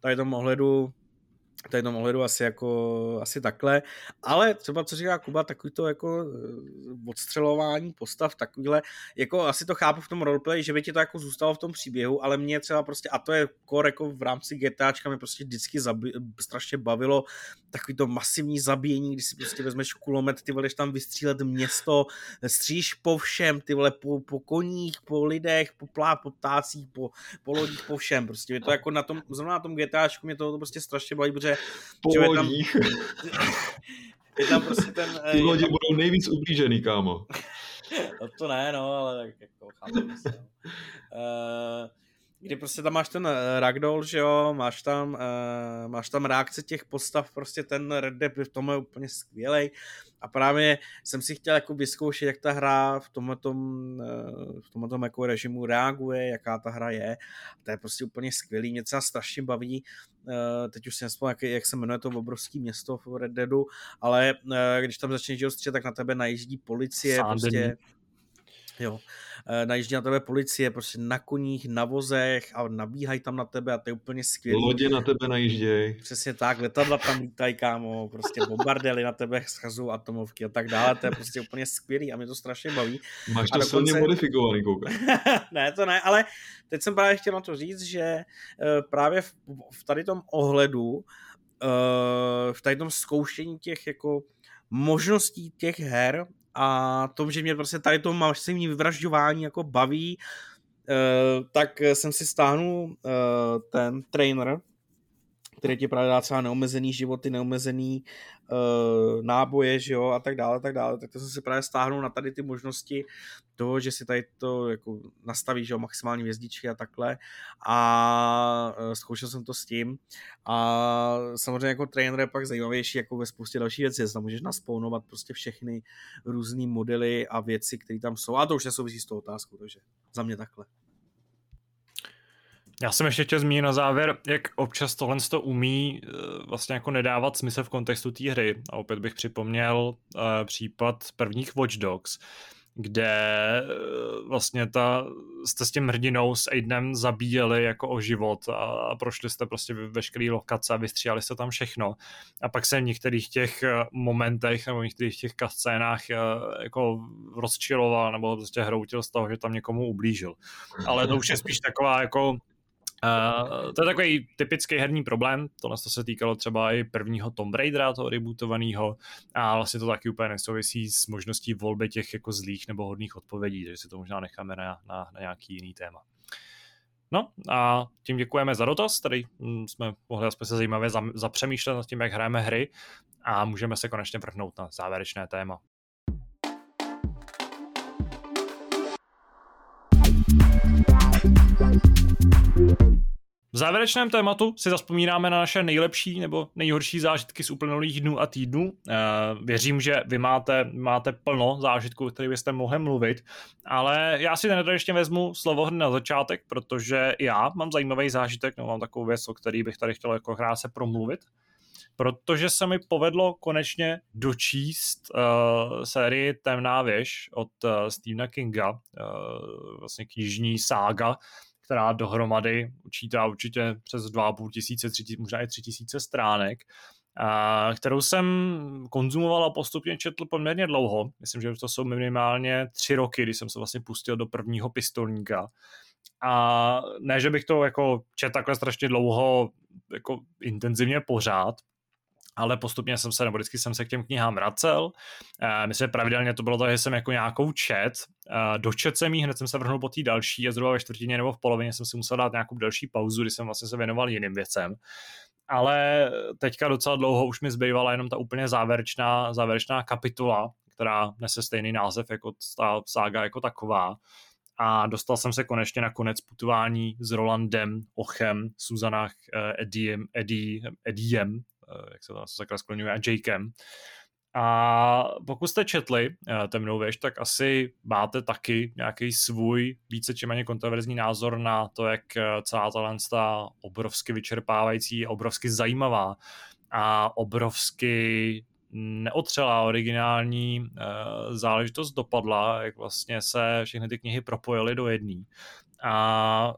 tady tomu ohledu v jednom ohledu asi jako, asi takhle, ale třeba co říká Kuba, takový to jako eh, odstřelování postav, takovýhle, jako asi to chápu v tom roleplay, že by ti to jako zůstalo v tom příběhu, ale mě třeba prostě, a to je core jako v rámci GTAčka mě prostě vždycky zabi, strašně bavilo, takový to masivní zabíjení, kdy si prostě vezmeš kulomet, ty voleš tam vystřílet město, stříš po všem, ty vole, po, po koních, po lidech, po plá, po ptácích, po, po lodích, po všem, prostě je to jako na tom, zrovna na tom GTAčku mě to, to prostě strašně baví, protože po je tam, (laughs) je tam prostě ten... Ty eh, lodi tam... budou nejvíc ublížený, kámo. (laughs) no to ne, no, ale tak jako chápu se. Uh, kdy prostě tam máš ten uh, ragdoll, že jo, máš tam, uh, máš tam reakce těch postav, prostě ten Red Dead v tom je úplně skvělej a právě jsem si chtěl jako vyzkoušet, jak ta hra v tomhle uh, v tomhle jako režimu reaguje, jaká ta hra je. A to je prostě úplně skvělý, mě třeba strašně baví, uh, teď už si nespomínám, jak, jak se jmenuje to obrovské město v Red Deadu, ale uh, když tam začneš střet, tak na tebe najíždí policie, Sádení. prostě (laughs) Jo. Eh, najíždí na tebe policie, prostě na koních, na vozech a nabíhají tam na tebe a to je úplně skvělé. Lodě na tebe najíždějí. Přesně tak, letadla tam lítají, kámo, prostě bombardely na tebe schazují atomovky a tak dále, to je prostě úplně skvělý a mě to strašně baví. Máš to dokonce... silně modifikovaný, koukám. (laughs) ne, to ne, ale teď jsem právě chtěl na to říct, že eh, právě v, v tady tom ohledu, eh, v tady tom zkoušení těch jako možností těch her a to, že mě prostě tady to masivní vyvražďování jako baví, uh, tak jsem si stáhnul uh, ten trainer, který ti právě dá třeba neomezený životy, neomezený uh, náboje, že jo, a tak dále, tak dále, tak to jsem si právě stáhnul na tady ty možnosti toho, že si tady to jako nastaví, že jo, maximální hvězdičky a takhle. A uh, zkoušel jsem to s tím. A samozřejmě jako trainer je pak zajímavější jako ve spoustě dalších věcí, tam můžeš naspounovat prostě všechny různé modely a věci, které tam jsou. A to už nesouvisí s tou otázkou, takže za mě takhle. Já jsem ještě chtěl zmínit na závěr, jak občas tohle to umí eh, vlastně jako nedávat smysl v kontextu té hry. A opět bych připomněl uh, případ prvních Watch Dogs, kde eh, vlastně ta, jste s tím hrdinou s Aidenem zabíjeli jako o život a, prošli jste prostě veškerý lokace a vystříhali jste tam všechno. A pak se v některých těch momentech nebo v některých těch scénách jako rozčiloval nebo prostě hroutil z toho, že tam někomu ublížil. Ale to už je spíš taková jako Uh, to je takový typický herní problém, tohle to se týkalo třeba i prvního Tomb Raidera, toho rebootovaného, a vlastně to taky úplně nesouvisí s možností volby těch jako zlých nebo hodných odpovědí, takže si to možná necháme na, na, na nějaký jiný téma. No a tím děkujeme za dotaz, tady hm, jsme mohli aspoň se zajímavě zapřemýšlet nad tím, jak hrajeme hry a můžeme se konečně vrhnout na závěrečné téma. V závěrečném tématu si zaspomínáme na naše nejlepší nebo nejhorší zážitky z uplynulých dnů a týdnů. Eh, věřím, že vy máte, máte plno zážitků, které byste mohli mluvit, ale já si ten ještě vezmu slovo hned na začátek, protože já mám zajímavý zážitek, no mám takovou věc, o který bych tady chtěl jako se promluvit protože se mi povedlo konečně dočíst uh, sérii Temná věž od uh, Stephena Kinga, uh, vlastně knižní sága, která dohromady učítá určitě přes 2,5 tisíce, 3, možná i 3 tisíce stránek, a kterou jsem konzumoval a postupně četl poměrně dlouho. Myslím, že to jsou minimálně tři roky, kdy jsem se vlastně pustil do prvního pistolníka. A ne, že bych to jako četl takhle strašně dlouho, jako intenzivně pořád, ale postupně jsem se, nebo vždycky jsem se k těm knihám vracel. Uh, myslím, že pravidelně to bylo to, že jsem jako nějakou čet, uh, dočet jsem jí, hned jsem se vrhnul po té další a zhruba ve čtvrtině nebo v polovině jsem si musel dát nějakou další pauzu, kdy jsem vlastně se věnoval jiným věcem. Ale teďka docela dlouho už mi zbývala jenom ta úplně závěrečná, závěrečná kapitola, která nese stejný název jako ta sága jako taková. A dostal jsem se konečně na konec putování s Rolandem, Ochem, Suzanách, Ediem, Ediem, Ediem Eh, jak se to sakra skloňuje, a Jakem. A pokud jste četli uh, Temnou věž, tak asi máte taky nějaký svůj více či méně kontroverzní názor na to, jak eh, celá ta obrovsky vyčerpávající, obrovsky zajímavá a obrovsky neotřelá originální uh, záležitost dopadla, jak vlastně se všechny ty knihy propojily do jedné. A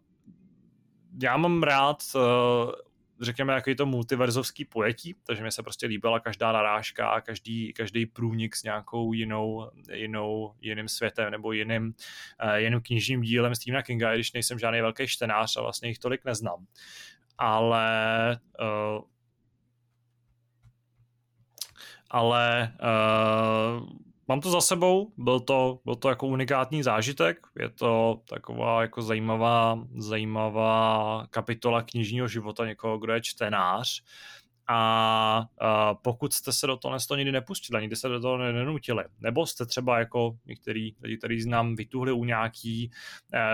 já mám rád řekněme, jaký to multiverzovský pojetí, takže mi se prostě líbila každá narážka a každý, každý průnik s nějakou jinou, jinou, jiným světem nebo jiným, uh, jiným knižním dílem Stephena Kinga, když nejsem žádný velký čtenář a vlastně jich tolik neznám. Ale uh, ale uh, mám to za sebou, byl to, byl to jako unikátní zážitek, je to taková jako zajímavá, zajímavá kapitola knižního života někoho, kdo je čtenář a, a pokud jste se do toho nikdy nepustili, nikdy se do toho nenutili, nebo jste třeba jako některý lidi, který znám, vytuhli u, nějaký,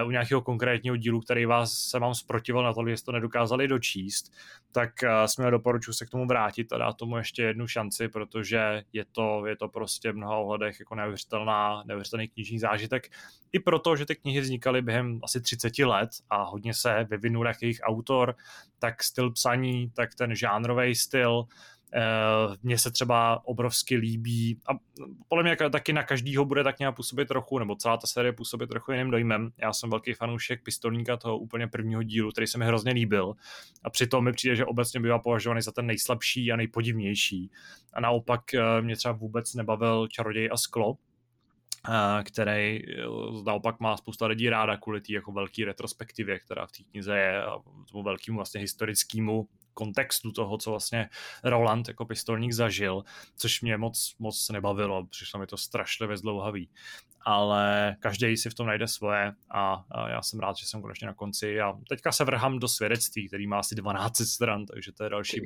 uh, u nějakého konkrétního dílu, který vás se vám zprotivil na to, že jste to nedokázali dočíst, tak jsme doporučuji se k tomu vrátit a dát tomu ještě jednu šanci, protože je to, je to prostě v mnoha ohledech jako neuvěřitelná, neuvěřitelný knižní zážitek. I proto, že ty knihy vznikaly během asi 30 let a hodně se vyvinul jak jejich autor, tak styl psaní, tak ten žánrový styl, Uh, mně se třeba obrovsky líbí a podle mě taky na každýho bude tak nějak působit trochu, nebo celá ta série působit trochu jiným dojmem. Já jsem velký fanoušek Pistolníka, toho úplně prvního dílu, který se mi hrozně líbil a přitom mi přijde, že obecně bývá považovaný za ten nejslabší a nejpodivnější. A naopak uh, mě třeba vůbec nebavil Čaroděj a sklo, uh, který naopak má spousta lidí ráda kvůli té jako velký retrospektivě, která v té knize je a tomu velkému vlastně historickému kontextu toho, co vlastně Roland jako pistolník zažil, což mě moc, moc nebavilo, přišlo mi to strašlivě zdlouhavý. Ale každý si v tom najde svoje a, a já jsem rád, že jsem konečně na konci a teďka se vrhám do svědectví, který má asi 12 stran, takže to je další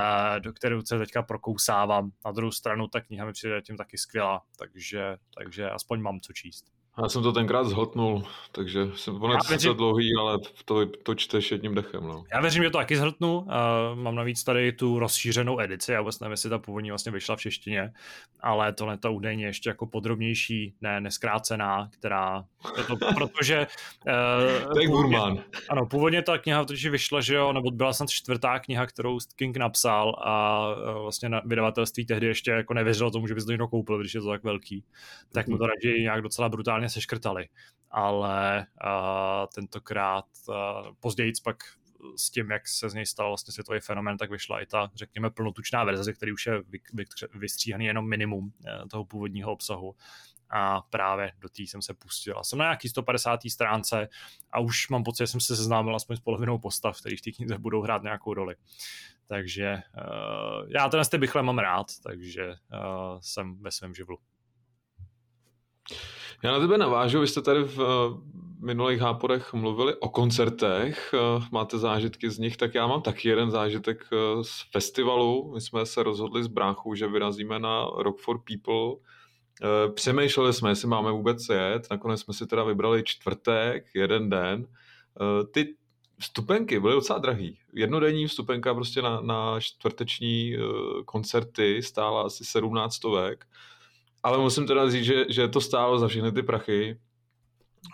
a, do kterou se teďka prokousávám. Na druhou stranu ta kniha mi přijde tím taky skvělá, takže, takže aspoň mám co číst. Já jsem to tenkrát zhltnul, takže jsem ono věřím... dlouhý, ale to, to čteš jedním dechem. No. Já věřím, že to taky zhltnu. Uh, mám navíc tady tu rozšířenou edici, já vůbec nevím, jestli ta původní vlastně vyšla v češtině, ale tohle ta údajně ještě jako podrobnější, ne neskrácená, která, to, protože... Uh, (laughs) to je Ano, původně ta kniha totiž vyšla, že jo, nebo byla snad čtvrtá kniha, kterou King napsal a uh, vlastně na vydavatelství tehdy ještě jako nevěřilo tomu, že by to někdo koupil, když je to tak velký. Tak mu to mhm. raději nějak docela brutálně seškrtali. Ale uh, tentokrát uh, později pak s tím, jak se z něj stal vlastně světový fenomén, tak vyšla i ta, řekněme, plnotučná verze, který už je vy, vy, vystříhaný jenom minimum uh, toho původního obsahu a právě do té jsem se pustil. Jsem na nějaký 150. stránce a už mám pocit, že jsem se seznámil aspoň s polovinou postav, který v té knize budou hrát nějakou roli. Takže uh, já ten ty bychle mám rád, takže uh, jsem ve svém živlu. Já na tebe navážu, vy jste tady v uh, minulých háporech mluvili o koncertech, uh, máte zážitky z nich, tak já mám taky jeden zážitek uh, z festivalu. My jsme se rozhodli s bráchou, že vyrazíme na Rock for People. Přemýšleli jsme, jestli máme vůbec jet, nakonec jsme si teda vybrali čtvrtek, jeden den. Ty vstupenky byly docela drahý. Jednodenní vstupenka prostě na, na čtvrteční koncerty stála asi 17 stovek ale musím teda říct, že, že to stálo za všechny ty prachy.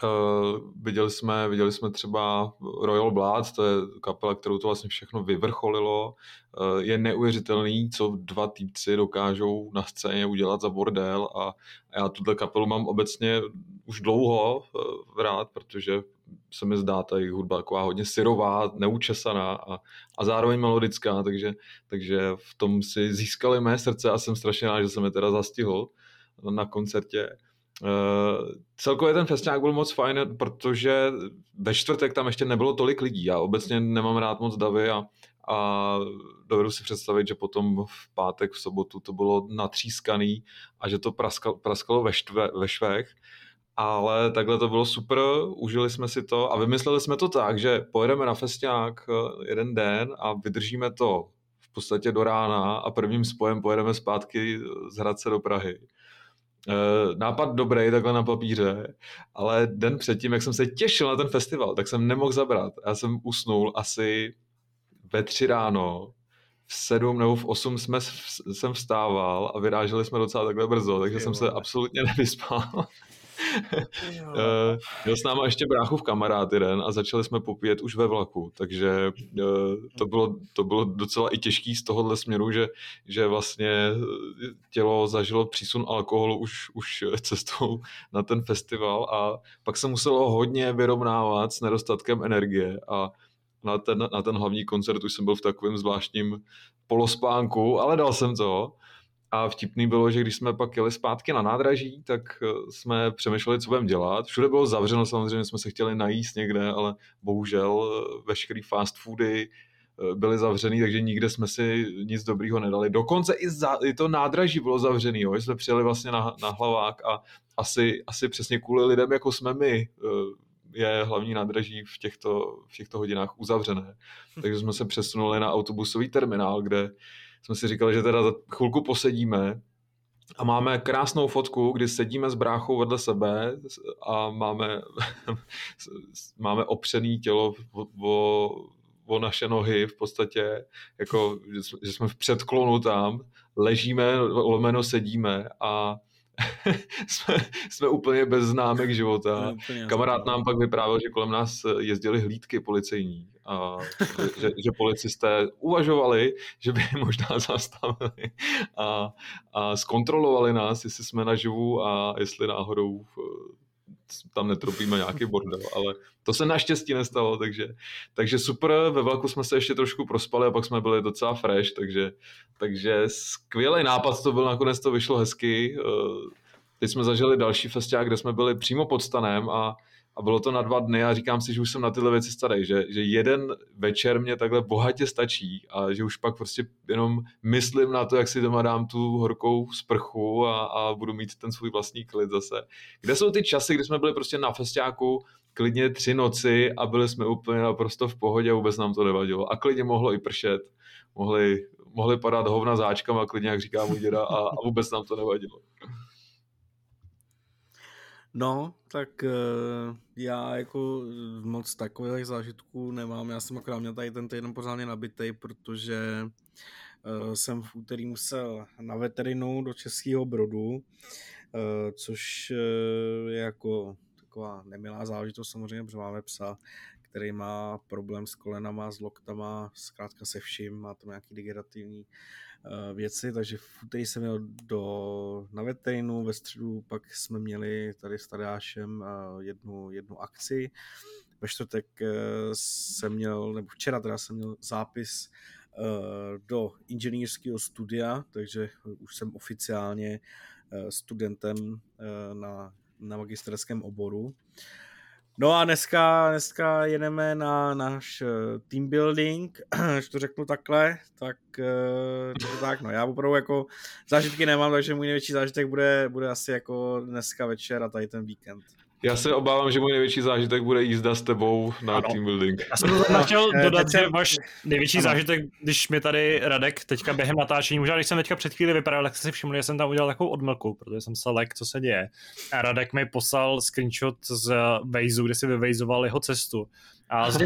Uh, viděli, jsme, viděli jsme třeba Royal Blood, to je kapela, kterou to vlastně všechno vyvrcholilo. Uh, je neuvěřitelný, co dva týpci dokážou na scéně udělat za bordel a, a já tuto kapelu mám obecně už dlouho uh, rád, protože se mi zdá ta jejich hudba taková hodně syrová, neučesaná a, a zároveň melodická, takže, takže v tom si získali mé srdce a jsem strašně rád, že jsem je teda zastihl na koncertě. Uh, celkově ten festiák byl moc fajn, protože ve čtvrtek tam ještě nebylo tolik lidí. Já obecně nemám rád moc davy a, a dovedu si představit, že potom v pátek, v sobotu to bylo natřískaný a že to praskalo, praskalo ve, štve, ve švech. Ale takhle to bylo super, užili jsme si to a vymysleli jsme to tak, že pojedeme na festiák eh, jeden den a vydržíme to v podstatě do rána a prvním spojem pojedeme zpátky z Hradce do Prahy. Uh, nápad dobrý takhle na papíře, ale den předtím, jak jsem se těšil na ten festival, tak jsem nemohl zabrat. Já jsem usnul asi ve tři ráno, v sedm nebo v osm jsme, jsem vstával a vyráželi jsme docela takhle brzo, takže jsem se absolutně (laughs) nevyspal. Uh, měl s náma ještě bráchu v kamarád jeden a začali jsme popíjet už ve vlaku, takže uh, to, bylo, to bylo docela i těžký z tohohle směru, že, že vlastně eh, tělo zažilo přísun alkoholu už, už cestou na ten festival a pak se muselo hodně vyrovnávat s nedostatkem energie a na ten, na ten hlavní koncert už jsem byl v takovém zvláštním polospánku, ale dal jsem to a vtipný bylo, že když jsme pak jeli zpátky na nádraží, tak eh, jsme přemýšleli, co budeme dělat. Všude bylo zavřeno, samozřejmě jsme se chtěli najíst někde, ale bohužel eh, veškerý fast foody eh, byly zavřený, takže nikde jsme si nic dobrýho nedali. Dokonce i, za, i to nádraží bylo zavřený, jo, jsme přijeli vlastně na, na hlavák a asi, asi přesně kvůli lidem, jako jsme my, je hlavní nádraží v těchto, v těchto hodinách uzavřené. Takže jsme se přesunuli na autobusový terminál, kde jsme si říkali, že teda za chvilku posedíme a máme krásnou fotku, kdy sedíme s bráchou vedle sebe a máme, (laughs) máme opřený tělo o, o naše nohy v podstatě, jako, že jsme v předklonu tam, ležíme, lomeno sedíme a (laughs) jsme, jsme úplně bez známek života. Kamarád nám pak vyprávěl, že kolem nás jezdili hlídky policejní a že, že policisté uvažovali, že by možná (laughs) zastavili a, a zkontrolovali nás, jestli jsme naživu a jestli náhodou eh, tam netropíme nějaký bordel, ale to se naštěstí nestalo, takže, takže super, ve vlaku jsme se ještě trošku prospali a pak jsme byli docela fresh, takže, takže skvělý nápad to byl, nakonec to vyšlo hezky. Eh, teď jsme zažili další festiák, kde jsme byli přímo pod stanem a a bylo to na dva dny a říkám si, že už jsem na tyhle věci starý, že, že jeden večer mě takhle bohatě stačí a že už pak prostě jenom myslím na to, jak si doma dám tu horkou sprchu a, a budu mít ten svůj vlastní klid zase. Kde jsou ty časy, kdy jsme byli prostě na festiáku klidně tři noci a byli jsme úplně naprosto v pohodě a vůbec nám to nevadilo. A klidně mohlo i pršet, mohli, mohli padat hovna záčkama, klidně, jak říká můj děda, a, a vůbec nám to nevadilo. No, tak uh, já jako moc takových zážitků nemám. Já jsem akorát měl tady ten týden pořádně nabitej, protože uh, jsem v úterý musel na veterinu do Českého Brodu, uh, což je jako taková nemilá záležitost samozřejmě, protože máme psa, který má problém s kolenama, s loktama, zkrátka se vším, má tam nějaký degenerativní věci, takže v úterý jsem měl do, na veterinu, ve středu pak jsme měli tady s Tadášem uh, jednu, jednu akci, ve čtvrtek uh, jsem měl, nebo včera teda jsem měl zápis do inženýrského studia, takže už jsem oficiálně studentem na, na magisterském oboru. No a dneska, dneska jedeme na náš eh, team building, (clears throat) že to řeknu takhle, tak, uh, tak no, já opravdu jako zážitky nemám, takže můj největší zážitek bude, bude asi jako dneska večer a tady ten víkend. Já se obávám, že můj největší zážitek bude jízda s tebou na ano. team building. Já jsem to chtěl eh, dodat, že máš největší ano. zážitek, když mi tady Radek teďka během natáčení, možná když jsem teďka před chvíli vypadal, tak jsem si všiml, že jsem tam udělal takovou odmlku, protože jsem se lek, co se děje. A Radek mi poslal screenshot z Waze, kde si vyvejzoval jeho cestu. A to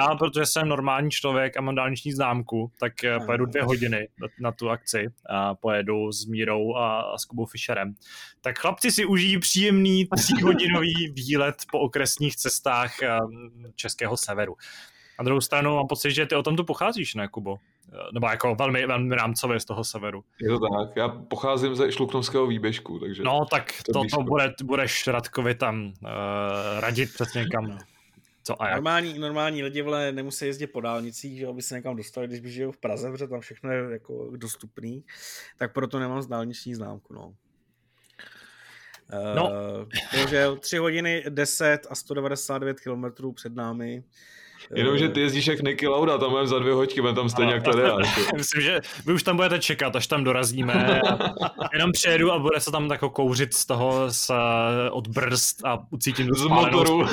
já, protože jsem normální člověk a mám dálniční známku, tak eh, pojedu dvě hodiny na tu akci a pojedu s Mírou a, a s Kubou Fischerem. Tak chlapci si užijí příjemný tříhodinový (laughs) výlet po okresních cestách eh, českého severu. Na druhou stranu mám pocit, že ty o tom tu pocházíš, ne, Kubo? Eh, nebo jako velmi, velmi rámcově z toho severu. Je to tak, já pocházím ze Šluknovského výběžku, takže... No, tak to, to, to bude, budeš Radkovi tam uh, radit přesně někam co a jak? Normální, normální lidi vle nemusí jezdit po dálnicích, že aby se někam dostali, když by žijou v Praze, protože tam všechno je jako dostupný, tak proto nemám dálniční známku, no. No. Uh, takže 3 hodiny 10 a 199 km před námi. Jenomže ty jezdíš jak Nicky Lauda, tam budeme za dvě hoďky, budeme tam stejně jak tady. (laughs) Myslím, že vy už tam budete čekat, až tam dorazíme. jenom přijedu a bude se tam jako kouřit z toho z, od brzd a ucítím z motoru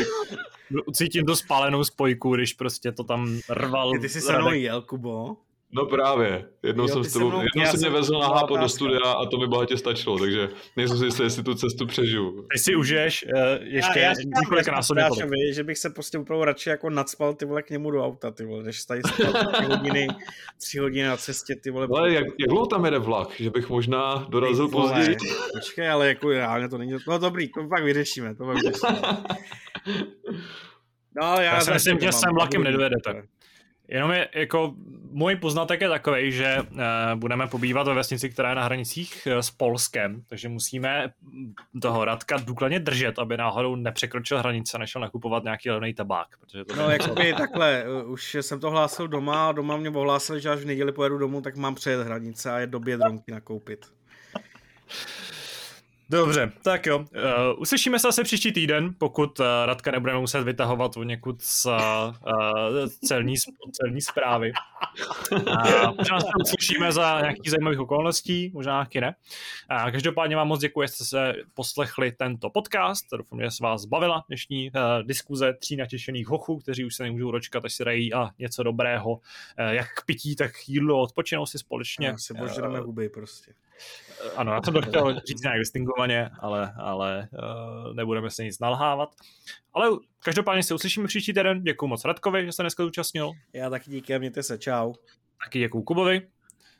cítím to spálenou spojku, když prostě to tam rval. Ty, ty jsi se mnou jel, Kubo? No právě, jednou jo, jsem s tebou, jednou jsem mě vezl na hápo do studia a to mi bohatě stačilo, takže nejsem si jistý, jestli tu cestu přežiju. Ty si užiješ uh, ještě já, já několik násobně že bych se prostě opravdu radši jako nadspal ty vole k němu do auta, ty vole, než tady tři hodiny, tři hodiny na cestě, ty vole. Ale jak, jak dlouho tam jede vlak, že bych možná dorazil ty, později? Počkej, ale jako reálně to není, no dobrý, to pak vyřešíme, to pak vyřešíme. (laughs) No, já, já si myslím, že sem vlakem nedojedete. Jenom je, jako, můj poznatek je takový, že uh, budeme pobývat ve vesnici, která je na hranicích uh, s Polskem, takže musíme toho Radka důkladně držet, aby náhodou nepřekročil hranice a nešel nakupovat nějaký levný tabák. Protože to no, jakoby takhle, uh, už jsem to hlásil doma, doma mě ohlásili, že až v neděli pojedu domů, tak mám přejet hranice a je do Bědronky nakoupit. Dobře, tak jo. Uh, uslyšíme se asi příští týden, pokud uh, Radka nebudeme muset vytahovat o někud z uh, celní, celní zprávy. Uh, možná se uslyšíme za nějaký zajímavých okolností, možná nějaký ne. Uh, každopádně vám moc děkuji, že jste se poslechli tento podcast. Doufám, že se vás bavila dnešní uh, diskuze tří natěšených hochů, kteří už se nemůžou dočkat, až si dají a něco dobrého, uh, jak k pití, tak k jídlu, odpočinou si společně. Já si požereme huby prostě. Ano, já jsem to chtěl říct nějak distingovaně, ale, ale uh, nebudeme se nic nalhávat. Ale každopádně se uslyšíme příští týden. Děkuji moc Radkovi, že se dneska zúčastnil. Já taky díky a mějte se, čau. Taky děkuji Kubovi.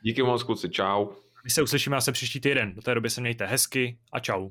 Díky moc, kluci, čau. My se uslyšíme asi příští týden. Do té doby se mějte hezky a čau.